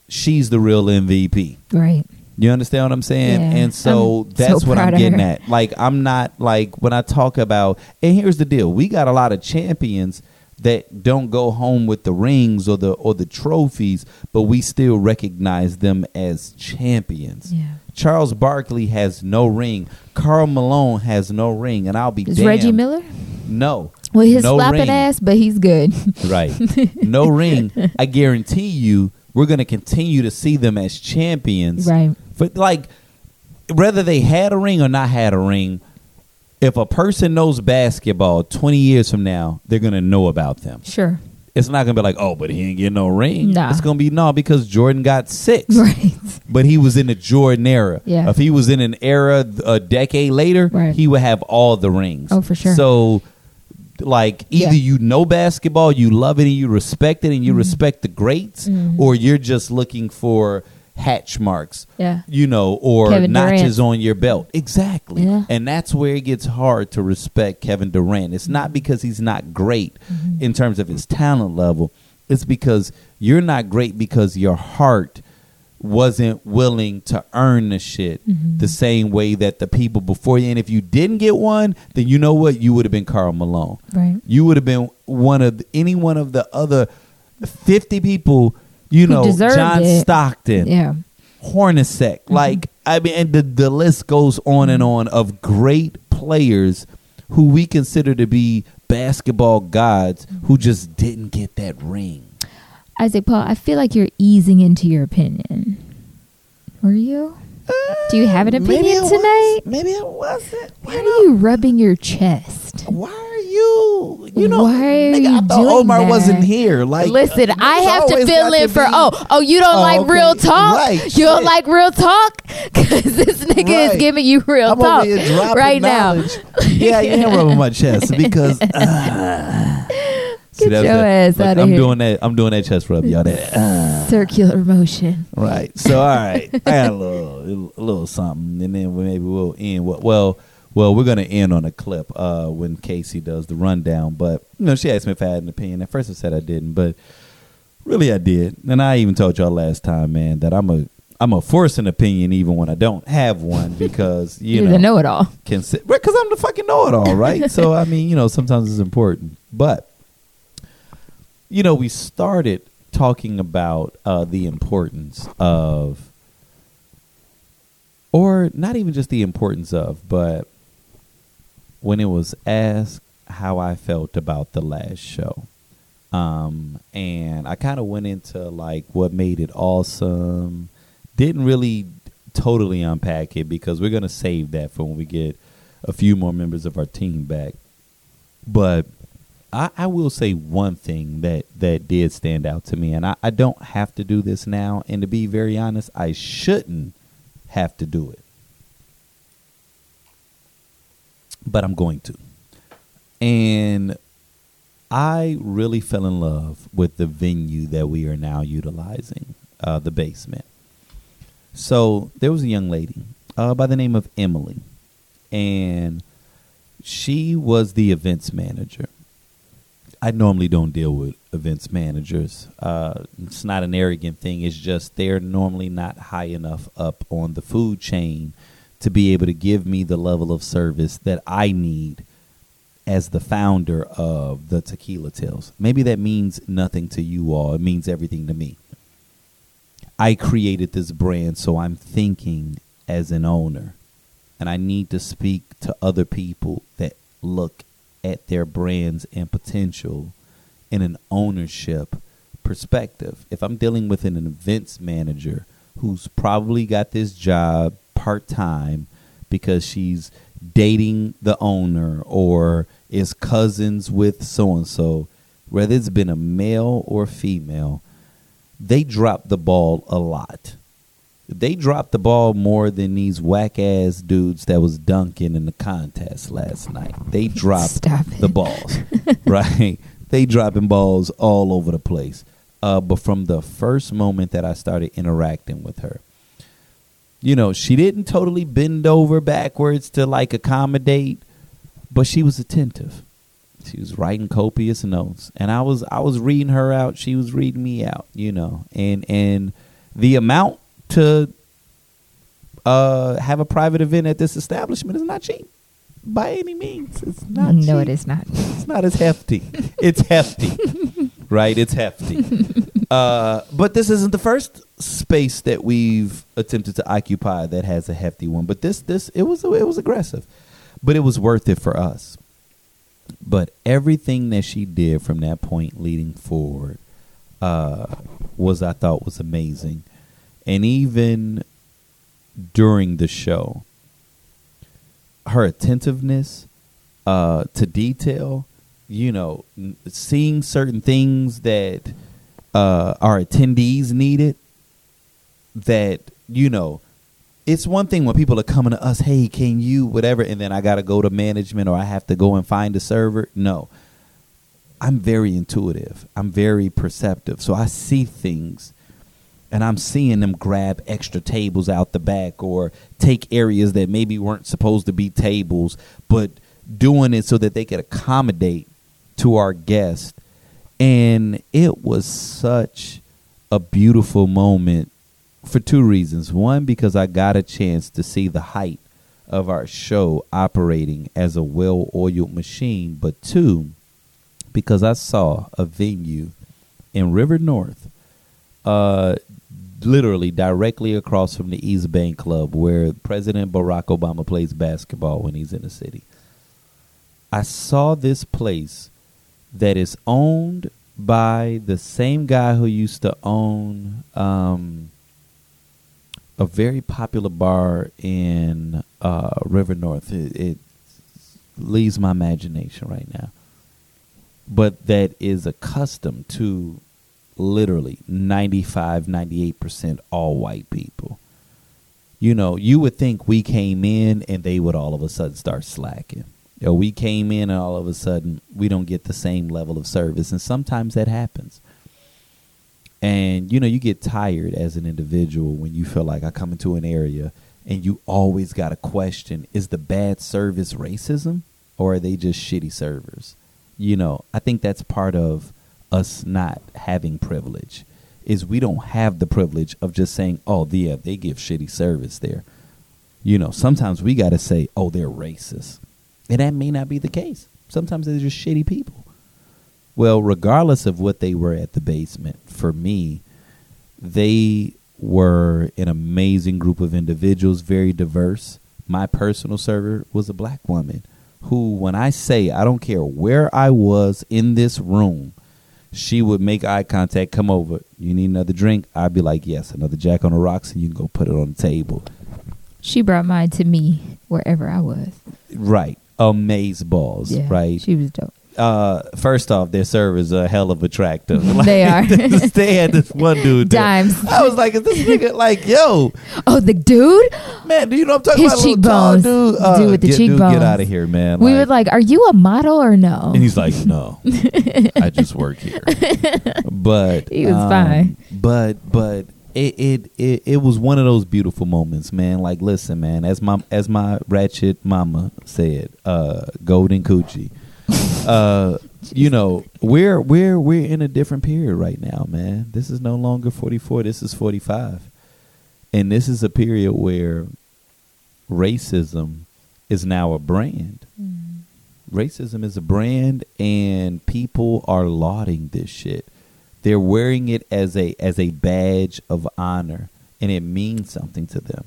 she's the real MVP. right. You understand what I'm saying? Yeah. And so I'm that's so what I'm getting her. at. Like I'm not like when I talk about and here's the deal. We got a lot of champions that don't go home with the rings or the or the trophies, but we still recognize them as champions. Yeah. Charles Barkley has no ring. Karl Malone has no ring, and I'll be Is damned. Reggie Miller? No. Well, he's no slapping ring. ass, but he's good. Right. no ring. I guarantee you, we're going to continue to see them as champions. Right. But like, whether they had a ring or not had a ring, if a person knows basketball 20 years from now, they're going to know about them. Sure. It's not going to be like, oh, but he ain't get no ring. Nah. It's going to be, no, because Jordan got six. Right. But he was in the Jordan era. Yeah. If he was in an era a decade later, Right. he would have all the rings. Oh, for sure. So, like, either Yeah. you know basketball, you love it, and you respect it, and Mm-hmm. you respect the greats, or you're just looking for hatch marks. Yeah. You know, or Kevin notches Durant. on your belt. Exactly. Yeah. And that's where it gets hard to respect Kevin Durant. It's Mm-hmm. not because he's not great in terms of his talent level. It's because you're not great because your heart wasn't willing to earn the shit Mm-hmm. the same way that the people before you. And if you didn't get one, then you know what? You would have been Karl Malone. Right. You would have been one of the, any one of the other fifty people. You Who know, John it. Stockton, Yeah. Hornacek. Mm-hmm. Like I mean, and the the list goes on and on of great players who we consider to be basketball gods who just didn't get that ring. Isaac Paul, I feel like you're easing into your opinion. Were you? Do you have an opinion tonight? maybe it wasn't. Why are you rubbing your chest? Why are you? You know, Why are nigga, you I thought doing Omar that? wasn't here. Like, Listen, uh, I have to fill in to for be- oh oh you don't Oh, like okay. real talk Right, you don't like real talk because this nigga is giving you real I'm talk over here dropping right now. yeah, you ain't rubbing my chest because. uh, Get your ass look, outta I'm here. doing that. I'm doing that chest rub, y'all. That, uh, Circular motion. right. So, all right, I got a little, a little something, and then maybe we'll end. Well, well, well, we're gonna end on a clip uh, when Casey does the rundown. But you know, she asked me if I had an opinion. At first, I said I didn't, but really, I did. And I even told y'all last time, man, that I'm a I'm a force an opinion even when I don't have one because you You're know the know it all. because I'm the fucking know it all, right? so I mean, you know, sometimes it's important, but you know, we started talking about uh, the importance of, or not even just the importance of, but when it was asked how I felt about the last show. Um, and I kind of went into like what made it awesome. Didn't really totally unpack it because we're gonna save that for when we get a few more members of our team back. But I, I will say one thing that that did stand out to me, and I, I don't have to do this now. And to be very honest, I shouldn't have to do it, but I'm going to. And I really fell in love with the venue that we are now utilizing, uh, the basement. So there was a young lady uh, by the name of Emily, and she was the events manager. I normally don't deal with events managers. Uh, it's not an arrogant thing. It's just they're normally not high enough up on the food chain to be able to give me the level of service that I need as the founder of the Tequila Tales. Maybe that means nothing to you all. It means everything to me. I created this brand, so I'm thinking as an owner. And I need to speak to other people that look at their brands and potential in an ownership perspective. If I'm dealing with an events manager who's probably got this job part time because she's dating the owner or is cousins with so and so, whether it's been a male or female, they drop the ball a lot. They dropped the ball more than these whack ass dudes that was dunking in the contest last night. They dropped Stop it. the balls, right? They dropping balls all over the place. Uh, but from the first moment that I started interacting with her, you know, she didn't totally bend over backwards to like accommodate, but she was attentive. She was writing copious notes, and I was I was reading her out. She was reading me out, you know, and and the amount to uh, have a private event at this establishment is not cheap by any means. It's not. no, cheap. it is not. It's not as hefty. It's hefty, right? It's hefty. Uh, but this isn't the first space that we've attempted to occupy that has a hefty one. But this, this, it was, it was aggressive, but it was worth it for us. But everything that she did from that point leading forward uh, was, I thought, was amazing, and even during the show, her attentiveness uh, to detail, you know, seeing certain things that uh, our attendees needed. That you know, it's one thing when people are coming to us, hey, can you whatever, and then I got to go to management or I have to go and find a server. No, I'm very intuitive. I'm very perceptive, so I see things and I'm seeing them grab extra tables out the back or take areas that maybe weren't supposed to be tables, but doing it so that they could accommodate to our guest. And it was such a beautiful moment for two reasons. One, because I got a chance to see the height of our show operating as a well oiled machine, but two, because I saw a venue in River North uh, literally directly across from the East Bank Club where President Barack Obama plays basketball when he's in the city. I saw this place that is owned by the same guy who used to own um, a very popular bar in uh, River North. It, it leaves my imagination right now. But that is accustomed to literally 95 98% all white people. You know you would think we came in and they would all of a sudden start slacking. You know, we came in and all of a sudden we don't get the same level of service and sometimes that happens. And you know you get tired as an individual when you feel like i come into an area and you always got to question is the bad service racism or are they just shitty servers? You know i think that's part of us not having privilege is we don't have the privilege of just saying, "Oh, yeah, they give shitty service there." You know, sometimes we got to say, "Oh, they're racist," and that may not be the case. Sometimes they're just shitty people. Well, regardless of what they were at the basement, for me, they were an amazing group of individuals, very diverse. My personal server was a black woman who, when I say I don't care where I was in this room, she would make eye contact, come over. You need another drink? I'd be like, yes, another Jack on the rocks, and you can go put it on the table. She brought mine to me wherever I was. Right. Amaze balls, Yeah, right? She was dope. Uh, first off, their servers are hell of a attractive. They are. they had this one dude. there. Dimes. I was like, is this nigga like, yo, Oh, the dude. man? Do you know what I'm talking His about? His cheekbones. dude, Uh, Dude with the get, Dude, cheekbones. get out of here, man. we were like, "Are you a model or no?" And he's like, "No, I just work here." But He was um, fine. But but it, it it it was one of those beautiful moments, man. Like, listen, man, as my as my ratchet mama said, uh, golden coochie. uh, you know, we're we're we're in a different period right now, man. This is no longer forty four. This is forty five, and this is a period where racism is now a brand. Racism is a brand, and people are lauding this shit. They're wearing it as a as a badge of honor, and it means something to them.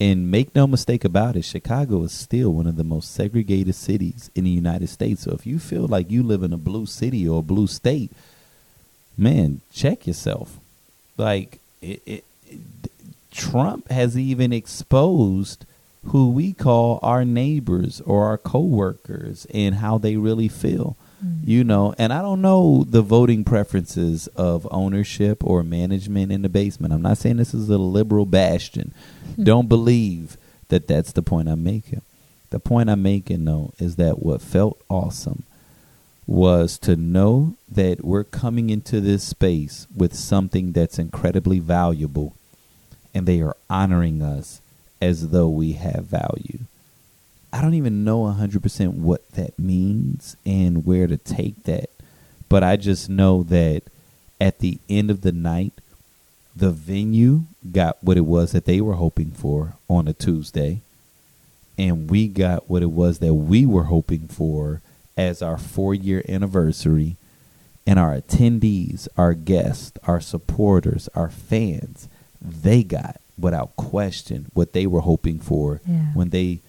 And make no mistake about it, Chicago is still one of the most segregated cities in the United States. So if you feel like you live in a blue city or a blue state, man, check yourself. Like it, it, it, Trump has even exposed who we call our neighbors or our coworkers and how they really feel. Mm-hmm. You know, and I don't know the voting preferences of ownership or management in the basement. I'm not saying this is a liberal bastion. don't believe that that's the point I'm making. The point I'm making, though, is that what felt awesome was to know that we're coming into this space with something that's incredibly valuable and they are honoring us as though we have value. I don't even know 100% what that means and where to take that, but I just know that at the end of the night, the venue got what it was that they were hoping for on a Tuesday, and we got what it was that we were hoping for as our four year anniversary. And our attendees, our guests, our supporters, our fans, they got without question what they were hoping for Yeah. when they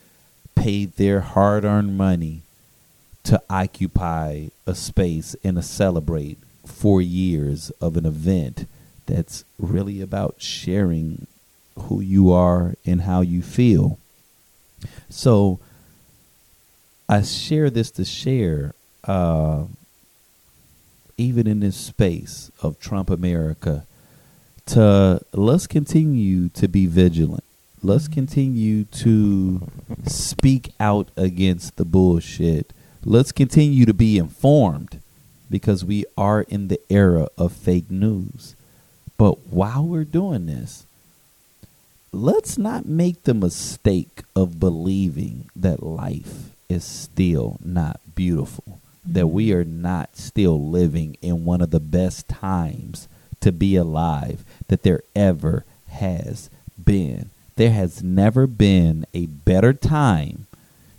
paid their hard earned money to occupy a space and to celebrate four years of an event that's really about sharing who you are and how you feel. So I share this to share, uh, even in this space of Trump America, to let's continue to be vigilant. Let's continue to speak out against the bullshit. Let's continue to be informed because we are in the era of fake news. But while we're doing this, let's not make the mistake of believing that life is still not beautiful, that we mm-hmm. are not still living in one of the best times to be alive that there ever has been. There has never been a better time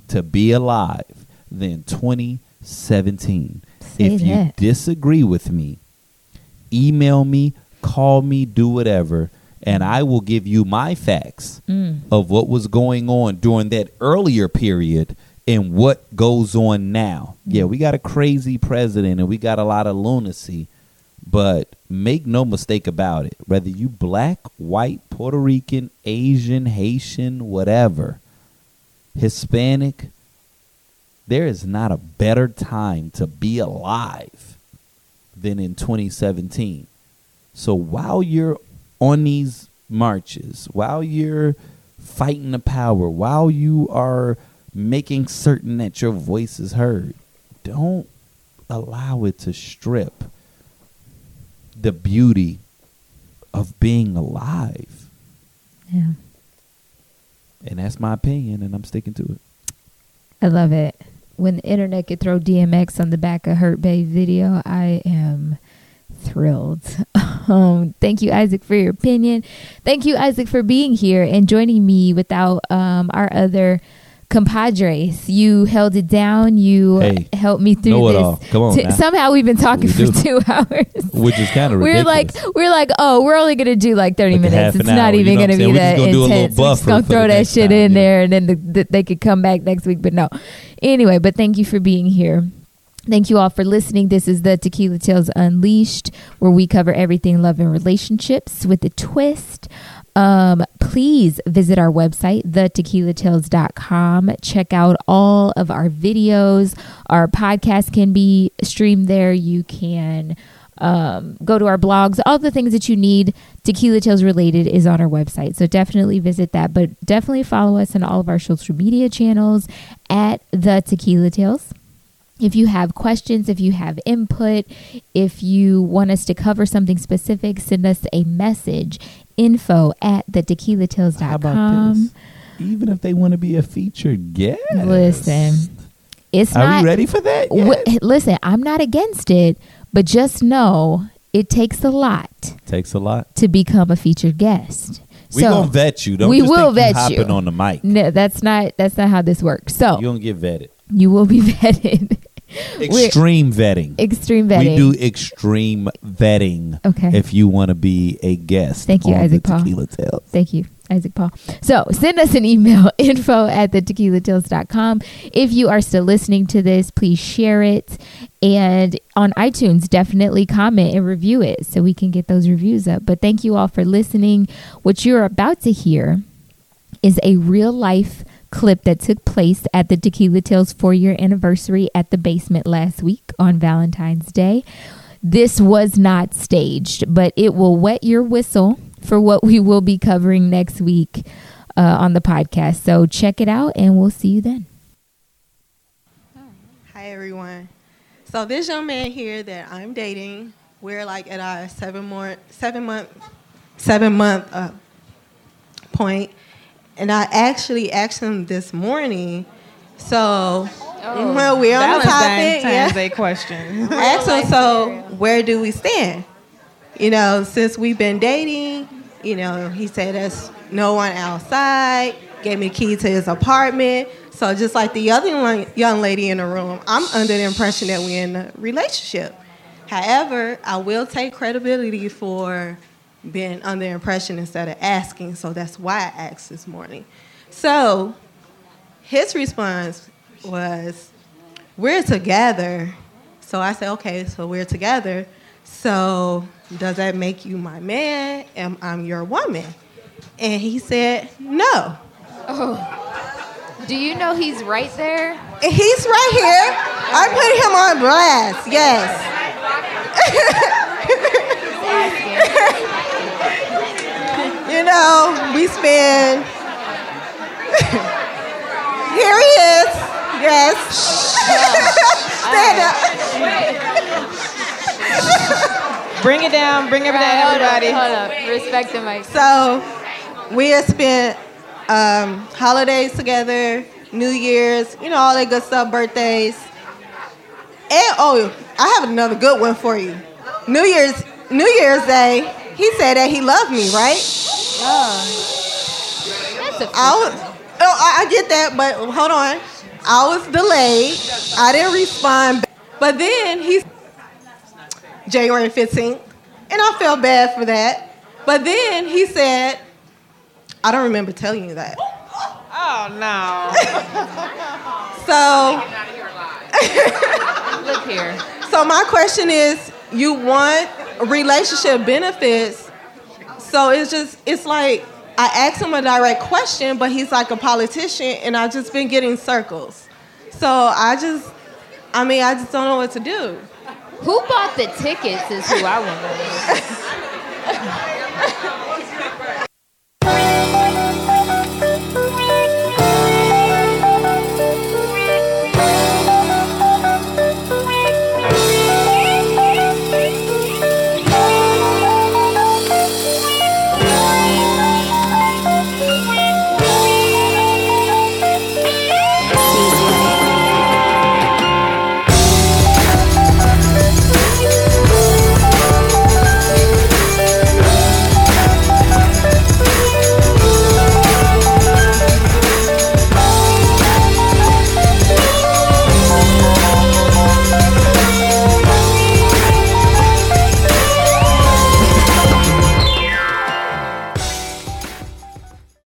to be alive than 2017. Say if you disagree with me, email me, call me, do whatever, and I will give you my facts Mm. of what was going on during that earlier period and what goes on now. Yeah, we got a crazy president and we got a lot of lunacy, but make no mistake about it. Whether you black, white, Puerto Rican, Asian, Haitian, whatever, Hispanic, there is not a better time to be alive than in 2017. So while you're on these marches, while you're fighting the power, while you are making certain that your voice is heard, don't allow it to strip the beauty of being alive. Yeah. And that's my opinion, and I'm sticking to it. I love it. When the internet could throw DMX on the back of Hurt Bae video, I am thrilled. Um, thank you, Isaac, for your opinion. Thank you, Isaac, for being here and joining me without um, our other compadres. You held it down. You Hey, helped me through this. all. Come on T- somehow we've been talking We for do. two hours. Which is kind of We're like, we're like, oh, we're only gonna do like thirty Like minutes. It's not hour, you even gonna be? We're that gonna do a little intense. We're just gonna throw that shit time, in know? there, and then the, the, they could come back next week. But no, anyway. But thank you for being here. Thank you all for listening. This is the Tequila Tales Unleashed, where we cover everything love and relationships with a twist. Um, please visit our website, thetequilatales.com. Check out all of our videos. Our podcast can be streamed there. You can um, go to our blogs. All the things that you need Tequila Tales related is on our website. So definitely visit that. But definitely follow us on all of our social media channels at the Tequila Tales. If you have questions, if you have input, if you want us to cover something specific, send us a message info at the How about thetequilatales.com. this? Even if they want to be a featured guest, Listen, it's Are not. we ready for that? w- listen, I'm not against it, but just know it takes a lot Takes a lot. to become a featured guest. We so gonna vet you. Don't we will think vet you you. hopping on the mic. no, that's not that's not how this works. So You gonna get vetted. You will be vetted. Extreme vetting. extreme vetting. We do extreme vetting. Okay. If you want to be a guest. Thank you, on Isaac the Paul. Tequila Tales. Thank you, Isaac Paul. So send us an email, info at the thetequilatales.com. If you are still listening to this, please share it. And on iTunes, definitely comment and review it so we can get those reviews up. But thank you all for listening. What you're about to hear is a real life clip that took place at the Tequila Tales four year anniversary at the basement last week on Valentine's Day. This was not staged, but it will wet your whistle for what we will be covering next week uh, on the podcast. So check it out and we'll see you then. Hi everyone. So this young man here that I'm dating, we're like at our seven more seven month seven month uh, point, and I actually asked him this morning. So oh, well, we're on the topic. Valentine's Yeah. Day question. I asked him, so where do we stand? You know, since we've been dating, you know, he said there's no one outside, gave me a key to his apartment. So just like the other young lady in the room, I'm under the impression that we're in a relationship. However, I will take credibility for being under impression instead of asking. So that's why I asked this morning. So his response was, we're together. So I said, okay, so we're together. So does that make you my man? Am I'm your woman? And he said, no. Oh. Do you know he's right there? And he's right here. I put him on blast. Yes. you know, we spend. here he is. Yes. Stand up. Bring it down. Bring it down, everybody. up. Respect the mic. So we have spent um, holidays together, New Year's, you know, all that good stuff, birthdays. And oh, I have another good one for you. New Year's New Year's Day, he said that he loved me, right? That's a I was, oh, I, I get that, but hold on. I was delayed. I didn't respond. But then he's January 15th, and I felt bad for that. But then he said, I don't remember telling you that. Oh no. So, look here. so my question is, you want relationship benefits? So it's just, it's like I asked him a direct question, but he's like a politician, and I've just been getting circles. So I just, I mean, I just don't know what to do. Who bought the tickets is who I want to know.